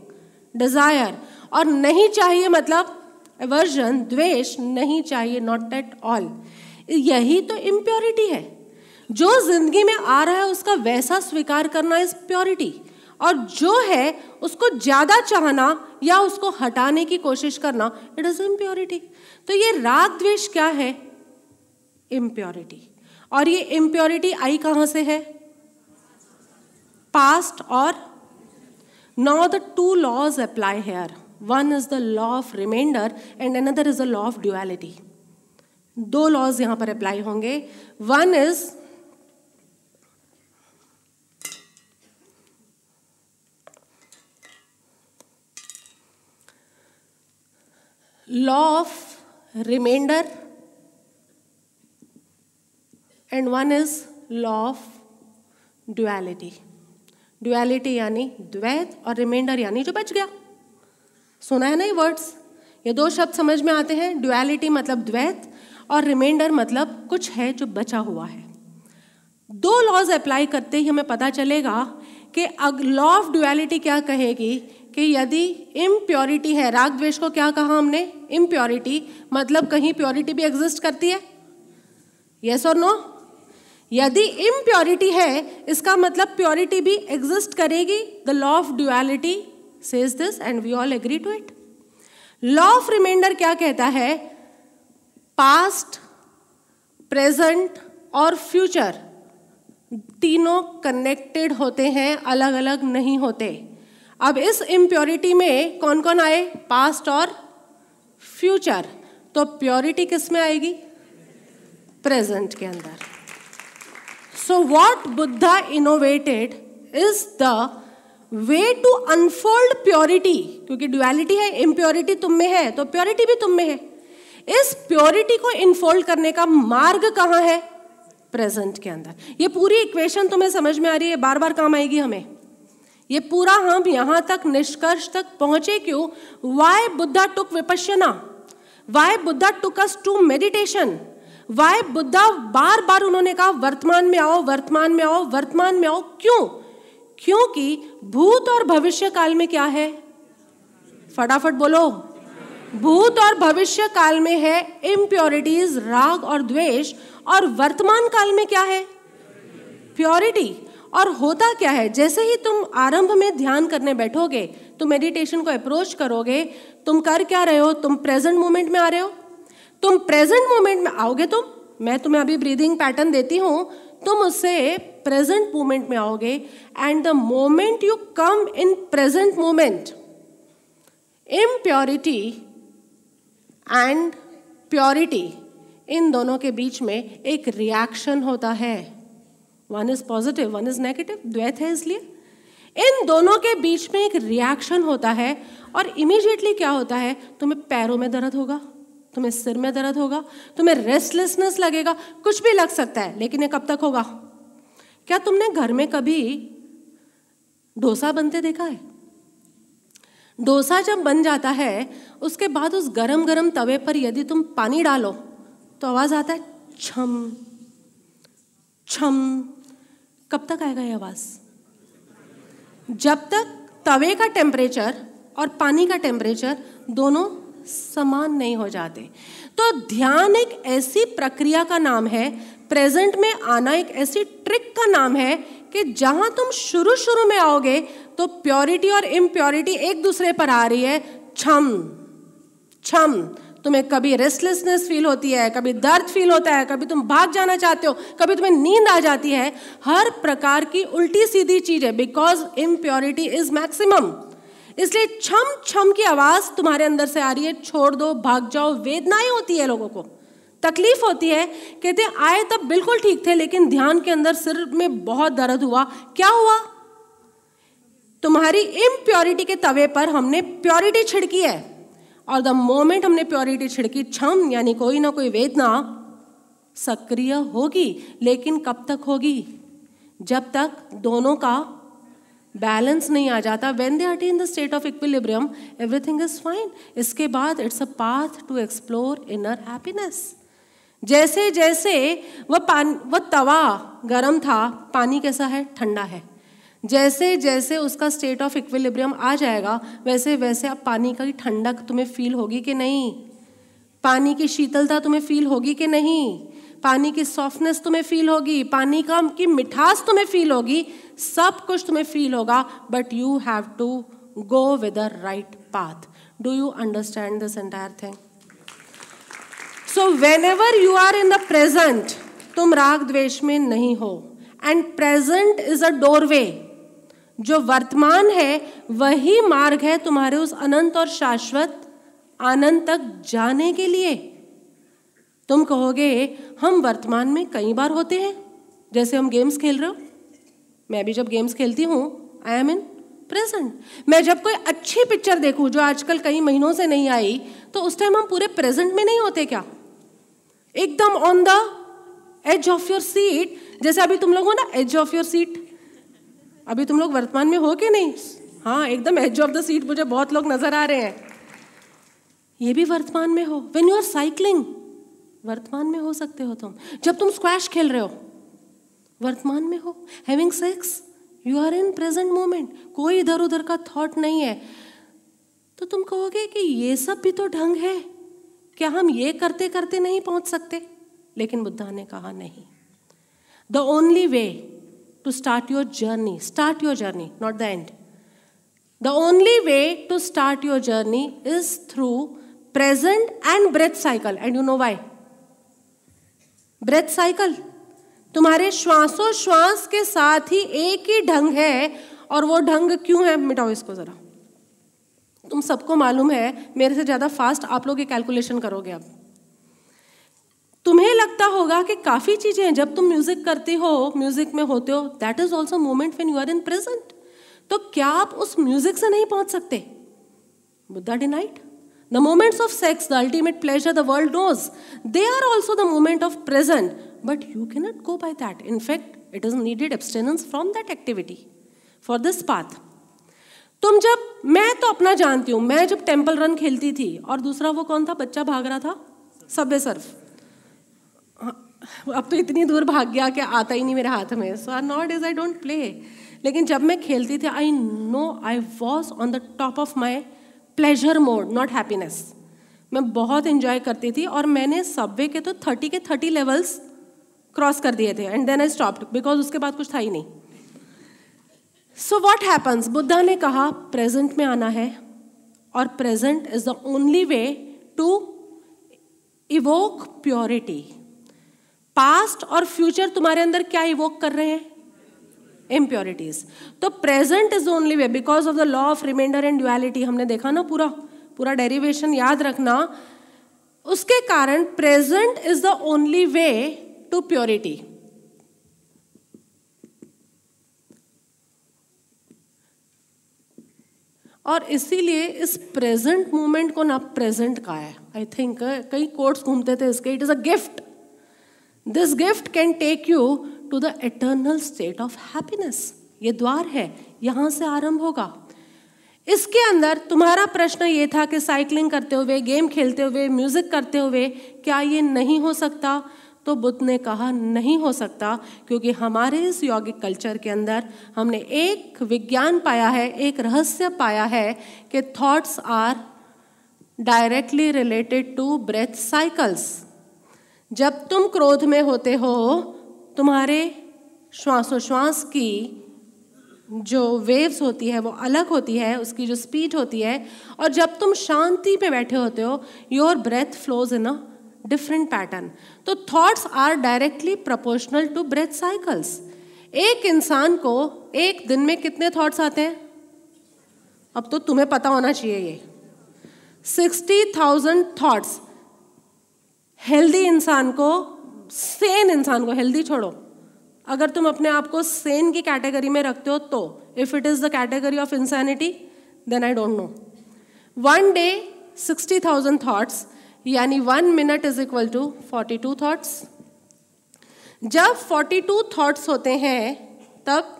डिज़ायर और नहीं चाहिए मतलब एवर्जन द्वेष नहीं चाहिए नॉट एट ऑल यही तो इम्प्योरिटी है. जो ज़िंदगी में आ रहा है, उसका वैसा स्वीकार करना इज़ प्योरिटी और जो है, उसको ज़्यादा चाहना या उसको हटाने की कोशिश करना इट इज़ इम्प्योरिटी तो ये राग द्वेष क्या है? इम्प्योरिटी और ये इम्प्योरिटी आई कहाँ से है? पास्ट और now the two laws apply here one is the law of reminder and another is the law of duality दो लॉज यहाँ पर अप्लाई होंगे। One is law of reminder and one is law of duality duality यानी द्वैत और रिमाइंडर यानी जो बच गया। सुना है ना ये वर्ड्स ये दो शब्द समझ में आते हैं ड्युअलिटी मतलब द्वैत और रिमाइंडर मतलब कुछ है जो बचा हुआ है। दो लॉज अप्लाई करते ही हमें पता चलेगा कि अग लॉ ऑफ़ ड्युअलिटी क्या कहेगी कि यदि इम्प्योरिटी है राग द्वेष को क्या कहा हमने? इम्प्योरिटी मतलब कहीं प्योरिटी भी एग्जिस्ट करती है? यस और नो यदि इम्प्योरिटी है, इसका मतलब प्योरिटी भी एग्जिस्ट करेगी the law of duality says this and we all agree to it law of reminder क्या कहता है? पास्ट प्रेजेंट और फ्यूचर तीनों कनेक्टेड होते हैं अलग अलग नहीं होते. अब इस इम्प्योरिटी में कौन कौन आए? पास्ट और फ्यूचर तो प्योरिटी किसमें आएगी? प्रेजेंट के अंदर. So what Buddha innovated is the way to unfold purity क्योंकि ड्युअलिटी है इम्प्योरिटी तुम में है तो प्योरिटी भी तुम में है। इस प्योरिटी को इनफोल्ड करने का मार्ग कहाँ है? प्रेजेंट के अंदर। ये पूरी इक्वेशन तुम्हें समझ में आ रही है बार बार काम आएगी हमें। ये पूरा हम यहाँ तक, निष्कर्ष तक पहुँचे क्यों? Why Buddha took Vipassana why Buddha took us to meditation why Buddha बार बार उन्होंने कहा, वर्तमान में आओ, वर्तमान में आओ, वर्तमान में आओ, क्यों? क्योंकि भूत और भविष्य काल में क्या है? फटाफट बोलो। भूत और भविष्य काल में है इम्प्योरिटीज राग और द्वेष, और वर्तमान काल में क्या है? प्योरिटी और होता क्या है? जैसे ही तुम आरंभ में ध्यान करने बैठोगे, तुम मेडिटेशन को अप्रोच करोगे, तुम कर क्या रहे हो? तुम प्रेजेंट मोमेंट में आ रहे हो। तुम प्रेजेंट मोमेंट में आओगे तुम? मैं तुम्हें अभी ब्रीदिंग पैटर्न देती हूँ। तुम उससे प्रेजेंट मोमेंट में आओगे and the moment you come in present moment impurity and purity इन दोनों के बीच में एक रिएक्शन होता है। One is positive one is negative द्वैत है इसलिए। इन दोनों के बीच में एक रिएक्शन होता है, और इमीडिएटली क्या होता है? तुम्हें पैरों में दर्द होगा, तुम्हें सिर में दर्द होगा, तुम्हें रेस्टलेसनेस लगेगा, कुछ भी लग सकता है, लेकिन ये कब तक होगा? क्या तुमने घर में कभी डोसा बनते देखा है? डोसा जब बन जाता है, उसके बाद उस गरम गरम तवे पर यदि तुम पानी डालो तो आवाज़ आता है, छम छम। कब तक आएगा ये आवाज़? जब तक तवे का टेम्परेचर और पानी का टेम्परेचर दोनों समान नहीं हो जाते। तो ध्यान एक ऐसी प्रक्रिया का नाम है प्रेजेंट में आना एक ऐसी ट्रिक का नाम है कि जहाँ तुम शुरू शुरू में आओगे तो प्योरिटी और इम्प्योरिटी एक दूसरे पर आ रही है। छम। छम। तुम्हें कभी रेस्टलेसनेस फील होती है, कभी दर्द फील होता है, कभी तुम भाग जाना चाहते हो, कभी तुम्हें नींद आ जाती है। हर प्रकार की उल्टी सीधी चीज़ है बिकॉज़ इम्प्योरिटी इज़ मैक्सिमम इसलिए छम छम की आवाज़ तुम्हारे अंदर से आ रही है। छोड़ दो, भाग जाओ, वेदनाएँ होती है लोगों को। तकलीफ़ होती है, कहते आए तब बिल्कुल ठीक थे, लेकिन ध्यान के अंदर सिर में बहुत दर्द हुआ। क्या हुआ? तुम्हारी इम्प्योरिटी के तवे पर हमने प्योरिटी छिड़की है। और द मोमेंट हमने प्योरिटी छिड़की छम यानी कोई ना कोई वेदना सक्रिय होगी, लेकिन कब तक होगी? जब तक दोनों का बैलेंस नहीं आ जाता। When they are in the state of equilibrium everything is fine इसके बाद it's a path to explore inner happiness जैसे जैसे वह पानी, वह तवा गर्म था, पानी कैसा है? ठंडा है। जैसे जैसे उसका स्टेट ऑफ़ इक्विलिब्रियम आ जाएगा वैसे वैसे अब पानी का ठंडक तुम्हें फील होगी कि नहीं? पानी की शीतलता तुम्हें फील होगी कि नहीं? पानी की सॉफ्टनेस तुम्हें फील होगी? पानी का, की मिठास तुम्हें फील होगी? सब कुछ तुम्हें फील होगा but you have to go with the right path do you understand this entire thing so whenever you are in the present तुम राग द्वेष में नहीं हो। And present is a doorway जो वर्तमान है, वही मार्ग है तुम्हारे उस अनंत और शाश्वत आनंद तक जाने के लिए। तुम कहोगे, हम वर्तमान में कई बार होते हैं। जैसे हम गेम्स खेल रहे हो। मैं भी जब गेम्स खेलती हूँ आई एम इन प्रेजेंट मैं जब कोई अच्छी पिक्चर देखूँ, जो आजकल कई महीनों से नहीं आई तो उस टाइम हम पूरे प्रेजेंट में नहीं होते क्या? एकदम on the edge of your seat जैसे अभी तुम लोग हो ना एज ऑफ़ योर सीट अभी तुम लोग वर्तमान में हो कि नहीं? हाँ एकदम एज ऑफ़ द सीट मुझे बहुत लोग नज़र आ रहे हैं। ये भी वर्तमान में हो। वेन यू आर साइकिलिंग वर्तमान में हो सकते हो तुम। जब तुम स्क्वैश खेल रहे हो, वर्तमान में हो। Having sex you are in present moment कोई इधर उधर का थॉट नहीं है। तो तुम कहोगे कि ये सब भी तो ढंग है। क्या हम ये करते करते नहीं पहुँच सकते? लेकिन बुद्धा ने कहा, नहीं। The only way to start your journey start your journey not the end the only way to start your journey is through present and breath cycle and you know why breath cycle तुम्हारे श्वासोश्वास के साथ ही एक ही ढंग है, और वो ढंग क्यों है? मिटाओ इसको जरा। तुम सबको मालूम है, मेरे से ज़्यादा फास्ट आप लोग ये कैलकुलेशन करोगे अब। तुम्हें लगता होगा कि काफ़ी चीज़ें हैं, जब तुम म्यूज़िक करती हो म्यूज़िक में होते हो that is also moment when you are in present तो क्या आप उस म्यूज़िक से नहीं पहुँच सकते? Buddha denied the moments of sex the ultimate pleasure the world knows they are also the moment of present but you cannot go by that in fact it is needed abstinence from that activity for this path तुम जब, मैं तो अपना जानती हूँ, मैं जब टेंपल रन खेलती थी, और दूसरा वो कौन था? बच्चा भाग रहा था? Subway surf. अब तो इतनी दूर भाग गया कि आता ही नहीं मेरे हाथ में। So are not is I don't play लेकिन जब मैं खेलती थी I know I was on the top of my pleasure mode not happiness मैं बहुत इंजॉय करती थी, और मैंने सबवे के तो थर्टी के थर्टी लेवल्स क्रॉस कर दिए थे and then I stop because उसके बाद कुछ था ही नहीं। सो वॉट हैपन्स बुद्धा ने कहा प्रेजेंट में आना है और present is the only way to evoke purity past और फ्यूचर तुम्हारे अंदर क्या इवोक कर रहे हैं? इम्प्योरिटीज तो present is only way because of the law of reminder and duality हमने देखा ना पूरा पूरा डेरिवेशन याद रखना। उसके कारण present is the only way to purity और इसीलिए इस प्रेजेंट मोमेंट को ना प्रेजेंट का है। आई थिंक कई कोर्ट्स घूमते थे इसके। It is a gift this gift can take you to the eternal state of happiness ये द्वार है। यहाँ से आरंभ होगा। इसके अंदर तुम्हारा प्रश्न ये था कि साइकिलिंग करते हुए गेम खेलते हुए म्यूज़िक करते हुए क्या ये नहीं हो सकता? तो बुद्ध ने कहा, नहीं हो सकता, क्योंकि हमारे इस यौगिक कल्चर के अंदर हमने एक विज्ञान पाया है, एक रहस्य पाया है कि thoughts are directly related to breath cycles जब तुम क्रोध में होते हो, तुम्हारे श्वासोश्वास की जो वेव्स होती है, वो अलग होती है, उसकी जो स्पीड होती है, और जब तुम शांति में बैठे होते हो your breath flows in a different pattern तो thoughts are directly proportional to breath cycles एक इंसान को एक दिन में कितने थॉट्स आते हैं? अब तो तुम्हें पता होना चाहिए ये। सिक्सटी थाउज़ेंड थॉट्स हेल्दी इंसान को सेन इंसान को हेल्दी छोड़ो। अगर तुम अपने आप को सेन की कैटेगरी में रखते हो तो। If it is the category of insanity then I don't know one day sixty thousand thoughts यानी one minute is equal to forty two thoughts जब फोर्टी टू थॉट्स होते हैं, तब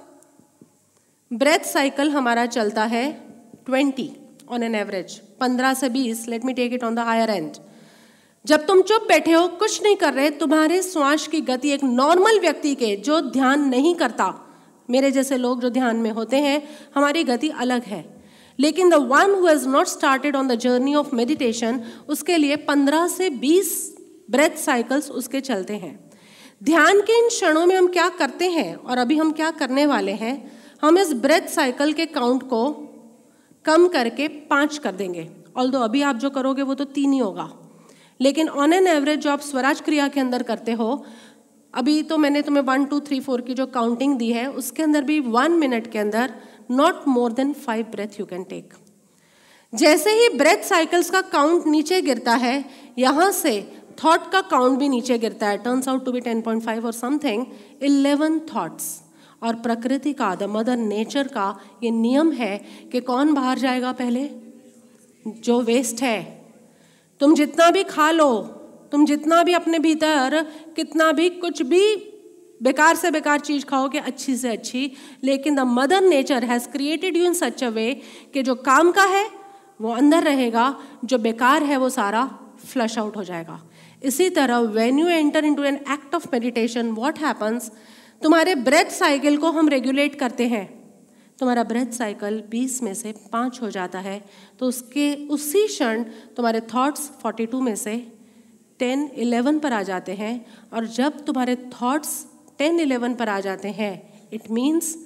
ब्रेथ साइकिल हमारा चलता है ट्वेंटी ऑन एन एवरेज पंद्रह से बीस let me take it on the higher end जब तुम चुप बैठे हो, कुछ नहीं कर रहे, तुम्हारे श्वास की गति एक नॉर्मल व्यक्ति के, जो ध्यान नहीं करता, मेरे जैसे लोग जो ध्यान में होते हैं, हमारी गति अलग है। लेकिन the one who has not started on the journey of meditation उसके लिए पंद्रह से बीस ब्रेथ साइकिल्स उसके चलते हैं। ध्यान के इन क्षणों में हम क्या करते हैं और अभी हम क्या करने वाले हैं, हम इस ब्रेथ साइकिल के काउंट को कम करके पाँच कर देंगे। ऑल दो अभी आप जो करोगे वो तो तीन ही होगा। लेकिन ऑन एन एवरेज जो आप स्वराज क्रिया के अंदर करते हो, अभी तो मैंने तुम्हें वन टू थ्री फोर की जो काउंटिंग दी है, उसके अंदर भी वन मिनट के अंदर not more than five breath you can take जैसे ही ब्रेथ साइकिल्स का काउंट नीचे गिरता है, यहाँ से थॉट का काउंट भी नीचे गिरता है। Turns out to be ten point five और समथिंग इलेवन थॉट्स और प्रकृति का द मदर नेचर का, ये नियम है कि कौन बाहर जाएगा पहले? जो वेस्ट है। तुम जितना भी खा लो, तुम जितना भी अपने भीतर, कितना भी कुछ भी बेकार से बेकार चीज़ खाओगे अच्छी से अच्छी। लेकिन the mother nature has created you in such a way कि जो काम का है वो अंदर रहेगा जो बेकार है वो सारा फ्लश आउट हो जाएगा। इसी तरह when you enter in to an act of meditation what happens तुम्हारे ब्रेथ साइकिल को हम रेगुलेट करते हैं। तुम्हारा ब्रेथ साइकिल 20 में से पाँच हो जाता है। तो उसके उसी क्षण तुम्हारे थॉट्स 42 में से 10, 11 पर आ जाते हैं। और जब तुम्हारे थॉट्स 10, 11 पर आ जाते हैं। इट मीन्स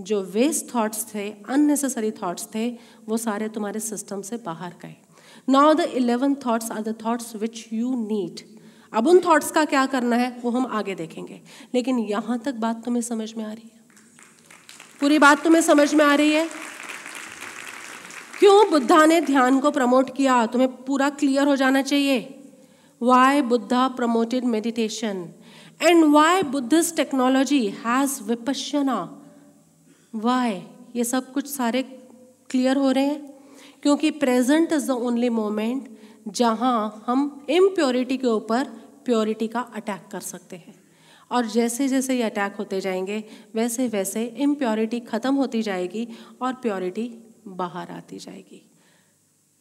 जो वेस्ट थॉट्स थे अननेसेसरी थॉट्स थे वो सारे तुम्हारे सिस्टम से बाहर गए। Now the eleven thoughts are the thoughts which you need अब उन थॉट्स का क्या करना है वो हम आगे देखेंगे। लेकिन यहाँ तक बात तुम्हें समझ में आ रही है? पूरी बात तुम्हें समझ में आ रही है? क्यों बुद्धा ने ध्यान को प्रमोट किया? तुम्हें पूरा क्लियर हो जाना चाहिए। Why Buddha promoted meditation and why Buddhist technology has Vipassana why ये सब कुछ सारे क्लियर हो रहे हैं? क्योंकि present is the only moment जहाँ हम इम्प्योरिटी के ऊपर प्योरिटी का अटैक कर सकते हैं। और जैसे जैसे ये अटैक होते जाएँगे वैसे वैसे इम्प्योरिटी ख़त्म होती जाएगी और प्योरिटी बाहर आती जाएगी।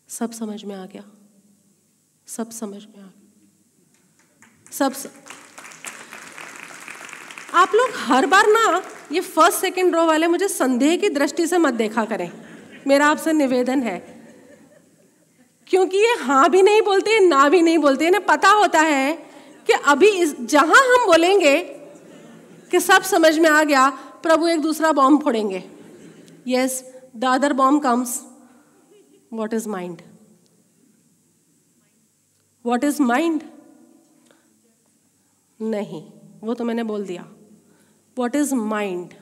सब समझ में आ गया? सब समझ में आ गया? सब स... आप लोग हर बार ना ये फ़र्स्ट सेकंड रो वाले मुझे संदेह की दृष्टि से मत देखा करें। मेरा आपसे निवेदन है। क्योंकि ये हाँ भी नहीं बोलते, ना भी नहीं बोलते, इन्हें पता होता है कि अभी इस, जहाँ हम बोलेंगे कि सब समझ में आ गया, प्रभु एक दूसरा bomb फोड़ेंगे। Yes the other bomb comes what is mind what is mind नहीं, वो तो मैंने बोल दिया। वॉट इज़ माइंड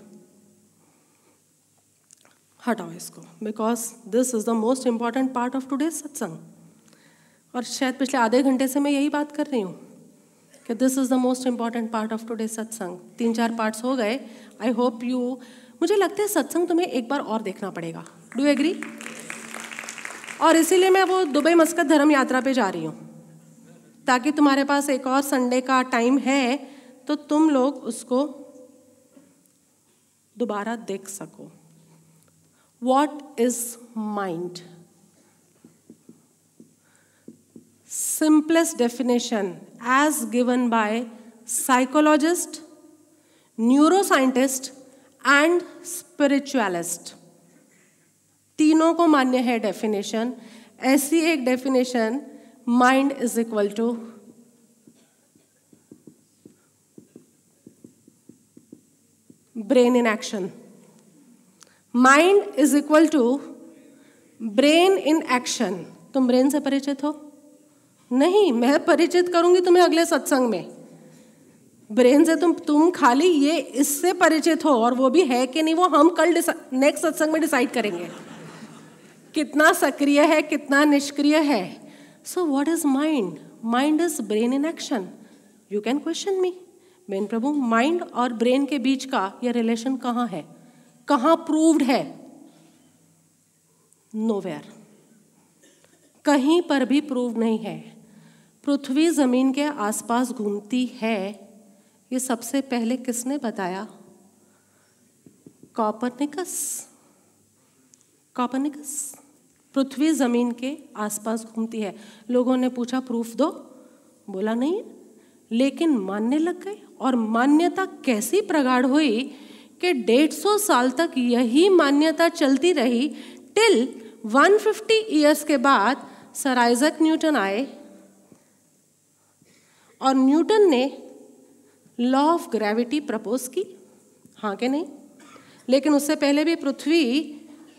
हटाओ इसको because this is the most important part of today satsang और शायद पिछले आधे घंटे से मैं यही बात कर रही हूँ कि this is the most important part of today's satsang तीन चार पार्ट्स हो गए। आई होप यू मुझे लगता है सत्संग तुम्हें एक बार और देखना पड़ेगा। डू एग्री और इसीलिए मैं वो दुबई मस्कत धर्म यात्रा पे जा रही हूँ। ताकि तुम्हारे पास एक और संडे का टाइम है तो तुम लोग उसको दोबारा देख सको। What is mind simplest definition as given by psychologist neuro scientist and spiritualist तीनों को मान्य है डेफिनेशन ऐसी एक definition mind is equal to brain in action mind is equal to brain in action तुम ब्रेन से परिचित हो? नहीं, मैं परिचित करूँगी तुम्हें अगले सत्संग में। ब्रेन से तुम तुम खाली ये इससे परिचित हो और वो भी है कि नहीं, वो हम कल नेक्स्ट सत्संग में डिसाइड करेंगे। कितना सक्रिय है, कितना निष्क्रिय है। So what is mind mind is brain in action you can question me main प्रभु माइंड और ब्रेन के बीच का यह रिलेशन कहाँ है? कहाँ प्रूव्ड है? नोवेयर कहीं पर भी प्रूव नहीं है। पृथ्वी ज़मीन के आसपास घूमती है। ये सबसे पहले किसने बताया? कॉपरनिकस कॉपरनिकस पृथ्वी ज़मीन के आसपास घूमती है। लोगों ने पूछा प्रूफ दो? बोला, नहीं लेकिन मानने लग गए। और मान्यता कैसी प्रगाढ़ हुई कि सौ साल तक यही मान्यता चलती रही टिल 150 ईयर्स के बाद सर आइजक न्यूटन आए। और न्यूटन ने लॉ ऑफ़ ग्रेविटी प्रपोज की। हाँ के नहीं? लेकिन उससे पहले भी पृथ्वी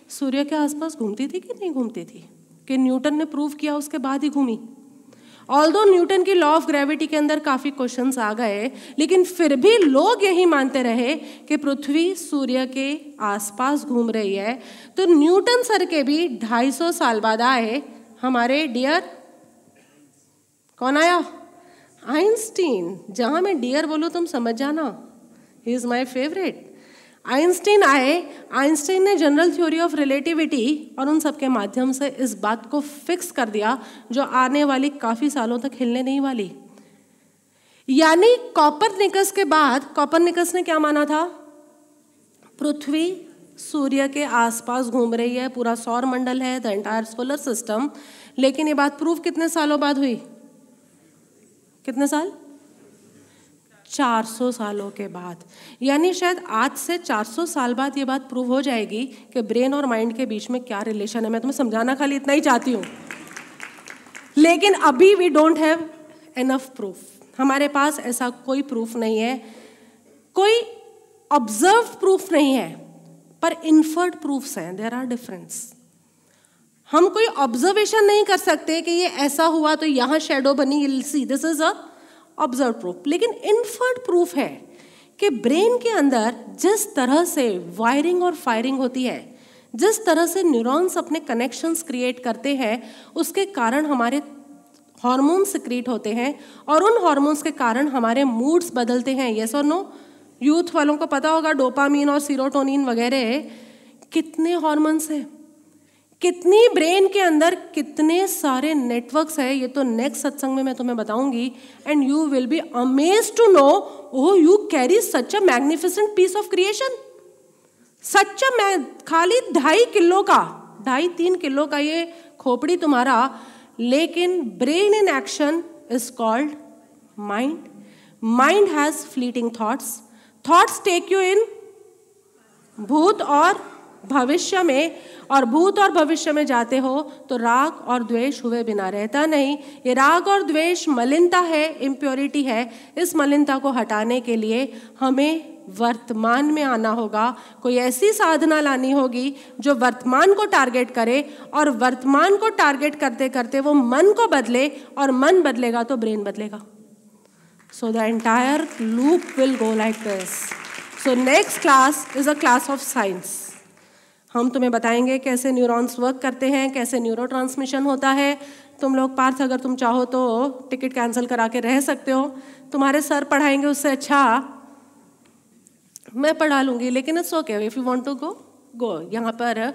सूर्य के आसपास घूमती थी कि नहीं घूमती थी? कि न्यूटन ने प्रूव किया उसके बाद ही घूमी? ऑल दो न्यूटन की लॉ ऑफ़ ग्रेविटी के अंदर काफ़ी क्वेश्चन आ गए, लेकिन फिर भी लोग यही मानते रहे कि पृथ्वी सूर्य के आसपास घूम रही है। तो न्यूटन सर के भी 250 साल बाद आए हमारे डियर कौन आया? आइंस्टीन जहाँ मैं डियर बोलूँ, तुम समझ जाना। He is my favourite Einstein आए, आइंस्टीन ने जनरल थ्योरी ऑफ़ रिलेटिविटी और उन सब के माध्यम से इस बात को फिक्स कर दिया, जो आने वाली काफ़ी सालों तक हिलने नहीं वाली। यानी कॉपर निकस के बाद कॉपर निकस ने क्या माना था? पृथ्वी सूर्य के आसपास घूम रही है, पूरा सौर मंडल है द एंटायर सोलर सिस्टम लेकिन ये बात प्रूफ कितने सालों बाद हुई? कितने साल? 400 सालों के बाद। यानी शायद आज से 400 साल बाद ये बात प्रूव हो जाएगी कि ब्रेन और माइंड के बीच में क्या रिलेशन है। मैं तुम्हें समझाना खाली इतना ही चाहती हूँ। लेकिन अभी we don't have enough proof हमारे पास ऐसा कोई प्रूफ नहीं है। कोई ऑब्ज़र्व प्रूफ नहीं है, पर इन्फर्ड प्रूफ्स हैं। देर आर डिफरेंस हम कोई ऑब्जर्वेशन नहीं कर सकते कि ये ऐसा हुआ तो यहाँ शेडो बनी सी this is a observe proof लेकिन इन्फर्ड प्रूफ है कि ब्रेन के अंदर जिस तरह से वायरिंग और फायरिंग होती है, जिस तरह से न्यूरॉन्स अपने कनेक्शंस क्रिएट करते हैं, उसके कारण हमारे हार्मोन सिक्रीट होते हैं और उन हार्मोन्स के कारण हमारे मूड्स बदलते हैं। यस और नो यूथ वालों को पता होगा डोपामीन और सीरोटोनिन वगैरह कितने हार्मोन्स हैं? कितनी ब्रेन के अंदर कितने सारे नेटवर्क्स है, ये तो नेक्स्ट सत्संग में मैं तुम्हें बताऊँगी। And you will be amaze to know oh you carry such a magnificent piece of creation सच्चा मैं खाली ढाई किलो का, ढाई तीन किलो का ये खोपड़ी तुम्हारा, लेकिन brain in action is called mind mind has fleeting thoughts thoughts take you in भूत और भविष्य में और भूत और भविष्य में जाते हो तो राग और द्वेष हुए बिना रहता नहीं। ये राग और द्वेष मलिनता है इम्प्योरिटी है। इस मलिनता को हटाने के लिए हमें वर्तमान में आना होगा। कोई ऐसी साधना लानी होगी जो वर्तमान को टारगेट करे और वर्तमान को टारगेट करते करते वो मन को बदले और मन बदलेगा तो ब्रेन बदलेगा। So the entire loop will go like this so next class is a class of science हम तुम्हें बताएँगे कैसे न्यूरॉन्स वर्क करते हैं, कैसे न्यूरो ट्रांसमिशन होता है। तुम लोग, पार्थ, अगर तुम चाहो तो टिकट कैंसिल करा के रह सकते हो। तुम्हारे सर पढ़ाएँगे उससे अच्छा। मैं पढ़ा लूँगी, लेकिन it's okay if you want to go go यहाँ पर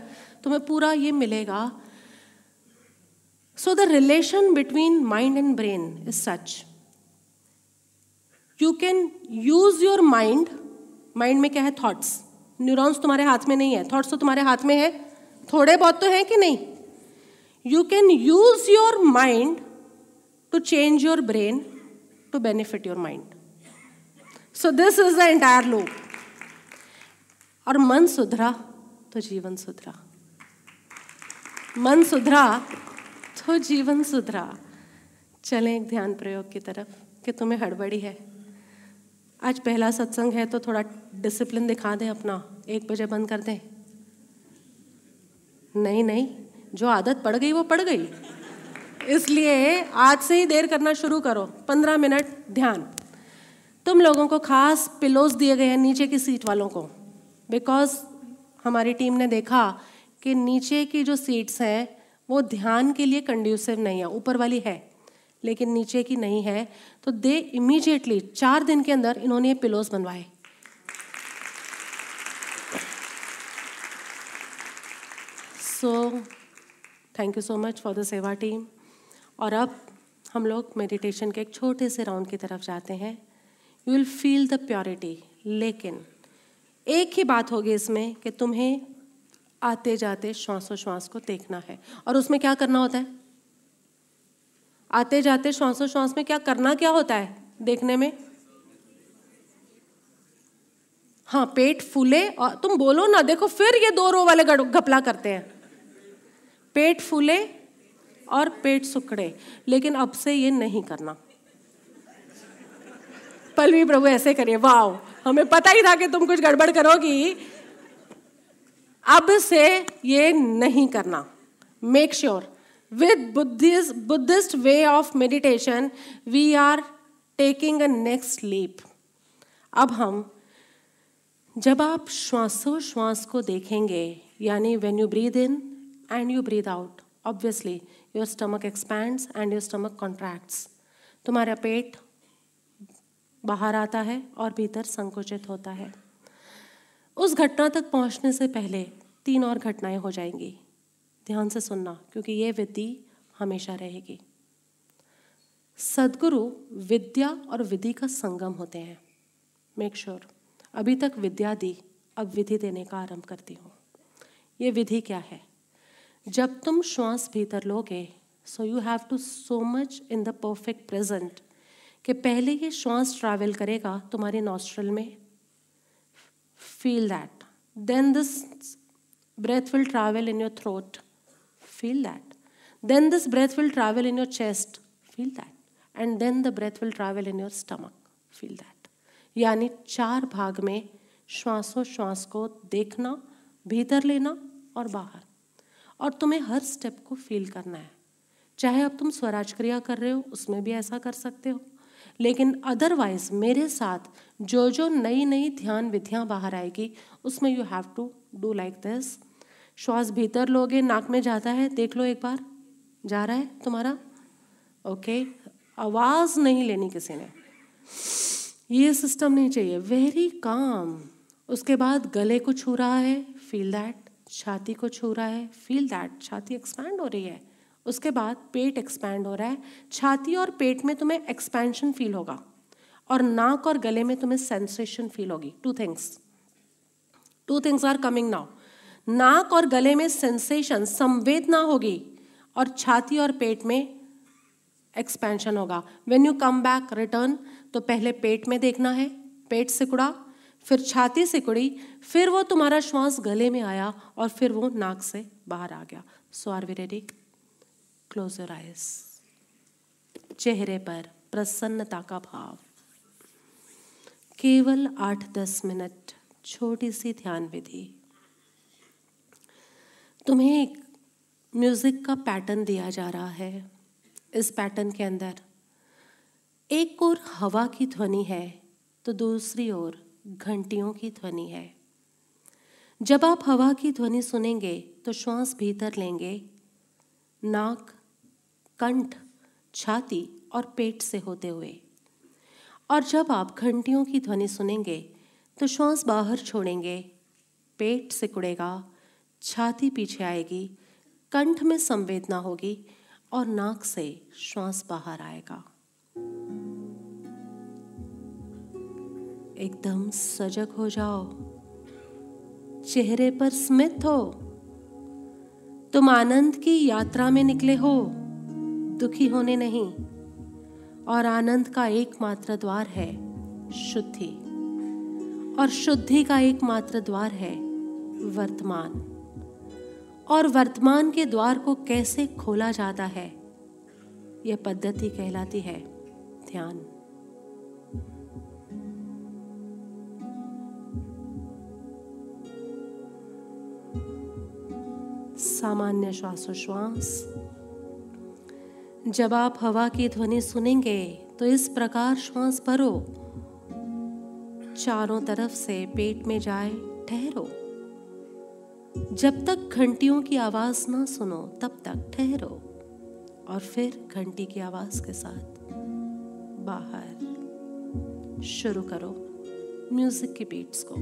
तुम्हें पूरा ये मिलेगा। So the relation between mind and brain is such you can use your mind mind में क्या है थॉट्स न्यूरॉन्स तुम्हारे हाथ में नहीं है, थॉट्स तो तुम्हारे हाथ में है। थोड़े बहुत तो है कि नहीं? You can use your mind to change your brain to benefit your mind so this is the entire loop और मन सुधरा तो जीवन सुधरा। मन सुधरा तो जीवन सुधरा। चलें एक ध्यान प्रयोग की तरफ़ कि तुम्हें हड़बड़ी है। आज पहला सत्संग है तो थोड़ा डिसिप्लिन दिखा दें अपना। एक बजे बंद कर दें। नहीं नहीं, जो आदत पड़ गई वो पड़ गई। इसलिए आज से ही देर करना शुरू करो। पंद्रह मिनट ध्यान। तुम लोगों को खास पिलोस दिए गए हैं नीचे की सीट वालों को। बिकॉज़ हमारी टीम ने देखा कि नीचे की जो सीट्स हैं, वो ध्यान के लिए कंड्यूसिव नहीं है, ऊपर वाली है। लेकिन नीचे की नहीं है। तो दे इमीजिएटली चार दिन के अंदर इन्होंने ये पिलोस बनवाए। सो thank you so much for the seva team और अब हम लोग मेडिटेशन के एक छोटे से राउंड की तरफ़ जाते हैं। You will feel the purity लेकिन एक ही बात होगी इसमें कि तुम्हें आते जाते श्वासोश्वास को देखना है। और उसमें क्या करना होता है? आते जाते श्वासो श्वास में क्या करना क्या होता है देखने में? हाँ पेट फूले और तुम बोलो ना, देखो फिर ये दो रो वाले घपला करते हैं। पेट फूले और पेट सुखड़े, लेकिन अब से ये नहीं करना। पलवी प्रभु, ऐसे करिए वाह हमें पता ही था कि तुम कुछ गड़बड़ करोगी। अब से ये नहीं करना make sure with Buddhist, Buddhist way of meditation, we are taking a next leap. अब हम जब आप श्वासोश्वास को देखेंगे यानी when you breathe in and you breathe out obviously your stomach expands and your stomach contracts तुम्हारा पेट बाहर आता है और भीतर संकुचित होता है। उस घटना तक पहुँचने से पहले तीन और घटनाएँ हो जाएँगी। ध्यान से सुनना, क्योंकि ये विधि हमेशा रहेगी। सदगुरु विद्या और विधि का संगम होते हैं। Make sure sure. अभी तक विद्या दी, अब विधि देने का आरंभ करती हूँ। ये विधि क्या है? जब तुम श्वास भीतर लोगे so you have to so much in the perfect present कि पहले ये श्वास ट्रैवल करेगा तुम्हारे नॉस्ट्रल में। Feel that then this breath will travel in your throat Feel that. Then this breath will travel in your chest. Feel that. And then the breath will travel in your stomach. Feel that. यानी चार भाग में श्वासोश्वास को देखना, भीतर लेना और बाहर और तुम्हें हर स्टेप को फील करना है चाहे अब तुम स्वराज क्रिया कर रहे हो, उसमें भी ऐसा कर सकते हो लेकिन अदरवाइज़ मेरे साथ जो जो नई नई ध्यान विधियाँ बाहर आएगी, उसमें you have to do like this श्वास भीतर लोगे, नाक में जाता है, देख लो एक बार, जा रहा है तुम्हारा? ओके आवाज़ नहीं लेनी किसी ने। ये सिस्टम नहीं चाहिए। वेरी काम उसके बाद गले को छू रहा है फील दैट छाती को छू रहा है फील दैट छाती एक्सपैंड हो रही है। उसके बाद पेट एक्सपैंड हो रहा है। छाती और पेट में तुम्हें एक्सपेंशन फील होगा। और नाक और गले में तुम्हें सेंसेशन फील होगी। Two things two things are coming now नाक और गले में सेंसेशन संवेदना होगी और छाती और पेट में एक्सपेंशन होगा। When you come back return तो पहले पेट में देखना है, पेट सिकुड़ा, फिर छाती सिकुड़ी, फिर वो तुम्हारा श्वास गले में आया और फिर वो नाक से बाहर आ गया। So are we ready close your eyes चेहरे पर प्रसन्नता का भाव। केवल आठ दस मिनट छोटी सी ध्यान विधि। तुम्हें एक म्यूज़िक का पैटर्न दिया जा रहा है। इस पैटर्न के अंदर एक ओर हवा की ध्वनि है तो दूसरी ओर घंटियों की ध्वनि है। जब आप हवा की ध्वनि सुनेंगे तो श्वास भीतर लेंगे। नाक, कंठ छाती और पेट से होते हुए। और जब आप घंटियों की ध्वनि सुनेंगे तो श्वास बाहर छोड़ेंगे। पेट सिकुड़ेगा छाती पीछे आएगी, कंठ में संवेदना होगी और नाक से श्वास बाहर आएगा। एकदम सजग हो जाओ। चेहरे पर स्मित हो। तुम आनंद की यात्रा में निकले हो। दुखी होने नहीं। और आनंद का एकमात्र द्वार है शुद्धि। और शुद्धि का एकमात्र द्वार है वर्तमान। और वर्तमान के द्वार को कैसे खोला जाता है? यह पद्धति कहलाती है ध्यान। सामान्य श्वासोश्वास। जब आप हवा की ध्वनि सुनेंगे तो इस प्रकार श्वास भरो। चारों तरफ़ से पेट में जाए, ठहरो। जब तक घंटियों की आवाज़ ना सुनो, तब तक ठहरो। और फिर घंटी की आवाज़ के साथ बाहर शुरू करो म्यूज़िक की बीट्स को।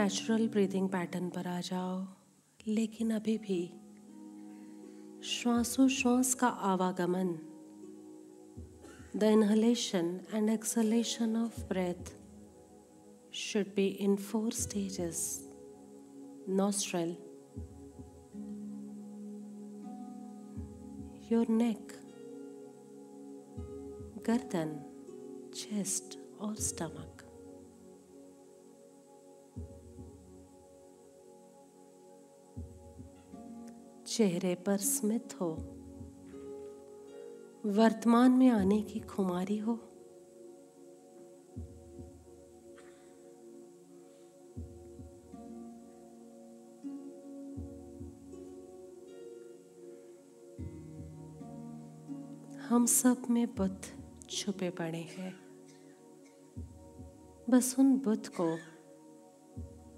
Natural breathing pattern पर आ जाओ। लेकिन अभी भी श्वासोश्वास का आवागमन, the inhalation and exhalation of breath should be in four stages nostril, your neck, गर्दन चेस्ट और स्टमक चेहरे पर स्मित हो। वर्तमान में आने की खुमारी हो। हम सब में बुद्ध छुपे पड़े हैं। बस उन बुद्ध को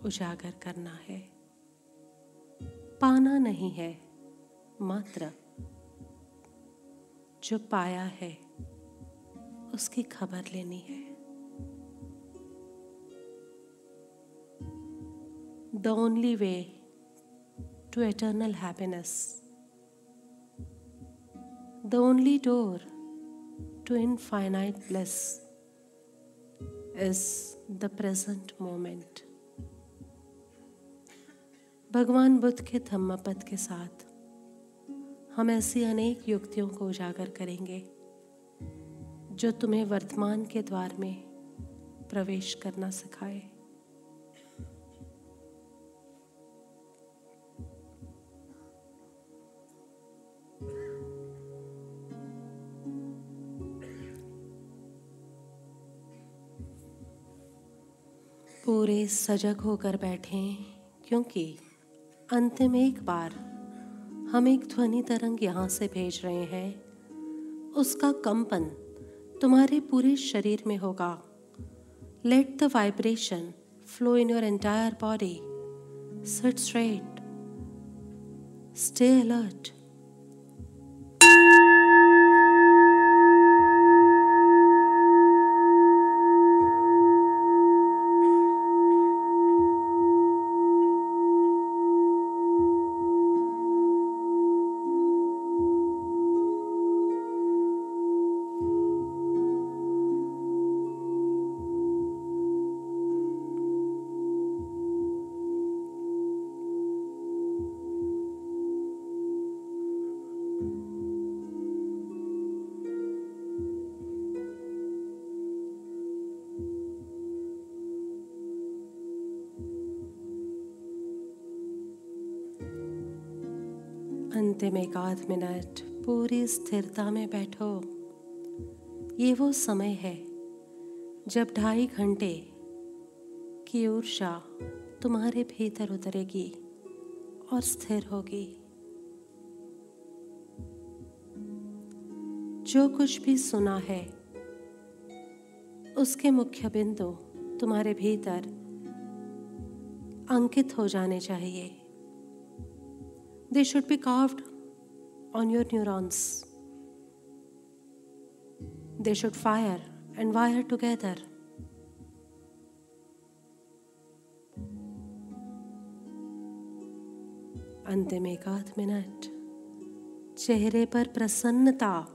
उजागर करना है। पाना नहीं है। मात्र जो पाया है, उसकी खबर लेनी है। The only way to eternal happiness The only door to infinite bliss is the present moment भगवान बुद्ध के धम्मपद के साथ हम ऐसी अनेक युक्तियों को उजागर करेंगे, जो तुम्हें वर्तमान के द्वार में प्रवेश करना सिखाए। पूरे सजग होकर बैठें, क्योंकि अंतिम एक बार हम एक ध्वनि तरंग यहाँ से भेज रहे हैं। उसका कंपन तुम्हारे पूरे शरीर में होगा। Let the vibration flow in your entire body sit straight stay alert अंतिम एक आध मिनट पूरी स्थिरता में बैठो। ये वो समय है, जब ढाई घंटे की ऊर्जा तुम्हारे भीतर उतरेगी और स्थिर होगी। जो कुछ भी सुना है, उसके मुख्य बिंदु तुम्हारे भीतर अंकित हो जाने चाहिए। They should be carved on your neurons. They should fire and wire together. अंतिम एक आध मिनट। चेहरे पर प्रसन्नता।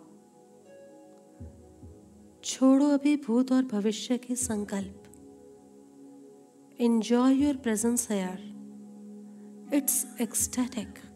छोड़ो अभी भूत और भविष्य के संकल्प। Enjoy your presence here it's ecstatic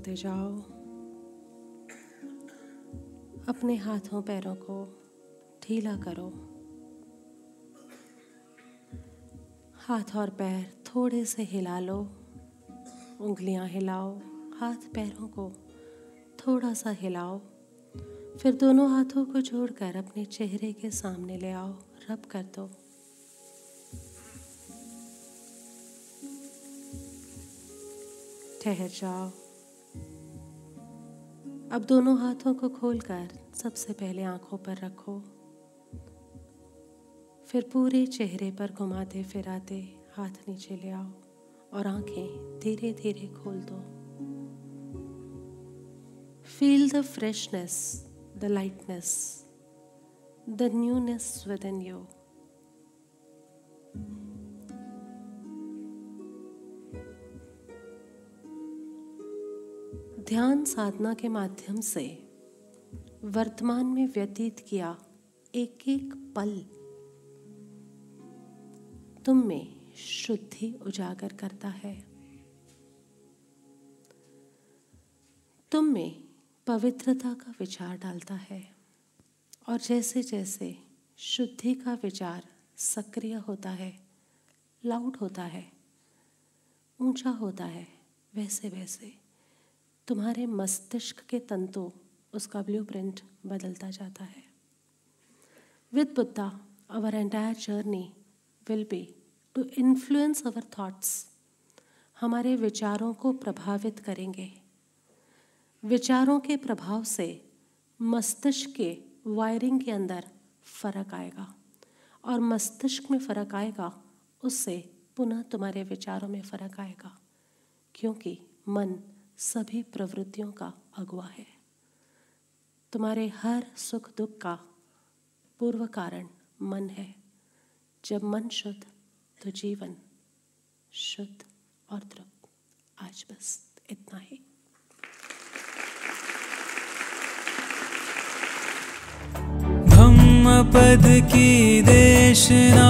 होते जाओ। अपने हाथों पैरों को ढीला करो। हाथ और पैर थोड़े से हिला लो। उंगलियाँ हिलाओ। हाथ पैरों को थोड़ा सा हिलाओ। फिर दोनों हाथों को जोड़कर अपने चेहरे के सामने ले आओ। रब कर दो। ठहर जाओ। अब दोनों हाथों को खोलकर सबसे पहले आँखों पर रखो। फिर पूरे चेहरे पर घुमाते फिराते हाथ नीचे ले आओ और आँखें धीरे धीरे खोल दो। Feel the freshness the lightness the newness within you ध्यान साधना के माध्यम से वर्तमान में व्यतीत किया एक एक पल तुम में शुद्धि उजागर करता है। तुम में पवित्रता का विचार डालता है और जैसे जैसे शुद्धि का विचार सक्रिय होता है लाउड होता है, ऊँचा होता है वैसे वैसे तुम्हारे मस्तिष्क के तंतु उसका ब्लू प्रिंट बदलता जाता है। With Buddha our entire journey will be to influence our thoughts हमारे विचारों को प्रभावित करेंगे। विचारों के प्रभाव से मस्तिष्क के वायरिंग के अंदर फ़र्क आएगा और मस्तिष्क में फ़र्क आएगा, उससे पुनः तुम्हारे विचारों में फ़र्क आएगा, क्योंकि मन सभी प्रवृत्तियों का अगुआ है। तुम्हारे हर सुख दुख का पूर्व कारण मन है। जब मन शुद्ध तो जीवन शुद्ध और तृप्त। आज बस इतना ही। पद की देशना